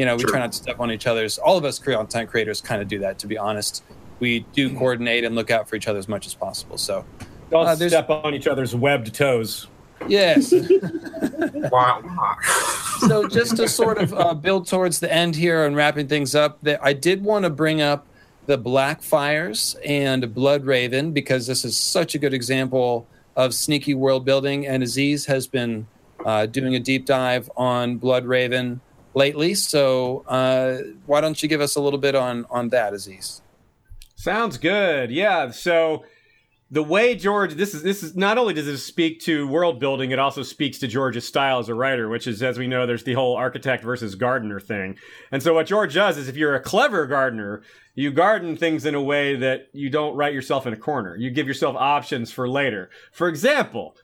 B: you know, we
D: Sure.
B: try not to step on each other's. All of us content creators kind of do that, to be honest. we do coordinate and look out for each other as much as possible. So,
C: Don't
B: Uh,
C: step on each other's webbed toes.
B: yes.
D: Wah, wah.
B: so just to sort of uh, build towards the end here and wrapping things up, that I did want to bring up the Blackfires and Blood Raven because this is such a good example of sneaky world building. And Aziz has been uh, doing a deep dive on Blood Raven lately. So uh, why don't you give us a little bit on on that, Aziz?
C: Sounds good. Yeah. So the way George this is this is not only does it speak to world building, it also speaks to George's style as a writer, which is as we know, there's the whole architect versus gardener thing. And so what George does is if you're a clever gardener, you garden things in a way that you don't write yourself in a corner. You give yourself options for later. For example,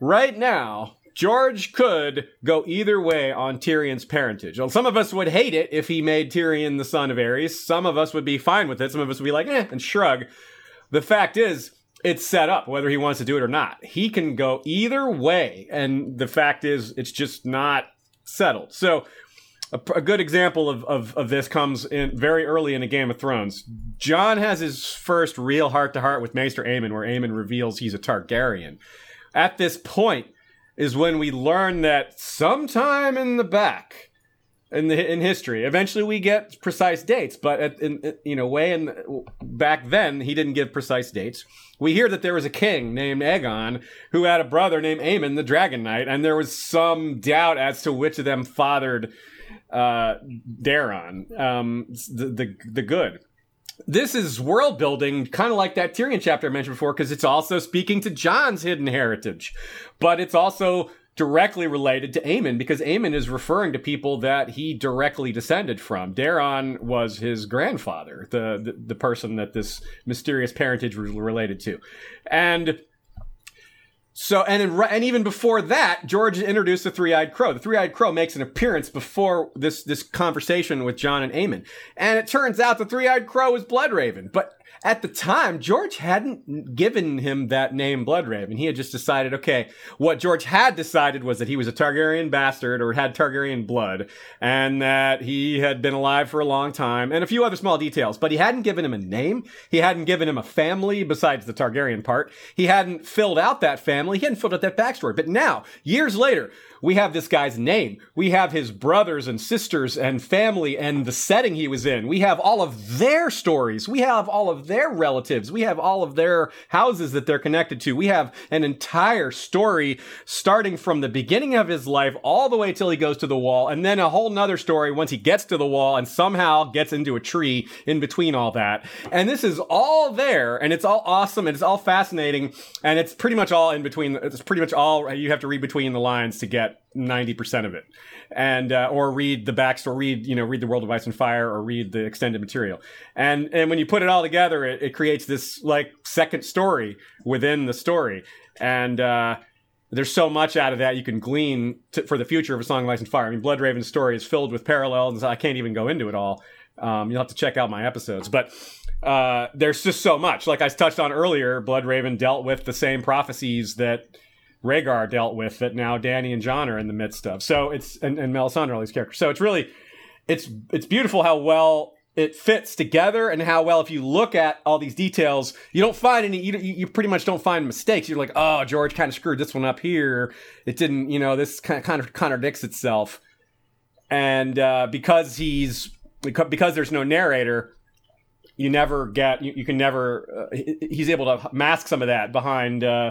C: right now, George could go either way on Tyrion's parentage. Well, some of us would hate it if he made Tyrion the son of Aerys. Some of us would be fine with it. Some of us would be like, eh, and shrug. The fact is, it's set up whether he wants to do it or not. He can go either way. And the fact is, it's just not settled. So, a, a good example of, of, of this comes in very early in a Game of Thrones. Jon has his first real heart to heart with Maester Aemon, where Aemon reveals he's a Targaryen. At this point is when we learn that sometime in the back, in the in history, eventually we get precise dates. But at, in, you know way in back then, he didn't give precise dates. We hear that there was a king named Aegon who had a brother named Aemon, the Dragon Knight, and there was some doubt as to which of them fathered uh, Daeron, um, the, the the good. This is world building, kind of like that Tyrion chapter I mentioned before, because it's also speaking to Jon's hidden heritage, but it's also directly related to Aemon because Aemon is referring to people that he directly descended from. Daeron was his grandfather, the the, the person that this mysterious parentage was related to, and. So and in, and even before that, George introduced the three-eyed crow. The three-eyed crow makes an appearance before this this conversation with Jon and Aemon, and it turns out the three-eyed crow is Bloodraven. But at the time, George hadn't given him that name Bloodraven. He had just decided, okay, what George had decided was that he was a Targaryen bastard or had Targaryen blood, and that he had been alive for a long time, and a few other small details. But he hadn't given him a name. He hadn't given him a family besides the Targaryen part. He hadn't filled out that family. He hadn't filled out that backstory. But now, years later, we have this guy's name. We have his brothers and sisters and family and the setting he was in. We have all of their stories. We have all of their relatives. We have all of their houses that they're connected to. We have an entire story starting from the beginning of his life all the way till he goes to the wall. And then a whole nother story once he gets to the wall and somehow gets into a tree in between all that. And this is all there and it's all awesome and it's all fascinating. And it's pretty much all in between. It's pretty much all you have to read between the lines to get 90% of it. And uh, or read the backstory read you know read the world of ice and fire or read the extended material. And and when you put it all together it, it creates this like second story within the story. And uh there's so much out of that you can glean for the future of a song of ice and fire. I mean blood raven's story is filled with parallels. I can't even go into it all. Um, you'll have to check out my episodes. But uh, there's just so much. Like i touched on earlier blood raven dealt with the same prophecies that Rhaegar dealt with that now Dany and Jon are in the midst of. So it's and, and Melisandre, all these characters. So it's really it's it's beautiful how well it fits together and how well if you look at all these details you don't find any you, you pretty much don't find mistakes you're like oh george kind of screwed this one up here it didn't you know this kind of, kind of contradicts itself and uh, because he's because there's no narrator you never get you, you can never uh, he's able to mask some of that behind uh,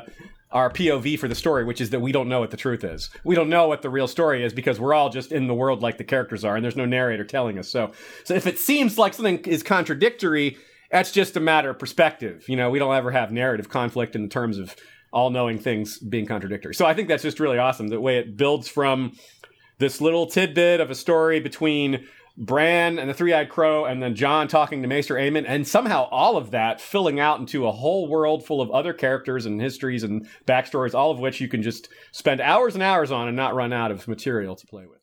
C: our POV for the story, which is that we don't know what the truth is. We don't know what the real story is because we're all just in the world like the characters are, and there's no narrator telling us. So, so if it seems like something is contradictory, that's just a matter of perspective. You know, we don't ever have narrative conflict in terms of all knowing things being contradictory. So I think that's just really awesome the way it builds from this little tidbit of a story between Bran and the Three Eyed Crow, and then Jon talking to Maester Aemon, and somehow all of that filling out into a whole world full of other characters and histories and backstories, all of which you can just spend hours and hours on and not run out of material to play with.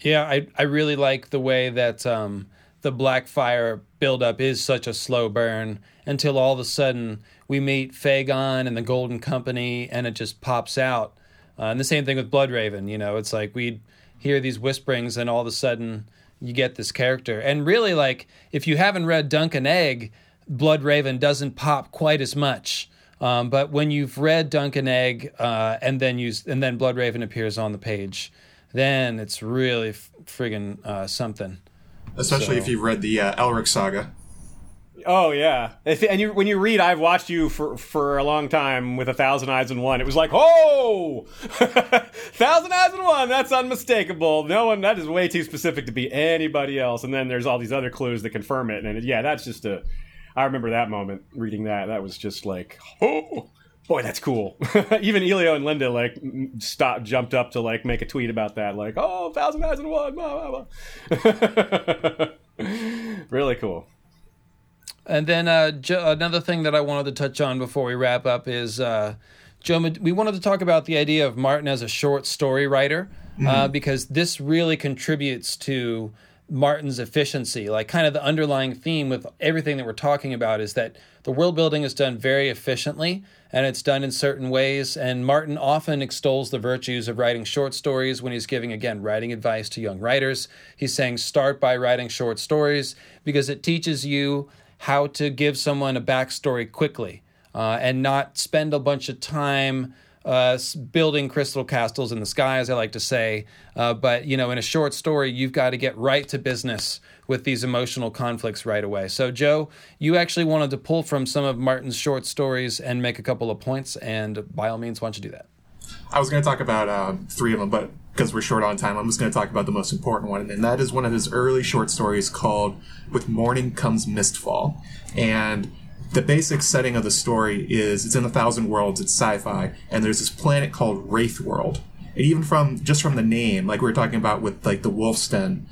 B: Yeah, I, I really like the way that um, the Blackfire buildup is such a slow burn until all of a sudden we meet fAegon and the Golden Company and it just pops out. Uh, and the same thing with Bloodraven, you know, it's like we'd hear these whisperings and all of a sudden you get this character. And really, like, if you haven't read Dunk and Egg, Blood Raven doesn't pop quite as much. Um, but when you've read Dunk and Egg, uh, and then you and then Blood Raven appears on the page, then it's really f- friggin' uh, something.
D: Especially
B: So-
D: if you've read the uh, Elric saga.
C: Oh yeah, and you when you read, I've watched you for for a long time with a thousand eyes and one. It was like, oh, thousand eyes and one. That's unmistakable. No one. That is way too specific to be anybody else. And then there's all these other clues that confirm it. And yeah, that's just a. I remember that moment reading that. That was just like, oh. Boy, that's cool. Even Elio and Linda like stopped, jumped up to like make a tweet about that. Like, oh, thousand eyes and one. Blah, blah, blah. really cool.
B: And then uh, jo- another thing that I wanted to touch on before we wrap up is uh, Joe. We wanted to talk about the idea of Martin as a short story writer uh, because this really contributes to Martin's efficiency. Like, kind of the underlying theme with everything that we're talking about is that the world building is done very efficiently and it's done in certain ways. And Martin often extols the virtues of writing short stories when he's giving, again, writing advice to young writers. He's saying, start by writing short stories because it teaches you how to give someone a backstory quickly uh, and not spend a bunch of time uh, building crystal castles in the sky, as I like to say. Uh, but you know, in a short story, you've got to get right to business with these emotional conflicts right away. So, Joe, you actually wanted to pull from some of Martin's short stories and make a couple of points, and by all means, why don't you do that?
D: I was going to talk about uh, three of them, but because we're short on time, I'm just going to talk about the most important one, and that is one of his early short stories called "With Morning Comes Mistfall." And the basic setting of the story is it's in a thousand worlds, it's sci-fi, and there's this planet called Wraith World. And even from just from the name, like we were talking about with like the Wolf's Den,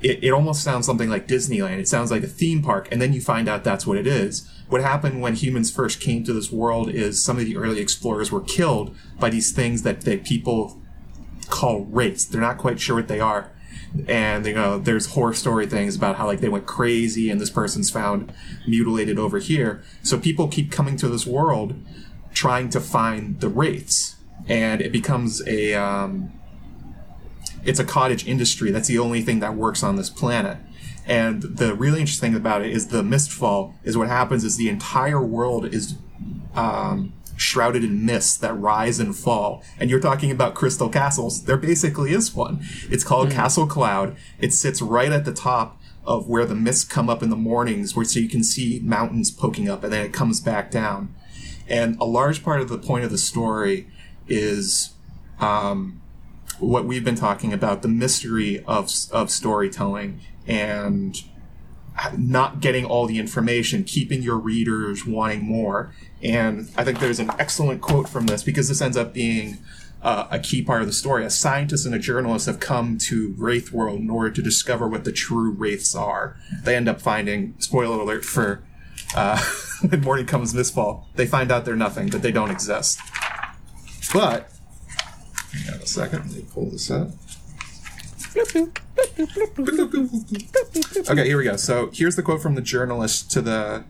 D: it, it almost sounds something like Disneyland. It sounds like a theme park, and then you find out that's what it is. What happened when humans first came to this world is some of the early explorers were killed by these things that, that people call wraiths. They're not quite sure what they are. And you know, there's horror story things about how like they went crazy and this person's found mutilated over here. So people keep coming to this world trying to find the wraiths, and it becomes a um, it's a cottage industry. That's the only thing that works on this planet. And the really interesting thing about it is the mistfall is what happens is the entire world is um, shrouded in mists that rise and fall. And you're talking about crystal castles. There basically is one. It's called Castle Cloud. It sits right at the top of where the mists come up in the mornings, where so you can see mountains poking up, and then it comes back down. And a large part of the point of the story is um, what we've been talking about the mystery of of storytelling and not getting all the information, keeping your readers wanting more. And I think there's an excellent quote from this because this ends up being uh, a key part of the story. A scientist and a journalist have come to Wraith World in order to discover what the true wraiths are. They end up finding, spoiler alert for uh, When Morning Comes Mistfall, they find out they're nothing, that they don't exist. But, hang on a second, let me pull this up. Okay, here we go. So here's the quote from the journalist to the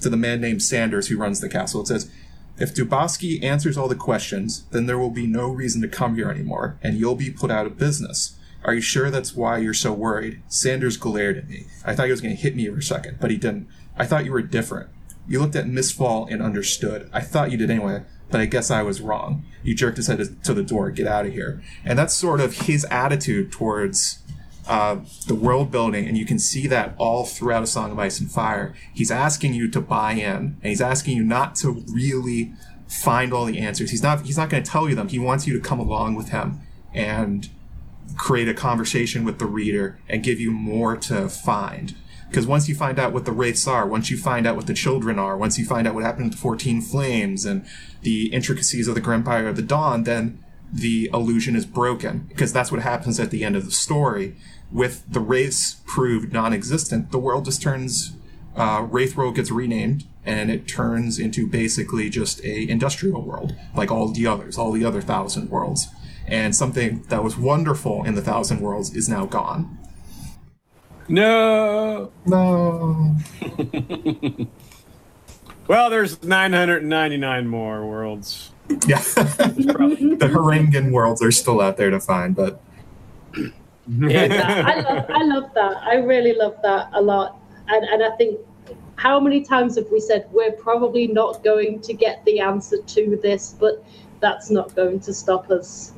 D: to the man named Sanders who runs the castle. It says, "If Dubowski answers all the questions, then there will be no reason to come here anymore, and you'll be put out of business. Are you sure that's why you're so worried?" Sanders glared at me. I thought he was going to hit me for a second, but he didn't. I thought you were different. You looked at Mistfall and understood. I thought you did anyway, but I guess I was wrong. You jerked his head to the door. Get out of here. And that's sort of his attitude towards uh, the world building, and you can see that all throughout A Song of Ice and Fire. He's asking you to buy in, and he's asking you not to really find all the answers. He's not. He's not going to tell you them. He wants you to come along with him and create a conversation with the reader and give you more to find. Because once you find out what the wraiths are, once you find out what the children are, once you find out what happened to 14 Flames and the intricacies of the Grempire of the Dawn, then the illusion is broken. Because that's what happens at the end of the story. With the wraiths proved non existent, the world just turns. Uh, Wraith gets renamed, and it turns into basically just a industrial world, like all the others, all the other thousand worlds. And something that was wonderful in the thousand worlds is now gone.
C: No.
D: No.
C: Well, there's 999 more worlds.
D: Yeah. the Hrangan worlds are still out there to find, but yeah,
A: I love, I love that. I really love that a lot. And, and I think how many times have we said we're probably not going to get the answer to this, but that's not going to stop us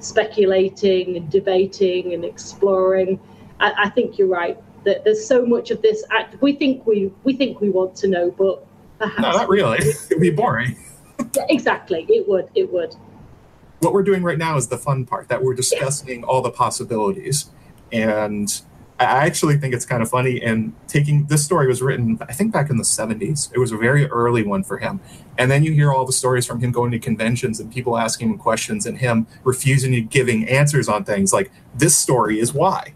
A: speculating and debating and exploring. I, I think you're right that there's so much of this act. We think we we think we want to know, but perhaps
D: no, not really. It'd be boring.
A: exactly, it would. It would.
D: What we're doing right now is the fun part that we're discussing all the possibilities, and I actually think it's kind of funny. And taking this story was written, I think, back in the 70s. It was a very early one for him. And then you hear all the stories from him going to conventions and people asking him questions and him refusing to giving answers on things like this story is why.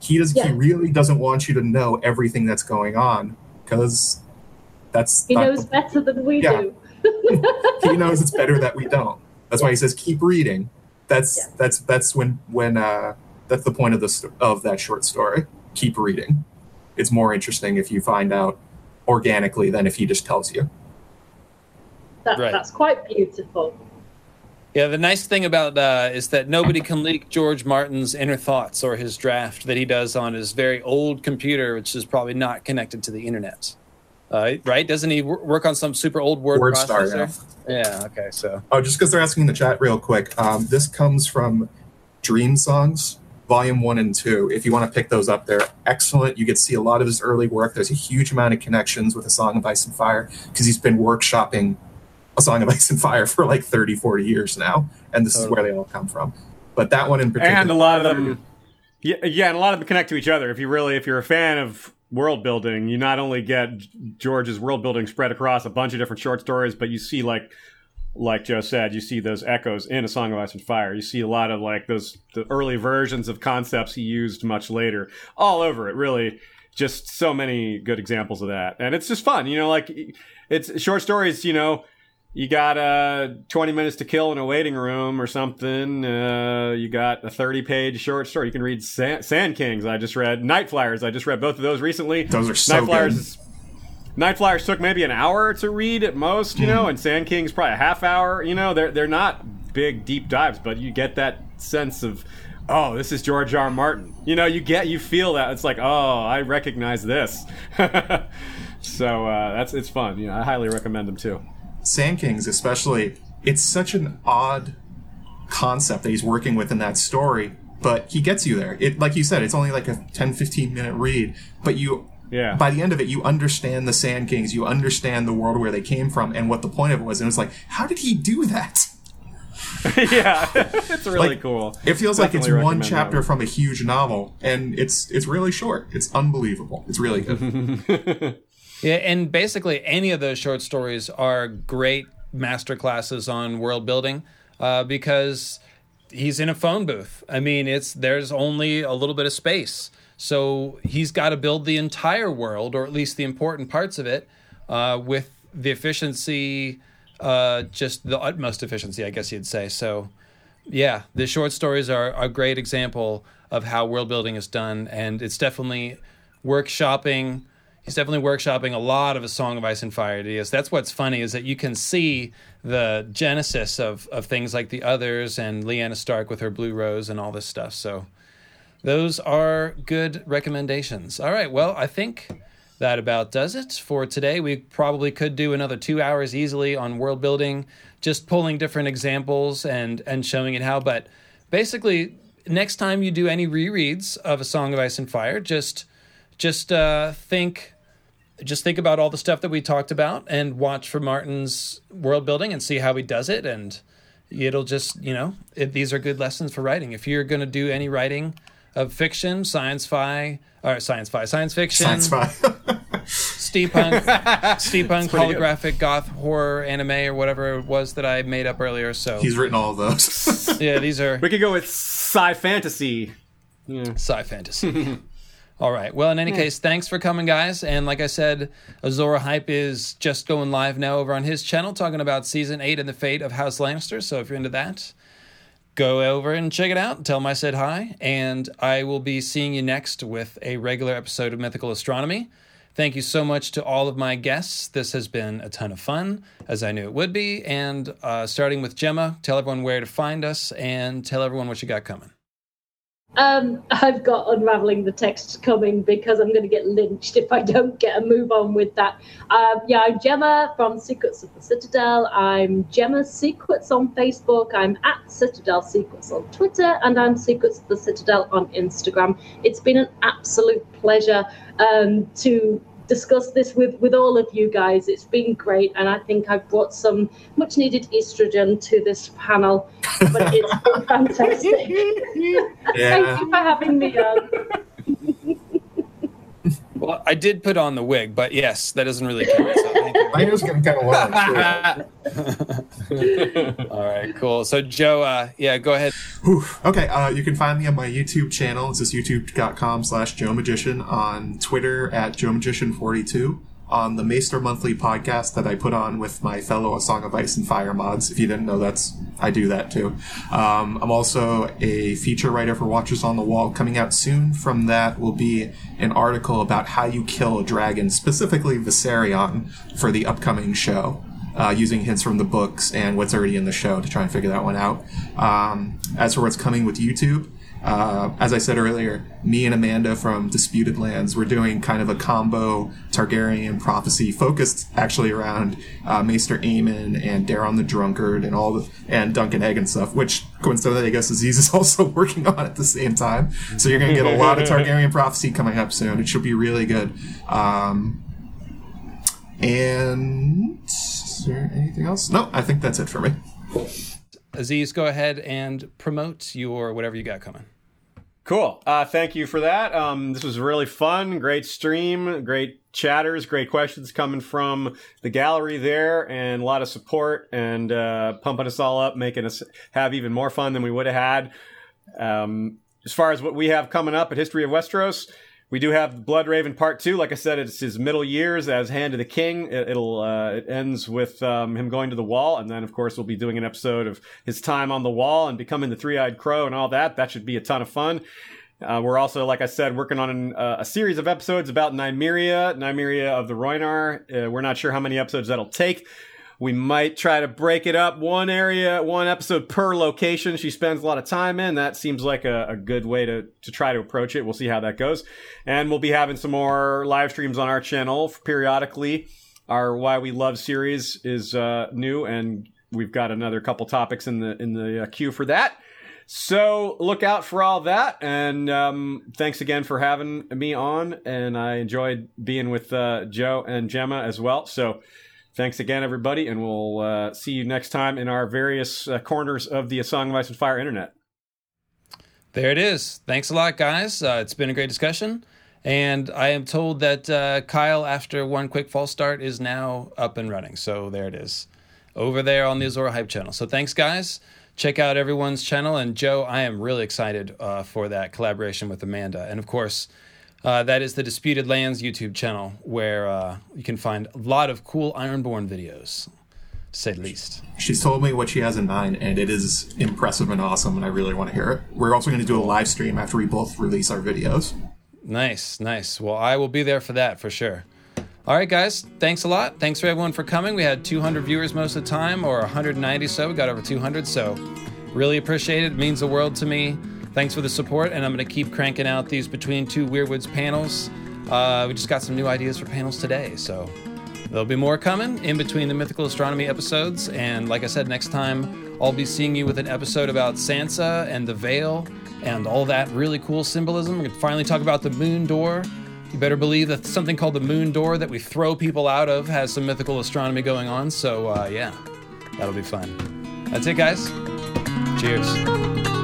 D: He does. Yeah. He really doesn't want you to know everything that's going on because that's
A: he knows the, better than we yeah. do.
D: he knows it's better that we don't. That's why he says keep reading. That's yeah. that's that's when when uh, that's the point of the of that short story. Keep reading. It's more interesting if you find out organically than if he just tells you.
A: That, right. That's quite beautiful.
B: Yeah, the nice thing about uh, is that nobody can leak George Martin's inner thoughts or his draft that he does on his very old computer, which is probably not connected to the internet. Uh, right? Doesn't he work on some super old word,
D: word
B: processor?
D: Star,
B: yeah. yeah. Okay. So.
D: Oh, just because they're asking in the chat, real quick. Um, this comes from Dream Songs, Volume One and Two. If you want to pick those up, they're excellent. You get to see a lot of his early work. There's a huge amount of connections with A Song of Ice and Fire because he's been workshopping A Song of Ice and Fire for like 30, 40 years now, and this totally. is where they oh. all come from. But that one in particular,
C: and a lot of them, yeah, yeah, and a lot of them connect to each other. If you really, if you're a fan of world building, you not only get George's world building spread across a bunch of different short stories, but you see like like Joe said, you see those echoes in A Song of Ice and Fire. You see a lot of like those the early versions of concepts he used much later all over it. Really, just so many good examples of that, and it's just fun. You know, like it's short stories. You know, you got uh 20 minutes to kill in a waiting room or something. Uh you got a 30 page short story. You can read sand, sand, kings i just read. Night flyers i just read both of those recently.
D: Those are so
C: night flyers good. Is, night flyers took maybe an hour to read at most you mm. know and sand kings probably a half hour you know. They're they're not big deep dives but you get that sense of oh this is george r. Martin. You know you get you feel that. It's like oh i recognize this. So uh, that's it's fun. You know i highly recommend them too
D: Sand Kings, especially, it's such an odd concept that he's working with in that story, but he gets you there. It, like you said, it's only like a 10, 15 minute read, but you,
C: yeah.
D: by the end of it, you understand the Sand Kings, you understand the world where they came from and what the point of it was. And it's like, how did he do that?
C: yeah, it's really
D: like,
C: cool.
D: It feels Definitely like it's one chapter from a huge novel, and it's it's really short. It's unbelievable. It's really good.
B: Yeah, and basically any of those short stories are great master classes on world building uh, because he's in a phone booth. I mean, it's there's only a little bit of space, so he's got to build the entire world, or at least the important parts of it, uh, with the efficiency, uh, just the utmost efficiency, I guess you'd say. So, yeah, the short stories are a great example of how world building is done, and it's definitely workshopping he's definitely workshopping a lot of a Song of Ice and Fire ideas. That's what's funny is that you can see the genesis of of things like the others and Lyanna Stark with her blue rose and all this stuff. So those are good recommendations. All right, well, I think that about does it for today. We probably could do another two hours easily on world building, just pulling different examples and and showing it how. But basically, next time you do any rereads of a Song of Ice and Fire, just just uh, think just think about all the stuff that we talked about and watch for Martin's world building and see how he does it. And it'll just you know it, these are good lessons for writing. If you're going to do any writing of fiction science fi or science fi science fiction
D: science fi.
B: steampunk steampunk holographic good. goth horror anime or whatever it was that i made up earlier so.
D: He's written all of those.
B: Yeah these are
C: we could go with sci fantasy
B: yeah. sci fantasy All right. Well, in any case, thanks for coming, guys. And like I said, Azor Ahype is just going live now over on his channel, talking about season eight and the fate of House Lannister. So if you're into that, go over and check it out. Tell him I said hi. And I will be seeing you next with a regular episode of Mythical Astronomy. Thank you so much to all of my guests. This has been a ton of fun, as I knew it would be. And uh, starting with Gemma, tell everyone where to find us and tell everyone what you got coming.
A: Um, I've got unraveling the text coming because I'm going to get lynched if I don't get a move on with that. Um, yeah, I'm Gemma from Secrets of the Citadel. I'm Gemma Secrets on Facebook. I'm at Citadel Secrets on Twitter, and I'm Secrets of the Citadel on Instagram. It's been an absolute pleasure um, to discuss this with, with all of you guys. It's been great, and I think I've brought some much needed estrogen to this panel. But it's been fantastic. Thank you for having me on.
B: Well, I did put on the wig, but yes, that doesn't really count. So thank you.
E: My hair's getting kind of long.
B: All right, cool. So Joe, uh, yeah, go ahead.
D: Whew. Okay, uh, you can find me on my YouTube channel. It's just youtube.com slash Joe Magician. On Twitter at Joe Magician42. On the Maester Monthly podcast that I put on with my fellow A Song of Ice and Fire mods. If you didn't know, that's I do that too. Um, I'm also a feature writer for Watchers on the Wall. Coming out soon from that will be an article about how you kill a dragon, specifically Viserion, for the upcoming show uh, using hints from the books and what's already in the show to try and figure that one out. Um, as for what's coming with YouTube, uh, as I said earlier, me and Amanda from Disputed Lands, we're doing kind of a combo Targaryen prophecy focused actually around uh, Maester Aemon and Daeron the Drunkard and all the and Dunk and Egg and stuff, which coincidentally I guess Aziz is also working on at the same time. So you're gonna get a lot of Targaryen prophecy coming up soon. It should be really good. Um, and is there anything else? No, I think that's it for me.
B: Aziz, go ahead and promote your whatever you got coming.
C: Cool. Uh, thank you for that. Um, this was really fun. Great stream. Great chatters. Great questions coming from the gallery there, and a lot of support and uh, pumping us all up, making us have even more fun than we would have had. Um, as far as what we have coming up at History of Westeros, we do have Blood Raven Part Two. Like I said, it's his middle years as Hand of the King. It, will uh, it ends with um, him going to the Wall, and then of course we'll be doing an episode of his time on the Wall and becoming the Three Eyed Crow and all that. That should be a ton of fun. Uh, we're also, like I said, working on an, uh, a series of episodes about Nymeria, Nymeria of the Rhoynar. Uh, we're not sure how many episodes that'll take. We might try to break it up one area, one episode per location she spends a lot of time in. That seems like a, a, good way to, to try to approach it. We'll see how that goes. And we'll be having some more live streams on our channel periodically. Our Why We Love series is uh, new, and we've got another couple topics in the in the uh, queue for that. So look out for all that. And um, thanks again for having me on. And I enjoyed being with uh, Joe and Gemma as well. So thanks again, everybody. And we'll uh, see you next time in our various uh, corners of the Song of Ice and Fire internet.
B: There it is. Thanks a lot, guys. Uh, it's been a great discussion. And I am told that uh, Kyle, after one quick false start, is now up and running. So there it is over there on the Azor Ahype channel. So thanks, guys check out everyone's channel. And Joe, I am really excited uh, for that collaboration with Amanda. And of course, uh, that is the Disputed Lands YouTube channel where uh, you can find a lot of cool Ironborn videos, to say the least.
D: She's told me what she has in mind, and it is impressive and awesome, and I really want to hear it. We're also going to do a live stream after we both release our videos.
B: Nice, nice. Well, I will be there for that for sure. All right, guys, thanks a lot. Thanks for everyone for coming. We had 200 viewers most of the time, or 190 so. We got over 200, so really appreciate it. It means the world to me. Thanks for the support, and I'm going to keep cranking out these Between Two Weirwoods panels. Uh, we just got some new ideas for panels today, so there'll be more coming in between the Mythical Astronomy episodes. And like I said, next time I'll be seeing you with an episode about Sansa and the Veil and all that really cool symbolism. We're going to finally talk about the Moon Door you better believe that something called the Moon Door that we throw people out of has some mythical astronomy going on. So, uh, yeah, that'll be fun. That's it, guys. Cheers.